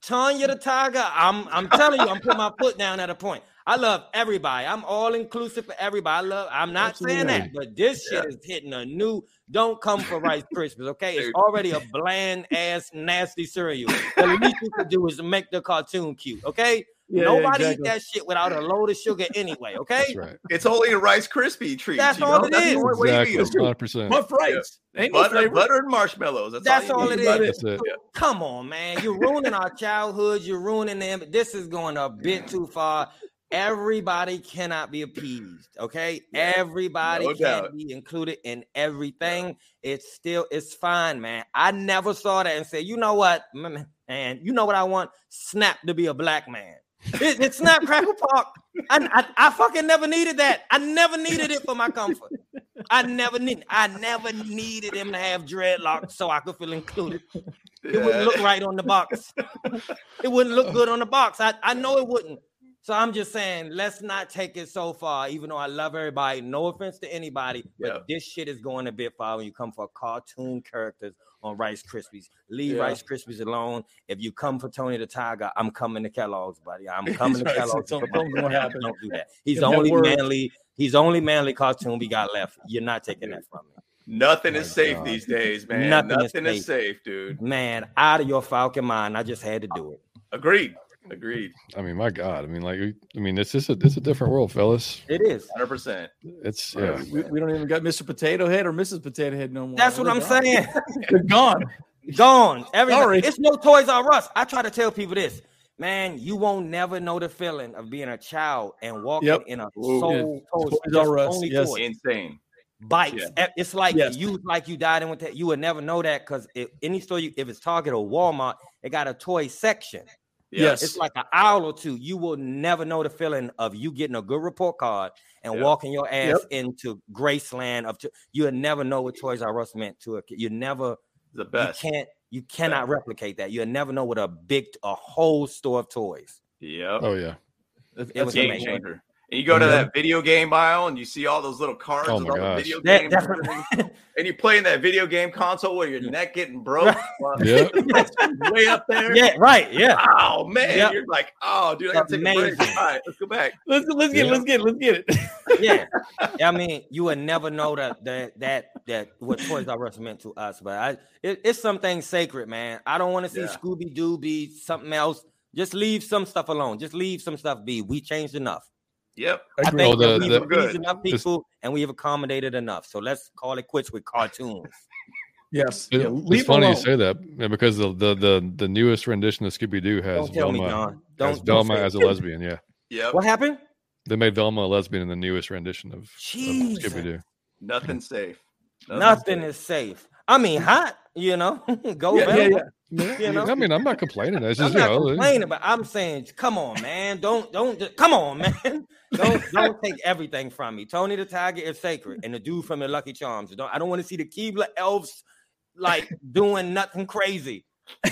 Tanya the Tiger, I'm I'm telling you, I'm putting my foot down at a point. I love everybody. I'm all inclusive for everybody. I love. I'm not saying that, but this shit is hitting a new. Don't come for Rice Krispies, okay? It's already a bland ass, nasty cereal. The least you could do is make the cartoon cute, okay? Yeah, Nobody exactly. eat that shit without a load of sugar anyway, okay? That's right. It's only a Rice Krispie treat. That's all know? it That's is. the only way you Exactly. Hundred percent. Puff rice. Ain't Butter, flavor. butter and marshmallows. That's, That's all, all you it need. is. About it. That's it. Come on, man. You're ruining our childhood. You're ruining them. This is going a bit too far. Everybody cannot be appeased. Okay. Everybody No can't be included in everything. It's still, it's fine, man. I never saw that and said, you know what, man, and you know what I want? Snap to be a black man. It, it's Snap Crackle Park. I, I, I fucking never needed that. I never needed it for my comfort. I never need I never needed him to have dreadlocks so I could feel included. It wouldn't look right on the box. It wouldn't look good on the box. I, I know it wouldn't. So I'm just saying, let's not take it so far, even though I love everybody. No offense to anybody, but Yeah. this shit is going a bit far when you come for cartoon characters on Rice Krispies. Leave Yeah. Rice Krispies alone. If you come for Tony the Tiger, I'm coming to Kellogg's, buddy. I'm coming to Kellogg's. don't- don't Don't do that. He's the only manly. He's the only manly cartoon we got left. You're not taking that from me. Nothing is safe God. these days, man. Nothing Nothing, is is, safe. dude. Man, out of your falcon mind. I just had to do it. Agreed. Agreed. I mean, my God. I mean, like, I mean, it's just a, it's a different world, fellas. It is. 100%. It's yeah. We, we don't even got Mr. Potato Head or Mrs. Potato Head no more. That's what They're I'm gone. saying. They're gone. Gone. Everybody. Sorry. It's no Toys R Us. I try to tell people this. Man, you won't never know the feeling of being a child and walking Yep. in a Ooh. soul toys, Toys just R Us, yes. toys. Insane. bites. Yeah. It's like Yes. you like you died in with that. You would never know that because any store you if it's Target or Walmart, it got a toy section. Yes. It's like an hour or two. You will never know the feeling of you getting a good report card and Yep. walking your ass into Graceland. Of to, you'll never know what Toys R Us meant to a kid. You never, The you best. can't, you cannot replicate that. You'll never know what a big, a whole store of toys. Yep. Oh yeah. That's- It was that's Game amazing. changer. And you go to that video game aisle and you see all those little cards Oh with my all gosh. the video That, games. that's and you play in that video game console where your neck getting broke. Yeah. way up there. yeah, right, yeah. Oh man, Yep. you're like, oh dude, I gotta take a break. Amazing. All right, let's go back. Let's let's get Yeah. let's get it. let's get it. yeah. I mean, you would never know that that that that what Toys R Us meant to us, but I it, it's something sacred, man. I don't want to see Yeah. Scooby Doo be something else. Just leave some stuff alone. Just leave some stuff be. We changed enough. Yep. I Agreed. think Oh, the- we've the- appeased Good. enough people and we have accommodated enough. So let's call it quits with cartoons. Yes. It- Yeah, it's leave funny you say that yeah, because the, the the the newest rendition of Scooby Doo has Don't tell me, Velma John. has Don't, don't Velma as a lesbian. Yeah, Yep. What happened? they made Velma a lesbian in the newest rendition of, of Scooby Doo. Nothing safe. Nothing safe. is safe. I mean, hot. You know, go Yeah, yeah, yeah. You know, I mean, I'm not complaining. It's I'm just you not know, complaining, but I'm saying, come on, man. Don't don't just- come on, man. Don't don't take everything from me. Tony the Tiger is sacred, and the dude from the Lucky Charms. Don't I don't want to see the Keebler elves like doing nothing crazy.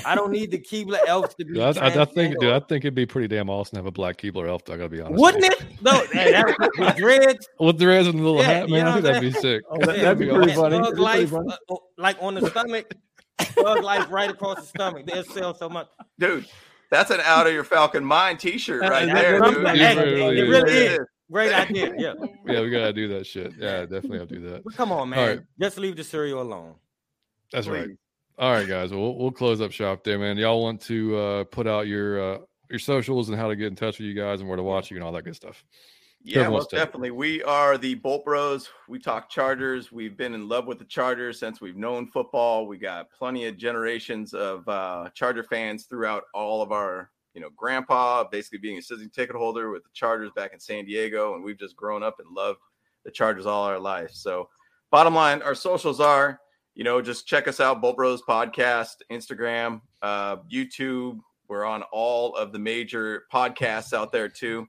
I don't need the Keebler elf to be. Dude, I, I, I think, dude, I think it'd be pretty damn awesome to have a black Keebler elf. I gotta be honest. wouldn't it? No, that, that, with dreads. With the red and the little Yeah, hat, you man, know I think what that'd be sick. Oh, that, that'd be with pretty funny. Thug pretty life, funny. uh, uh, like on the stomach. Thug life right across the stomach. They'll sell so much. dude. That's an out of your Falcon mind T-shirt right That's there, what I'm dude. saying. It Hey, really it is. really It is. Great idea. Yeah. Yeah, we gotta do that shit. Yeah, definitely have to do that. But come on, man. All right. Just leave the cereal alone. That's right. All right, guys. Well, we'll, we'll close up shop there, man. Y'all want to uh, put out your uh, your socials and how to get in touch with you guys and where to watch you and all that good stuff. Yeah, most to. definitely. We are the Bolt Bros. We talk Chargers. We've been in love with the Chargers since we've known football. We got plenty of generations of uh, Charger fans throughout all of our, you know, grandpa basically being a season ticket holder with the Chargers back in San Diego, and we've just grown up and loved the Chargers all our life. So, bottom line, our socials are, you know, just check us out, Bolt Bros Podcast, Instagram, uh, YouTube. We're on all of the major podcasts out there too.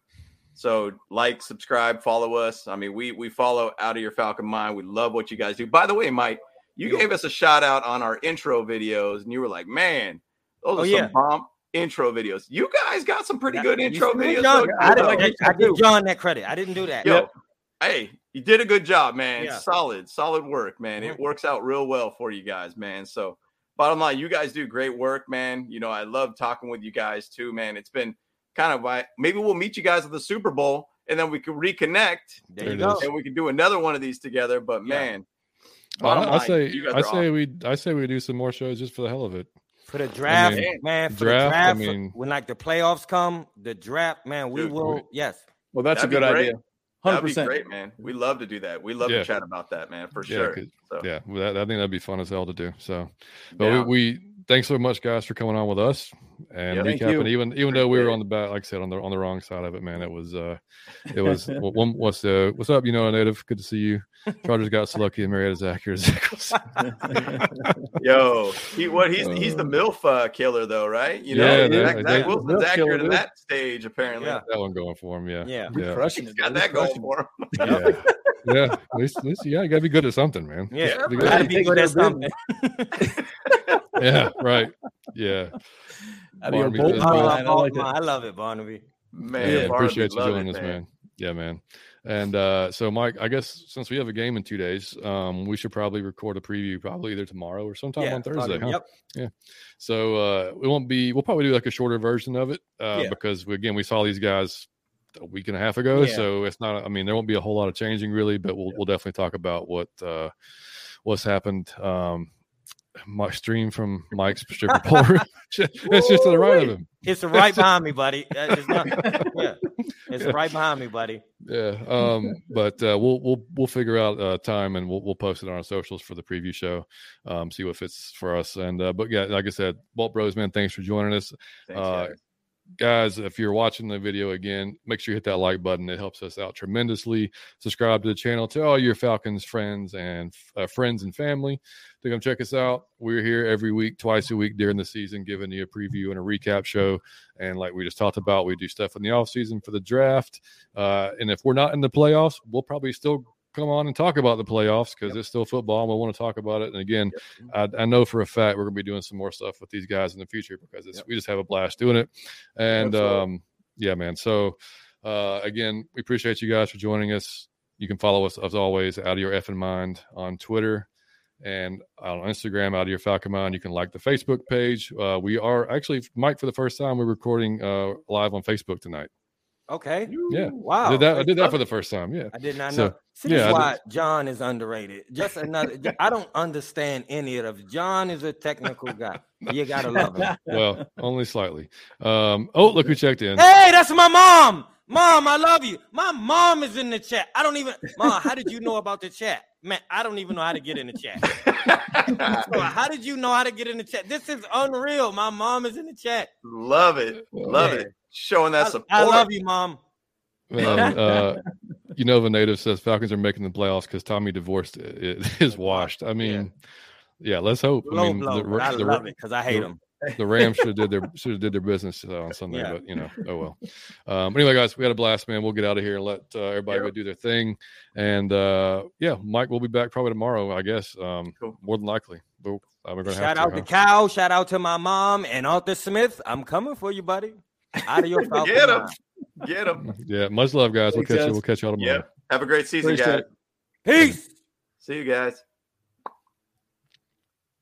So like, subscribe, follow us. I mean, we we follow Out of Your Falcon Mind. We love what you guys do. By the way, Mike, you Yo. gave us a shout out on our intro videos, and you were like, "Man, those Oh, are yeah. some bomb intro videos." You guys got some pretty Yeah, good intro videos. John? So- I, did, like I, it. I give John that credit. I didn't do that. Yo, hey, you did a good job, man. Yeah. Solid, solid work, man. It works out real well for you guys, man. So, bottom line, you guys do great work, man. You know, I love talking with you guys too, man. It's been kind of like maybe we'll meet you guys at the Super Bowl and then we can reconnect There There you it go. and we can do another one of these together. But Yeah. man, I, bottom I line, say you guys I are say awesome. we I say we do some more shows just for the hell of it. For the draft, mean, man. For draft, I the draft, for- mean- when like the playoffs come, the draft, man, we Dude, will. yes. Well, that's That'd a good idea. Hundred that'd be percent. great, man. We love to do that. We love Yeah. to chat about that, man, for Yeah, sure. So, Yeah, that, I think that'd be fun as hell to do. So, but yeah. we, we thanks so much, guys, for coming on with us and Yeah, thank recapping. you. Even even though we were on the back, like I said, on the on the wrong side of it, man. It was uh, it was one. What's the what's up? You know, a native. Good to see you. Chargers got so lucky and Mariota's accurate. Yo, he what he's he's the MILF uh, killer though, right? You know, Yeah, that- Zach, that- Zach Wilson's accurate in that stage, apparently. Yeah. that one going for him. Yeah, Yeah. yeah, Crushing He's it. got that Crushing going for him. yeah. Yeah. At least, at least, yeah, you gotta be good at something, man. Yeah. Yeah, Be man. Gotta be good at Take care of something. yeah, right. Yeah, Out of your Barnaby bolt does I, good. love, I like I it. love it, Barnaby. Man, yeah, Barnaby, appreciate you joining it, us, man. Yeah, man. And uh, so, Mike, I guess since we have a game in two days, um, we should probably record a preview probably either tomorrow or sometime Yeah, on Thursday. huh? Yep. Yeah. So uh, we won't be. We'll probably do like a shorter version of it uh, Yeah. because we, again we saw these guys a week and a half ago. Yeah. So it's not. I mean, there won't be a whole lot of changing really, but we'll we'll definitely talk about what uh, what's happened. Um, my stream from Mike's stripper pole room. it's just to the right of him. It's right behind me, buddy. It's not, yeah, it's Yeah. right behind me, buddy. Yeah. Um, but uh, we'll we'll we'll figure out uh, time and we'll we'll post it on our socials for the preview show. Um, see what fits for us. And uh, but yeah, like I said, Bolt Bros, man, thanks for joining us. Thanks, Uh, guys. if you're watching the video again make sure you hit that like button. It helps us out tremendously. Subscribe to the channel to all your falcons friends and uh, friends and family to come check us out. We're here every week twice a week during the season giving you a preview and a recap show. And like we just talked about we do stuff in the off season for the draft uh, and if we're not in the playoffs we'll probably still come on and talk about the playoffs because it's still football and we want to talk about it and again I, I know for a fact we're going to be doing some more stuff with these guys in the future because it's, we just have a blast doing it. And um, yeah, man. So uh, again, we appreciate you guys for joining us. You can follow us as always out of your effing mind on Twitter and on Instagram out of your Falcon Mind. You can like the Facebook page. Uh, we are actually Mike for the first time. We're recording uh, live on Facebook tonight. Okay. Yeah, Wow. I did that. I did that for the first time. Yeah. I did not So, know. See, yeah, this I is why John is underrated. Just another. I don't understand any of it. John is a technical guy. You gotta love him. Well, only slightly. Um, oh, look who checked in. Hey, that's my mom. Mom, I love you. My mom is in the chat. I don't even. Mom, how did you know about the chat? Man, I don't even know how to get in the chat. So how did you know how to get in the chat? This is unreal. My mom is in the chat. love it, love Yeah. it. Showing that support. I love you, mom. Man, uh, you know, the native says Falcons are making the playoffs because Tommy divorced it, it is washed. I mean, yeah, let's hope. I mean, blow. the, but I the, love it because I hate the- him. the Rams should have did their should have did their business uh, on Sunday, Yeah. but you know, oh well. Um, anyway, guys, we had a blast, man. We'll get out of here and let uh, everybody Yeah. go do their thing. And uh, yeah, Mike will be back probably tomorrow, I guess. Um, Cool. more than likely. But uh, we're gonna Shout have out to, to huh? Cal. Shout out to my mom and Arthur Smith. I'm coming for you, buddy. Out of your Falcon Get 'em. mind. Get them. Yeah, much love, guys. We'll Thanks, catch you. We'll catch you all tomorrow. Yep. Have a great season, Appreciate guys. it. Peace. See you guys.